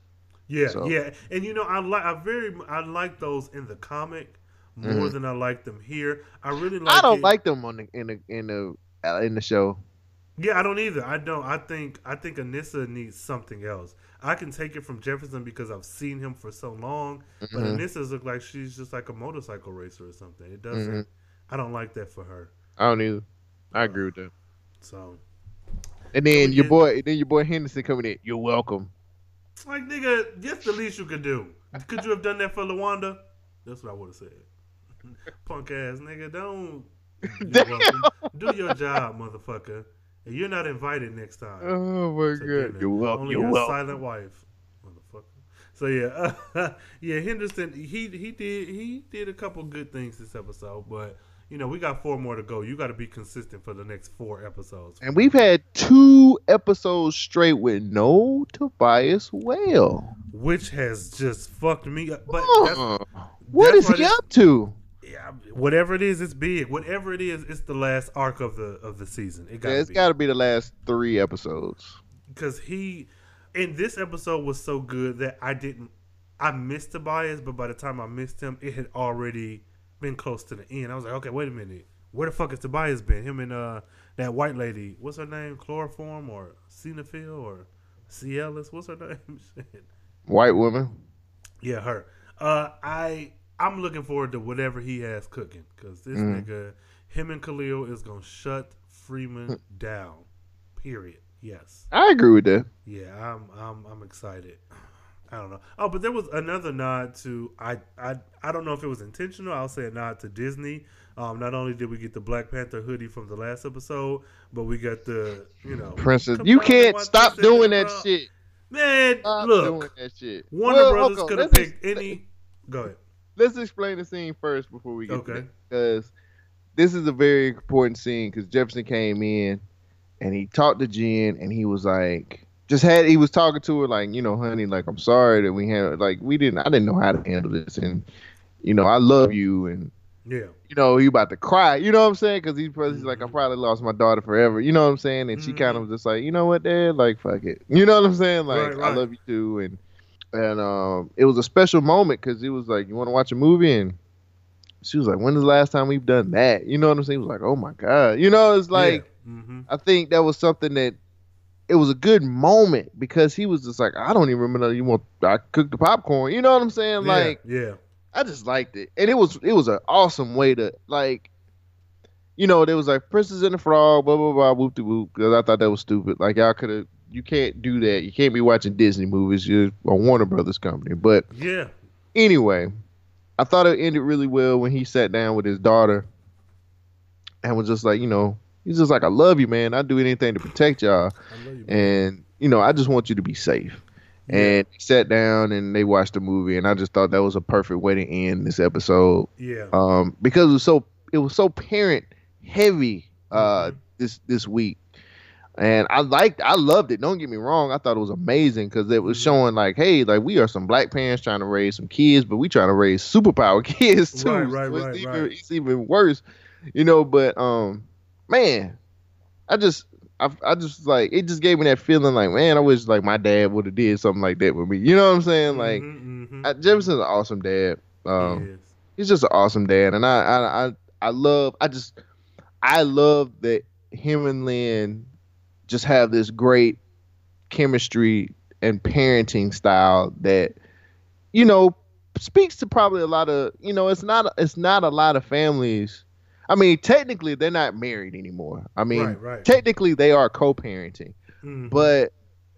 S1: yeah,
S2: so-
S1: yeah. And you know, I like I very I like those in the comic more
S2: Mhm.
S1: than I like them here. I really like.
S2: I don't
S1: it-
S2: like them on the in the in the uh, in the show.
S1: Yeah, I don't either. I don't. I think I think Anissa needs something else. I can take it from Jefferson because I've seen him for so long, but
S2: Mhm.
S1: Anissa's look like she's just like a motorcycle racer or something. It doesn't.
S2: Mhm.
S1: I don't like that for her.
S2: I don't either. I agree with that.
S1: So,
S2: And then your boy, then your boy Henderson coming in. You're welcome.
S1: like nigga, that's the least you could do. Could you have done that for Lawanda? That's what I would have said. Punk ass nigga, don't. Do your job, motherfucker. And you're not invited next time.
S2: Oh my god. You're welcome.
S1: Only
S2: You're
S1: your
S2: welcome.
S1: silent wife, motherfucker. So yeah, yeah. Henderson, he he did he did a couple good things this episode, but you know we got four more to go. You got to be consistent for the next four episodes.
S2: And we've had two episodes straight with no Tobias Whale.
S1: which has just fucked me up. But that's,
S2: Uh, what
S1: that's
S2: is he up to?
S1: Yeah, whatever it is, it's big. Whatever it is, it's the last arc of the of the season. It got
S2: Yeah, it's got to be the last three episodes.
S1: because he and this episode was so good that I didn't I missed Tobias, but by the time I missed him, it had already been close to the end. I was like, okay, wait a minute, where the fuck has Tobias been? Him and uh that white lady, what's her name? Chloroform or Cenophil or Cialis? What's her name?
S2: White woman.
S1: Yeah, her. Uh, I I'm looking forward to whatever he has cooking because this
S2: Mm.
S1: nigga, him and Khalil is gonna shut Freeman down. Period. Yes.
S2: I agree with that.
S1: Yeah, I'm I'm I'm excited. I don't know. Oh, but there was another nod to I I I don't know if it was intentional. I'll say a nod to Disney. Um, not only did we get the Black Panther hoodie from the last episode, but we got the you know
S2: Princess, you can't stop doing that shit.
S1: Man,
S2: Stop
S1: look,
S2: doing that shit.
S1: Warner
S2: Well,
S1: Brothers could have picked any. Go ahead.
S2: Let's explain the scene first before we get
S1: Okay.
S2: Because this is a very important scene because Jefferson came in and he talked to Jen and he was like, just had he was talking to her like, you know, honey, like I'm sorry that we had like we didn't I didn't know how to handle this and you know I love you and
S1: Yeah,
S2: you know he about to cry. You know what I'm saying? Because he's, probably- he's like I probably lost my daughter forever. You know what I'm saying? And she
S1: Mhm.
S2: kind of was just like, you know what, Dad? Like fuck it. You know what I'm saying? Like
S1: Right,
S2: I love you too and. And um, it was a special moment because it was like, you want to watch a movie, and she was like, "When is the last time we've done that?" You know what I'm saying? It was like, "Oh my god!" You know, it's like
S1: yeah. hmm
S2: I think that was something that it was a good moment because he was just like, "I don't even remember you want I cooked the popcorn." You know what I'm saying? Like
S1: yeah,
S2: I just liked it, and it was it was an awesome way to like. You know, there was like Princess and the Frog, blah blah blah, whoop de whoop. Because I thought that was stupid. Like y'all could have, you can't do that. You can't be watching Disney movies. You're a Warner Brothers company. But
S1: yeah,
S2: anyway, I thought it ended really well when he sat down with his daughter and was just like, you know, he's just like, I love you, man. I'd do anything to protect y'all.
S1: I love you.
S2: And, you know, I just want you to be safe. And he sat down and they watched the movie and I just thought that was a perfect way to end this episode.
S1: yeah,
S2: Um, because it was so it was so parent heavy uh
S1: Mhm.
S2: this this week. And I liked, I loved it. Don't get me wrong. I thought it was amazing because it was
S1: Mhm.
S2: showing like, hey, like we are some black parents trying to raise some kids, but we trying to raise superpower kids too.
S1: Right, right,
S2: So it's
S1: right,
S2: even,
S1: right.
S2: It's even worse, you know. But um, man, I just, I, I just like it. Just gave me that feeling like, man, I wish like my dad would have did something like that with me. You know what I'm saying? Like,
S1: Mhm, mhm.
S2: I, Jefferson's an awesome dad. Um,
S1: He
S2: he's just an awesome dad, and I, I, I, I love. I just, I love that him and Lynn just have this great chemistry and parenting style that, you know, speaks to probably a lot of. You know, it's not. It's not a lot of families. I mean, technically, they're not married anymore. I mean,
S1: right, right.
S2: technically, they are co-parenting,
S1: Mhm.
S2: but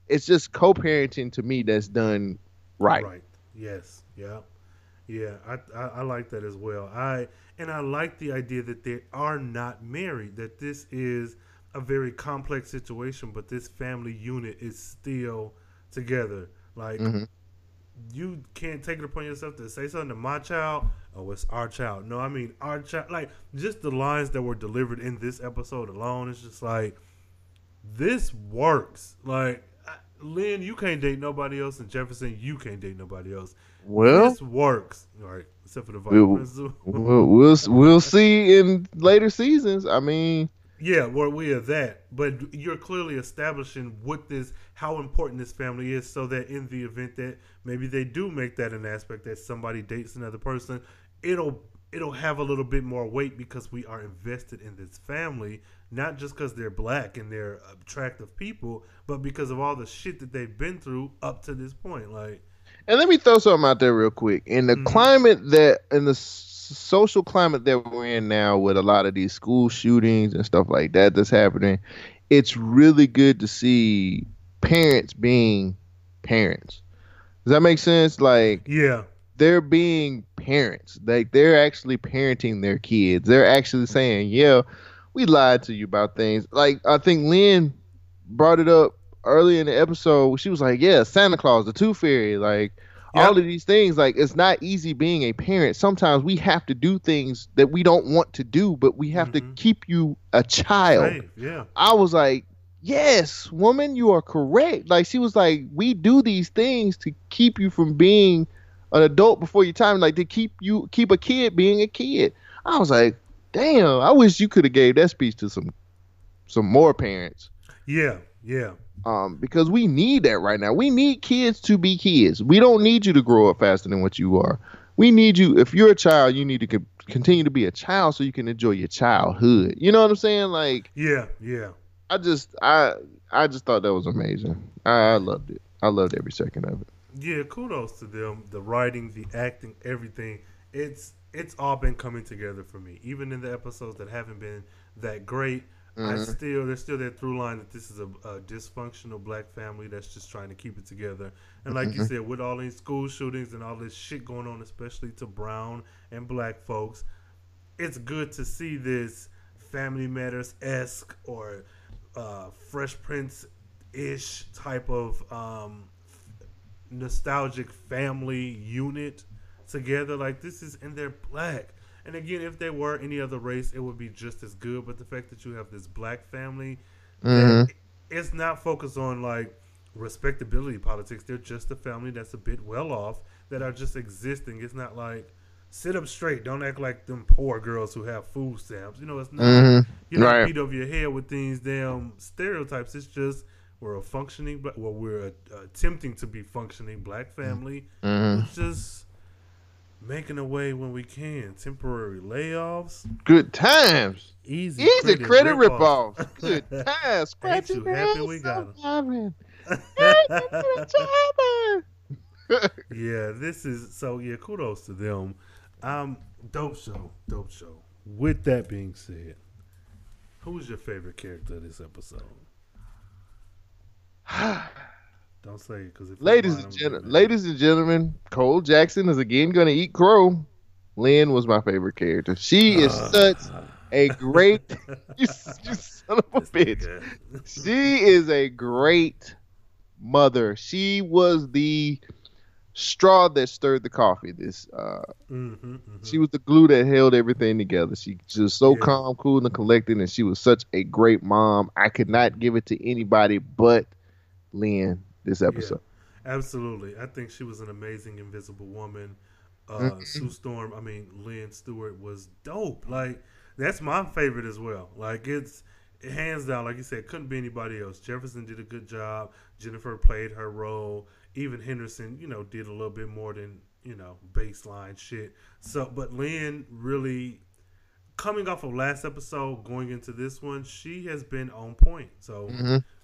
S2: it's just co-parenting to me that's done right.
S1: Right. Yes. Yeah. Yeah. I, I I like that as well. I and I like the idea that they are not married. That this is a very complex situation, but this family unit is still together. Like
S2: Mhm.
S1: you can't take it upon yourself to say something to my child. Oh, it's our child. No, I mean our child. Like just the lines that were delivered in this episode alone. It's just like this works. Like Lynn, you can't date nobody else, and Jefferson, you can't date nobody else.
S2: Well,
S1: this works. All right, except for the vice
S2: We'll- we'll, we'll we'll see in later seasons. I mean,
S1: Yeah, well, we are that, but you're clearly establishing what this, how important this family is, so that in the event that maybe they do make that an aspect that somebody dates another person, it'll it'll have a little bit more weight because we are invested in this family, not just because they're black and they're attractive people, but because of all the shit that they've been through up to this point. Like,
S2: and let me throw something out there real quick. In the
S1: Mhm.
S2: climate that, in the social climate that we're in now, with a lot of these school shootings and stuff like that that's happening, it's really good to see parents being parents. Does that make sense? Like,
S1: yeah,
S2: they're being parents. Like they're actually parenting their kids. They're actually saying, "Yeah, we lied to you about things." Like I think Lynn brought it up early in the episode. She was like, "Yeah, Santa Claus, the Tooth Fairy, like All of these things. Like it's not easy being a parent. Sometimes we have to do things that we don't want to do, but we have
S1: Mhm.
S2: to keep you a child."
S1: Safe, yeah,
S2: I was like, yes, woman, you are correct. Like she was like, we do these things to keep you from being an adult before your time, like to keep you keep a kid being a kid. I was like, damn, I wish you could have gave that speech to some some more parents.
S1: yeah, yeah,
S2: Um, because we need that right now. We need kids to be kids. We don't need you to grow up faster than what you are. We need you. If you're a child, you need to co- continue to be a child so you can enjoy your childhood. You know what I'm saying? Like,
S1: yeah, yeah.
S2: I just I I just thought that was amazing. I, I loved it. I loved every second of it.
S1: Yeah, kudos to them. The writing, the acting, everything. It's it's all been coming together for me. Even in the episodes that haven't been that great, I still there's still that through line that this is a, a dysfunctional black family that's just trying to keep it together. And like you said, with all these school shootings and all this shit going on, especially to brown and black folks, it's good to see this Family Matters esque or uh, Fresh Prince ish type of um, nostalgic family unit together. Like this is, and they're black. And again, if they were any other race, it would be just as good. But the fact that you have this black family, that mm-hmm. it's not focused on like respectability politics. They're just a family that's a bit well off that are just existing. It's not like sit up straight. Don't act like them poor girls who have food stamps. You know, it's not. Mm-hmm. You don't
S2: Right.
S1: beat over your head with these damn stereotypes. It's just we're a functioning, well, we're a, attempting to be functioning black family. Mm-hmm. It's just making a way when we can. Temporary layoffs,
S2: Good times.
S1: easy,
S2: Easy credit
S1: rip-offs.
S2: ripoffs. Good times. Scratch
S1: you
S2: your
S1: happy we got 'em?
S2: sometime. Hey,
S1: yeah, this is so. Yeah, kudos to them. Um, dope show, dope show. With that being said, who's your favorite character this episode? Don't say it because if
S2: ladies and ladies and gentlemen, Cole Jackson is again going to eat crow. Lynn was my favorite character. She is such a great, you, you son of a bitch. She is a great mother. She was the straw that stirred the coffee. This, uh,
S1: Mhm, mhm.
S2: she was the glue that held everything together. She just so
S1: Yeah.
S2: calm, cool, and collected, and she was such a great mom. I could not give it to anybody but Lynn this episode.
S1: Absolutely. I think she was an amazing Invisible Woman. Uh,
S2: Mm-hmm.
S1: Sue Storm, I mean, Lynn Stewart was dope. Like, that's my favorite as well. Like, it's hands down, like you said, couldn't be anybody else. Jefferson did a good job. Jennifer played her role. Even Henderson, you know, did a little bit more than, you know, baseline shit. So, but Lynn really, coming off of last episode, going into this one, she has been on point. So,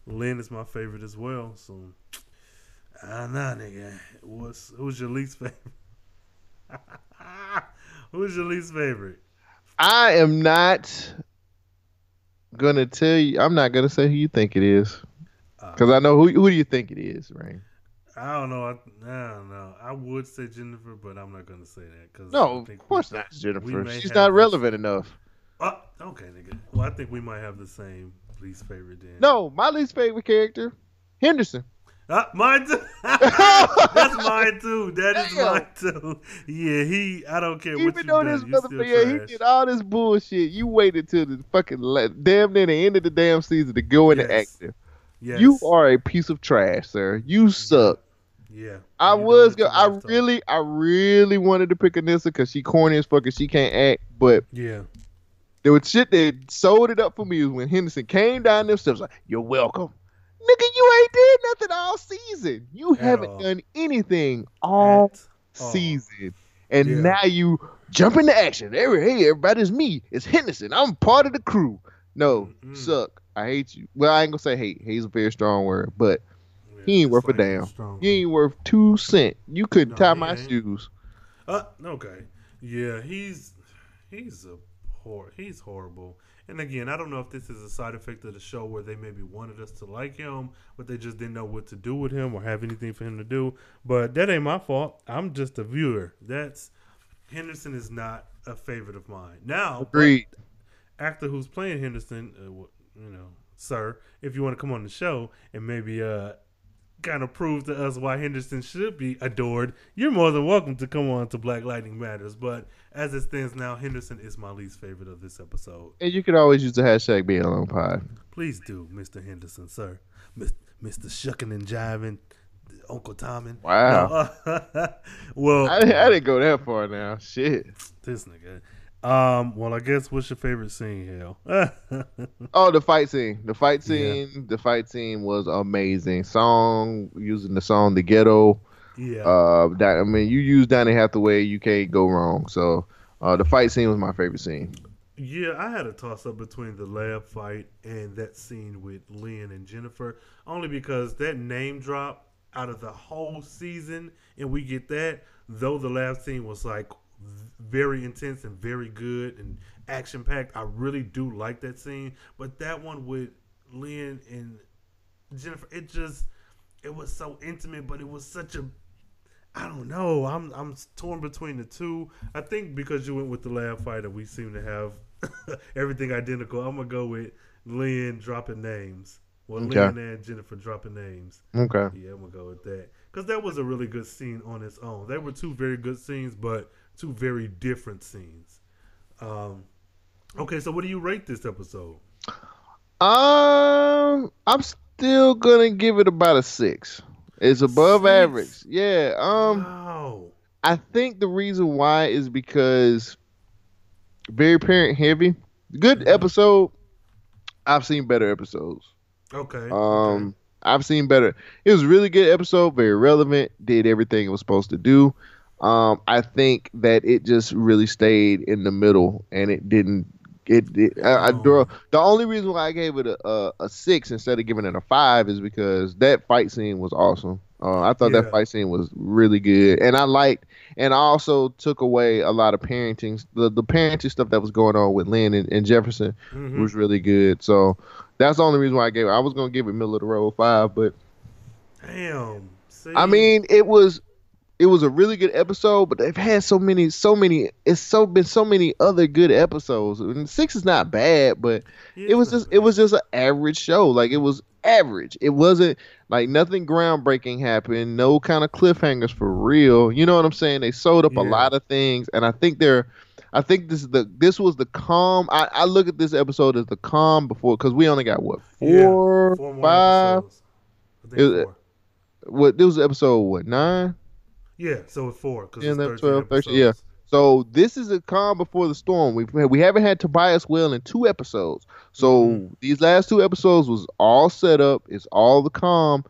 S1: Lynn is my favorite as well. So, I don't know, nigga. What's who's your least favorite? who's your least favorite?
S2: I am not gonna tell you. I'm not gonna say who you think it is,
S1: Uh,
S2: because I know who. Who do you think it is, Rain?
S1: I don't know. I, I don't know. I would say Jennifer, but I'm not gonna say that because
S2: No, of course not, Jennifer. She's not relevant enough.
S1: Oh, okay, nigga. Well, I think we might have the same least favorite then.
S2: No, my least favorite character, Henderson.
S1: Ah, mine too. That's mine too. That is
S2: Damn.
S1: mine too. Yeah, he. I don't care what
S2: Even
S1: you
S2: though
S1: done,
S2: this motherfucker, he did all this bullshit. You waited till the fucking la- damn near the end of the damn season to go into
S1: Yes.
S2: acting.
S1: Yes.
S2: You are a piece of trash, sir. You suck.
S1: Yeah.
S2: I was go. I really, I really wanted to pick Anissa because she corny as fuck and she can't act. But
S1: Yeah.
S2: There was shit that sold it up for me when Henderson came down them steps like, "You're welcome." Nigga, you ain't did nothing all season. You haven't
S1: all.
S2: done anything all
S1: At all.
S2: season, and
S1: Yeah.
S2: now you jump into action. Every hey, everybody's me. It's Henderson. I'm part of the crew. No,
S1: Mm-mm.
S2: suck. I hate you. Well, I ain't gonna say hate. Hate's a very strong word, but
S1: Yeah,
S2: he ain't worth a damn. he ain't worth two cent. You couldn't
S1: No,
S2: tie my
S1: ain't.
S2: shoes.
S1: Uh, okay. Yeah, he's he's a hor he's horrible. And again, I don't know if this is a side effect of the show where they maybe wanted us to like him, but they just didn't know what to do with him or have anything for him to do. But that ain't my fault. I'm just a viewer. That's Henderson is not a favorite of mine. Now,
S2: Agreed.
S1: actor who's playing Henderson, uh, you know, sir, if you want to come on the show and maybe uh kind of prove to us why Henderson should be adored, you're more than welcome to come on to Black Lightning Matters. But as it stands now, Henderson is my least favorite of this episode.
S2: And you can always use the hashtag being alone pod.
S1: Please do, Mr. Henderson, sir. Mr. Shucking and Jiving, Uncle Tommin.
S2: Wow.
S1: No, uh, well,
S2: I, I didn't go that far now. Shit.
S1: this nigga. Um, well, I guess what's your favorite scene, Hell?
S2: Oh, the fight scene. The fight
S1: Yeah.
S2: scene. The fight scene was amazing. Song using the song "The Ghetto."
S1: yeah.
S2: Uh, that I mean, you use Donny Hathaway, you can't go wrong. So, uh, the fight scene was my favorite scene.
S1: Yeah, I had a toss up between the lab fight and that scene with Lynn and Jennifer, only because that name drop out of the whole season, and we get that. Though the lab scene was like very intense and very good and action packed. I really do like that scene, but that one with Lynn and Jennifer, it just it was so intimate, but it was such a I don't know. I'm I'm torn between the two. I think because you went with the lab fighter, we seem to have everything identical. I'm gonna go with Lynn dropping names. Well,
S2: Okay.
S1: Lynn and Jennifer dropping names.
S2: Okay.
S1: Yeah, I'm gonna go with that because that was a really good scene on its own. They were two very good scenes, but two very different scenes. Um, okay, so what do you rate this episode?
S2: Um, I'm still gonna give it about a six. It's above
S1: Six?
S2: average. Yeah. Um,
S1: wow.
S2: I think the reason why is because very parent heavy. Good
S1: Mhm.
S2: episode. I've seen better episodes.
S1: Okay.
S2: Um, I've seen better. It was a really good episode, very relevant, did everything it was supposed to do. Um, I think that it just really stayed in the middle and it didn't. It, it I, I
S1: Oh.
S2: draw, the only reason why I gave it a, a, a six instead of giving it a five is because that fight scene was awesome. Uh, I thought
S1: Yeah.
S2: that fight scene was really good, and I liked, and I also took away a lot of parenting, the the parenting stuff that was going on with Lynn and, and Jefferson
S1: Mhm.
S2: was really good. So that's the only reason why I gave it. I was gonna give it middle of the road five, but
S1: Damn. See?
S2: I mean it was it was a really good episode. But they've had so many, so many. It's so been so many other good episodes. And six is not bad, but
S1: Yeah,
S2: it was just it was just an average show. Like it was average. It wasn't like nothing groundbreaking happened. No kind of cliffhangers for real. You know what I'm saying? They sold up a lot of things, and I think they're. I think this is the this was the calm. I, I look at this episode as the calm before because we only got what
S1: Yeah,
S2: four,
S1: Four more
S2: five. It-
S1: four.
S2: What this was episode what nine?
S1: Yeah, so it's four. Cause
S2: Yeah,
S1: it's
S2: that 12, 13, yeah. So this is a calm before the storm. We've we haven't had Tobias Whale in two episodes. So
S1: Mhm.
S2: these last two episodes was all set up. It's all the calm.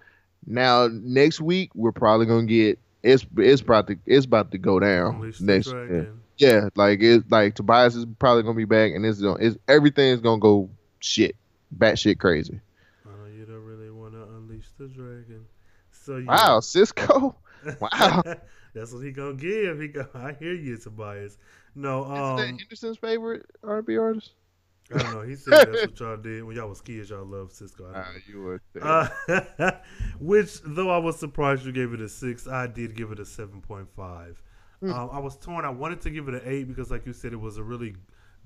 S2: Now next week we're probably gonna get it's it's about to it's about to go down
S1: Unleash the
S2: next. Yeah.
S1: Dragon.
S2: yeah, like it's like Tobias is probably gonna be back and it's gonna it's everything's gonna go shit batshit crazy.
S1: Know you don't really want to unleash the dragon. So you
S2: Wow, Sisqó. Wow.
S1: That's what he gonna give. He go. I hear you, Tobias. No,
S2: Isn't that
S1: um,
S2: Henderson's favorite R&B artist?
S1: I don't know. He said that's what y'all did when y'all was kids. Y'all loved Sisqó. I
S2: Ah, you would.
S1: Uh, which, though I was surprised you gave it a six, I did give it a seven point five.
S2: Hmm.
S1: Um, I was torn. I wanted to give it an eight because, like you said, it was a really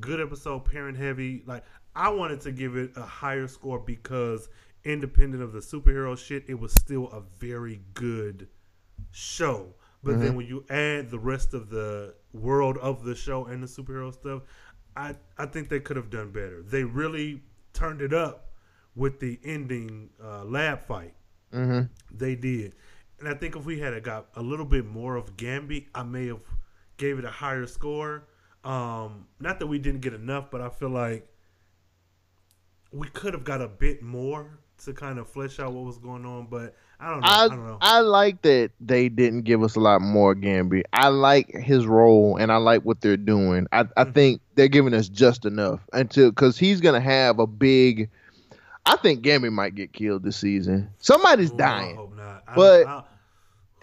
S1: good episode, parent heavy. Like I wanted to give it a higher score because, independent of the superhero shit, it was still a very good show. But
S2: Mm-hmm.
S1: then when you add the rest of the world of the show and the superhero stuff, I I think they could have done better. They really turned it up with the ending uh, lab fight.
S2: hmm
S1: They did, and I think if we had got a little bit more of Gambi, I may have gave it a higher score. Um, not that we didn't get enough, but I feel like we could have got a bit more to kind of flesh out what was going on. But I don't know. I,
S2: I
S1: don't know.
S2: I like that they didn't give us a lot more Gambi. I like his role and I like what they're doing. I, I
S1: Mhm.
S2: think they're giving us just enough until because he's gonna have a big. I think Gambi might get killed this season. Somebody's
S1: Ooh, I
S2: dying.
S1: hope not. I-
S2: But-
S1: I-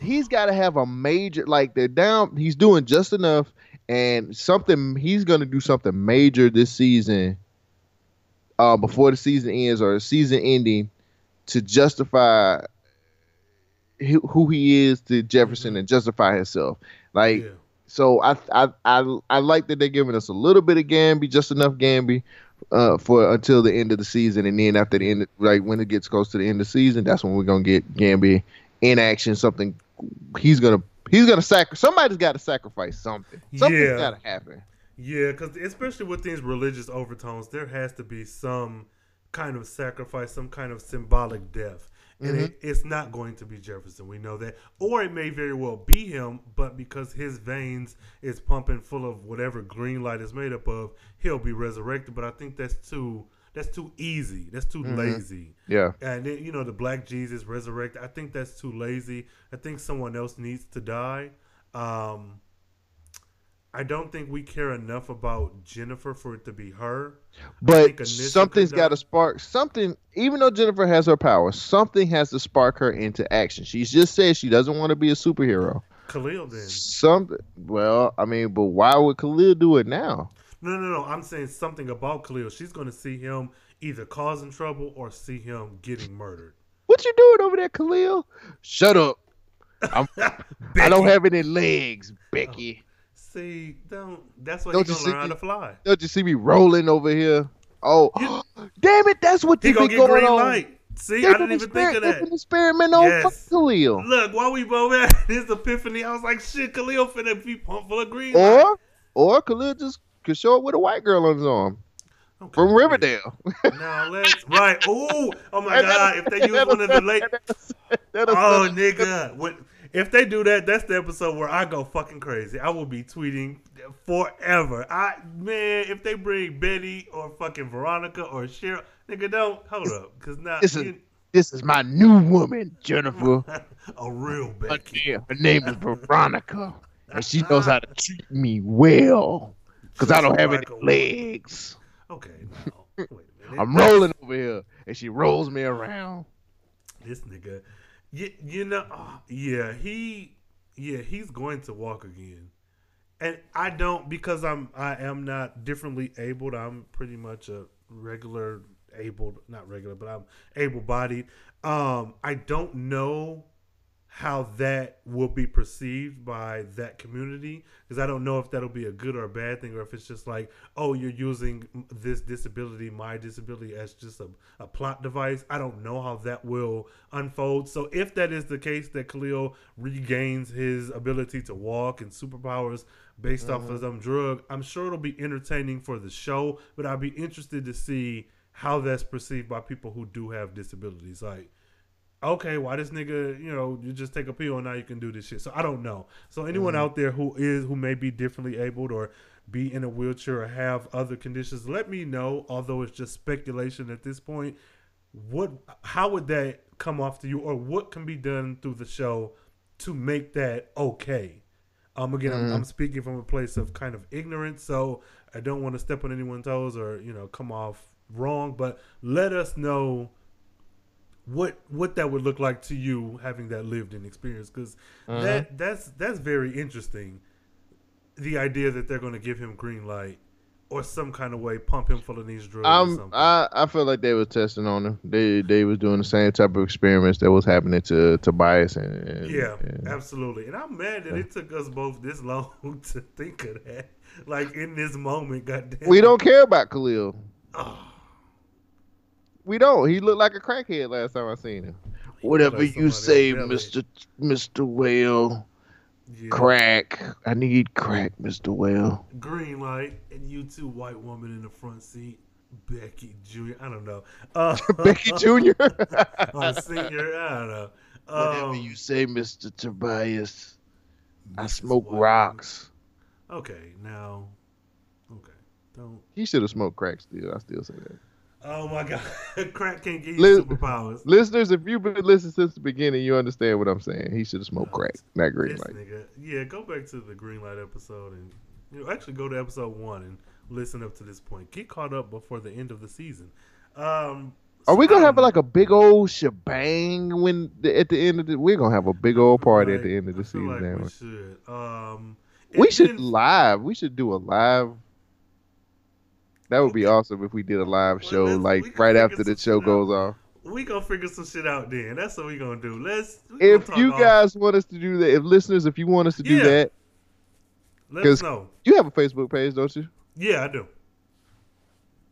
S2: He's got to have a major like they're down. He's doing just enough and something. He's gonna do something major this season. Uh, before the season ends or the season ending, to justify who who he is to Jefferson and justify himself. Like
S1: yeah.
S2: so, I I I I like that they're giving us a little bit of Gambi, just enough Gambi, uh, for until the end of the season, and then after the end, like when it gets close to the end of the season, that's when we're gonna get Gambi in action. Something he's gonna he's gonna sacrifice. Somebody's got to sacrifice something. Something's
S1: Yeah.
S2: got to happen.
S1: Yeah, because especially with these religious overtones, there has to be some kind of sacrifice, some kind of symbolic death. And it, it's not going to be Jefferson. We know that. Or it may very well be him, but because his veins is pumping full of whatever green light is made up of, he'll be resurrected. But I think that's too that's too easy. That's too lazy.
S2: Yeah.
S1: And then, you know, the black Jesus resurrected. I think that's too lazy. I think someone else needs to die. Um, I don't think we care enough about Jennifer for it to be her.
S2: But something's got to spark something. Even though Jennifer has her power, something has to spark her into action. She's just said she doesn't want to be a superhero.
S1: Khalil then.
S2: Something. Well, I mean, but why would Khalil do it now?
S1: No, no, no. I'm saying something about Khalil. She's going to see him either causing trouble or see him getting murdered.
S2: What you doing over there, Khalil? Shut up. I'm, I don't have any legs, Becky. Oh.
S1: See, don't. That's why
S2: Don't
S1: he's
S2: you
S1: gonna learn how to fly.
S2: Don't you see me rolling over here? Oh, damn it! That's what you
S1: gonna
S2: be
S1: get
S2: going
S1: green
S2: on.
S1: light. See,
S2: They
S1: I
S2: been
S1: didn't even think of that.
S2: been experimenting on
S1: Yes.
S2: Khalil.
S1: Look, while we both had this epiphany, I was like, shit, Khalil finna be pumped full of green. light.
S2: Or, or Khalil just could show up with a white girl on his arm
S1: Okay,
S2: from. Riverdale.
S1: Now let's right. Oh, oh my god! If they use one of the late, oh nigga, what? If they do that, that's the episode where I go fucking crazy. I will be tweeting forever. I man, if they bring Betty or fucking Veronica or Cheryl, nigga, don't hold up, cause now
S2: This is
S1: you-
S2: this is my new woman, Jennifer.
S1: a real
S2: Her
S1: Becky.
S2: name- her name is Veronica, and she knows how to treat me well. Cause I don't have any legs.
S1: Okay, now wait a minute.
S2: I'm rolling over here, and she rolls me around.
S1: this nigga, you, you know, uh, yeah, he, yeah, he's going to walk again, and I don't because I'm I am not differently abled. I'm pretty much a regular abled, not regular, but I'm able bodied. Um, I don't know how that will be perceived by that community because I don't know if that'll be a good or a bad thing or if it's just like, oh, you're using this disability, my disability, as just a, a plot device. I don't know how that will unfold. So if that is the case, that Khalil regains his ability to walk and superpowers based off of mm-hmm. some drug, I'm sure it'll be entertaining for the show. But I'd be interested to see how that's perceived by people who do have disabilities, like okay, why this nigga, you know, you just take a pill and now you can do this shit. So I don't know. So anyone
S2: Mm-hmm.
S1: out there who is who may be differently abled or be in a wheelchair or have other conditions, let me know. Although it's just speculation at this point, what how would that come off to you, or what can be done through the show to make that okay? Um, again, I'm, I'm speaking from a place of kind of ignorance, so I don't want to step on anyone's toes or you know come off wrong. But let us know what what that would look like to you having that lived in experience because uh-huh. that that's that's very interesting the idea that they're going to give him green light or some kind of way pump him full of these drugs or
S2: I'm. I, I feel like they were testing on him. They they was doing the same type of experiments that was happening to Tobias and, and
S1: yeah,
S2: and-
S1: absolutely. And I'm mad that it took us both this long to think of that. Like in this moment, goddamn.
S2: we don't care about Khalil.
S1: Oh,
S2: We don't. He looked like a crackhead last time I seen him. Whatever
S1: like
S2: you say. Mister Mister Whale.
S1: yeah.
S2: Crack. I need crack, Mister Whale.
S1: Green light, and you two white woman in the front seat, Becky Jr. I don't know. Uh,
S2: Becky Jr.
S1: or senior. I don't know.
S2: Whatever
S1: Um,
S2: you say, Mister Tobias. I smoke
S1: White.
S2: rocks.
S1: Okay, now, okay, don't.
S2: He should have smoked crack. Still, I still say that.
S1: Oh my God, crack can't give you
S2: Li-
S1: superpowers.
S2: Listeners, if you've been listening since the beginning, you understand what I'm saying. He should have smoked crack, not green light.
S1: nigga, yeah, go back to the green light episode and you know actually go to episode one and listen up to this point. Get caught up before the end of the season. Um,
S2: Are we gonna have like a big old shebang when the, at the end of the? We're gonna have a big old party at the end of the season.
S1: like we
S2: we?
S1: should. Um,
S2: We should
S1: then-
S2: live. We should do a live. That would be awesome if we did a live
S1: Well,
S2: show like right after the show goes off.
S1: We gonna figure some shit out then. That's what we gonna do. Let's.
S2: If you
S1: off-
S2: guys want us to do that, if listeners, if you want us to do
S1: Yeah.
S2: that,
S1: let us know.
S2: you have a Facebook page, don't you?
S1: Yeah, I do.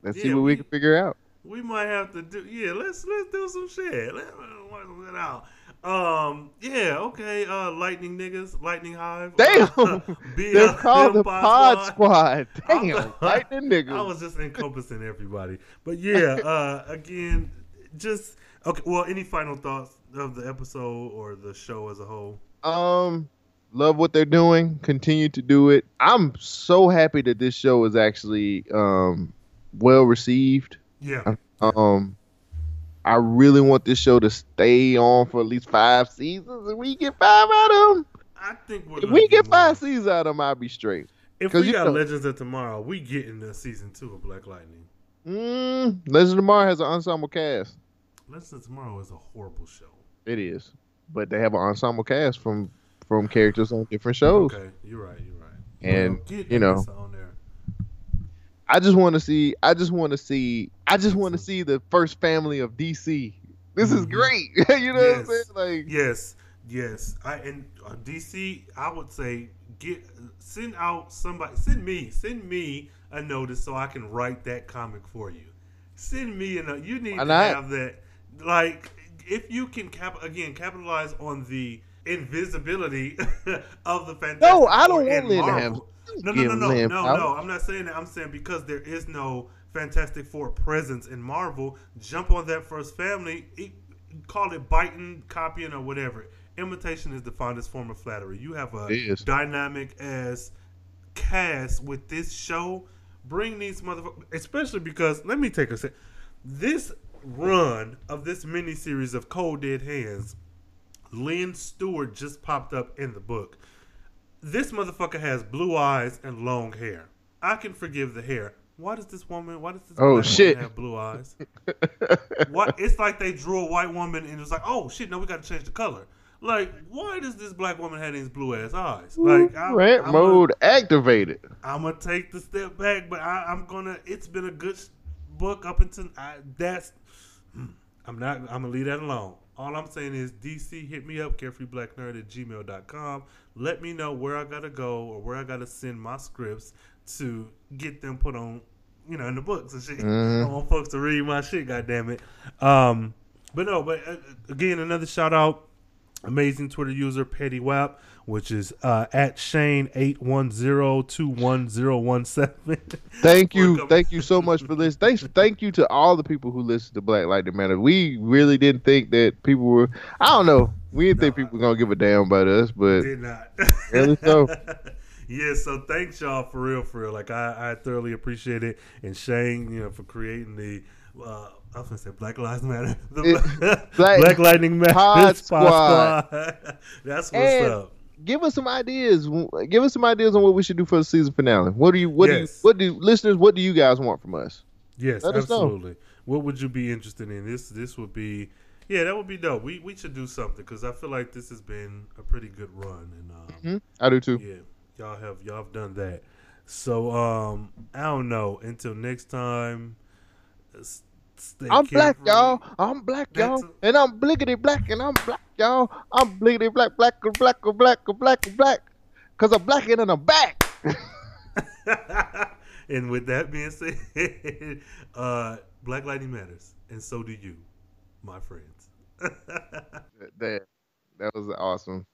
S2: Let's
S1: Yeah,
S2: see what we,
S1: we-
S2: can figure out.
S1: We might have to do. Yeah, let's let's do some shit. Let's work it out. Um. Yeah. Okay. Uh. Lightning niggas. Lightning hive.
S2: Damn,
S1: Uh,
S2: they're called the Pod Squad.
S1: I'm-
S2: Damn, lightning niggas.
S1: I was just encompassing everybody. But yeah, uh, again, just okay. Well, any final thoughts of the episode or the show as a whole?
S2: Um, love what they're doing. Continue to do it. I'm so happy that this show is actually um well received.
S1: Yeah,
S2: Um, I really want this show to stay on for at least five seasons, and we get five out of them.
S1: I think we're
S2: If we get five seasons out of them, I'll be straight.
S1: If we got
S2: know-
S1: Legends of Tomorrow, we get into season two of Black Lightning.
S2: Mm, Legends of Tomorrow has an ensemble cast.
S1: Legends of Tomorrow is a horrible show.
S2: It is, but they have an ensemble cast from from characters on different shows.
S1: Okay, you're right. You're right.
S2: And,
S1: Well, get
S2: you know,
S1: Elisa on there.
S2: I just want to see. I just want to see. I just want to see the first family of DC. This is
S1: Mhm.
S2: great. you know what I'm saying? Like,
S1: Yes, yes. I and uh, DC, I would say get send out somebody, send me, send me a notice so I can write that comic for you. Send me a note. You need to have that. Like, if you can cap again capitalize on the invisibility of the Fantastic
S2: No, I don't want Lynn to have-
S1: No, no, no, no, no, no. I'm not saying that. I'm saying because there is no Fantastic Four presence in Marvel. Jump on that first family. It, call it biting, copying, or whatever. Imitation is the finest form of flattery. You have a dynamic as cast with this show. Bring these motherfuckers, especially because let me take a sec. This run of this miniseries of Cold Dead Hands, Lynn Stewart just popped up in the book. This motherfucker has blue eyes and long hair. I can forgive the hair. Why does this woman? Why does this
S2: Oh, shit.
S1: have blue eyes? what? It's like they drew a white woman and it was like, oh shit, no, we got to change the color. Like, why does this black woman have these blue ass eyes? Like, I,
S2: rant
S1: I'm
S2: mode activated.
S1: I'm gonna take the step back, but I, I'm gonna. It's been a good book up until I, that's. hmm, I'm not. I'm gonna leave that alone. All I'm saying is DC hit me up carefreeblacknerd at gmail.com. Let me know where I gotta go or where I gotta send my scripts to get them put on, you know, in the books and shit. I want folks to read my shit. God damn it. Um, but no. But uh, again, another shout out amazing Twitter user Petty Wap, which is uh, at Shane eight one zero two one zero one seven.
S2: Thank you, thank you so much for this. Thanks, thank you to all the people who listen to Black Lightning Matter. We really didn't think that people were. I don't know. We didn't think people were gonna give a damn about us, but
S1: Did not.
S2: Really so?
S1: yeah, so thanks y'all for real, for real. Like I, I thoroughly appreciate it, and Shane, you know, for creating the. Uh, I was gonna say Black Lives Matter, the
S2: It-
S1: Black,
S2: Black
S1: Lightning Matter
S2: Pod
S1: Squad. Squad. That's what's
S2: And-
S1: up.
S2: Give us some ideas. Give us some ideas on what we should do for the season finale. What do you? What do you? What do listeners? What do you guys want from us?
S1: Yes,
S2: Let us
S1: absolutely. What would you be interested in? This this would be, yeah, that would be dope. We we should do something because I feel like this has been a pretty good run, and um,
S2: Hmm? I do too.
S1: yeah, y'all have y'all have done that. So um, I don't know. Until next time,
S2: I'm black, y'all. I'm black, y'all. And I'm blickety black, and I'm black, y'all. I'm blickety black, black, black, black, black, black. Cause I'm black and I'm back.
S1: and with that being said, uh, Black Lightning matters, and so do you, my friends.
S2: that, that was awesome.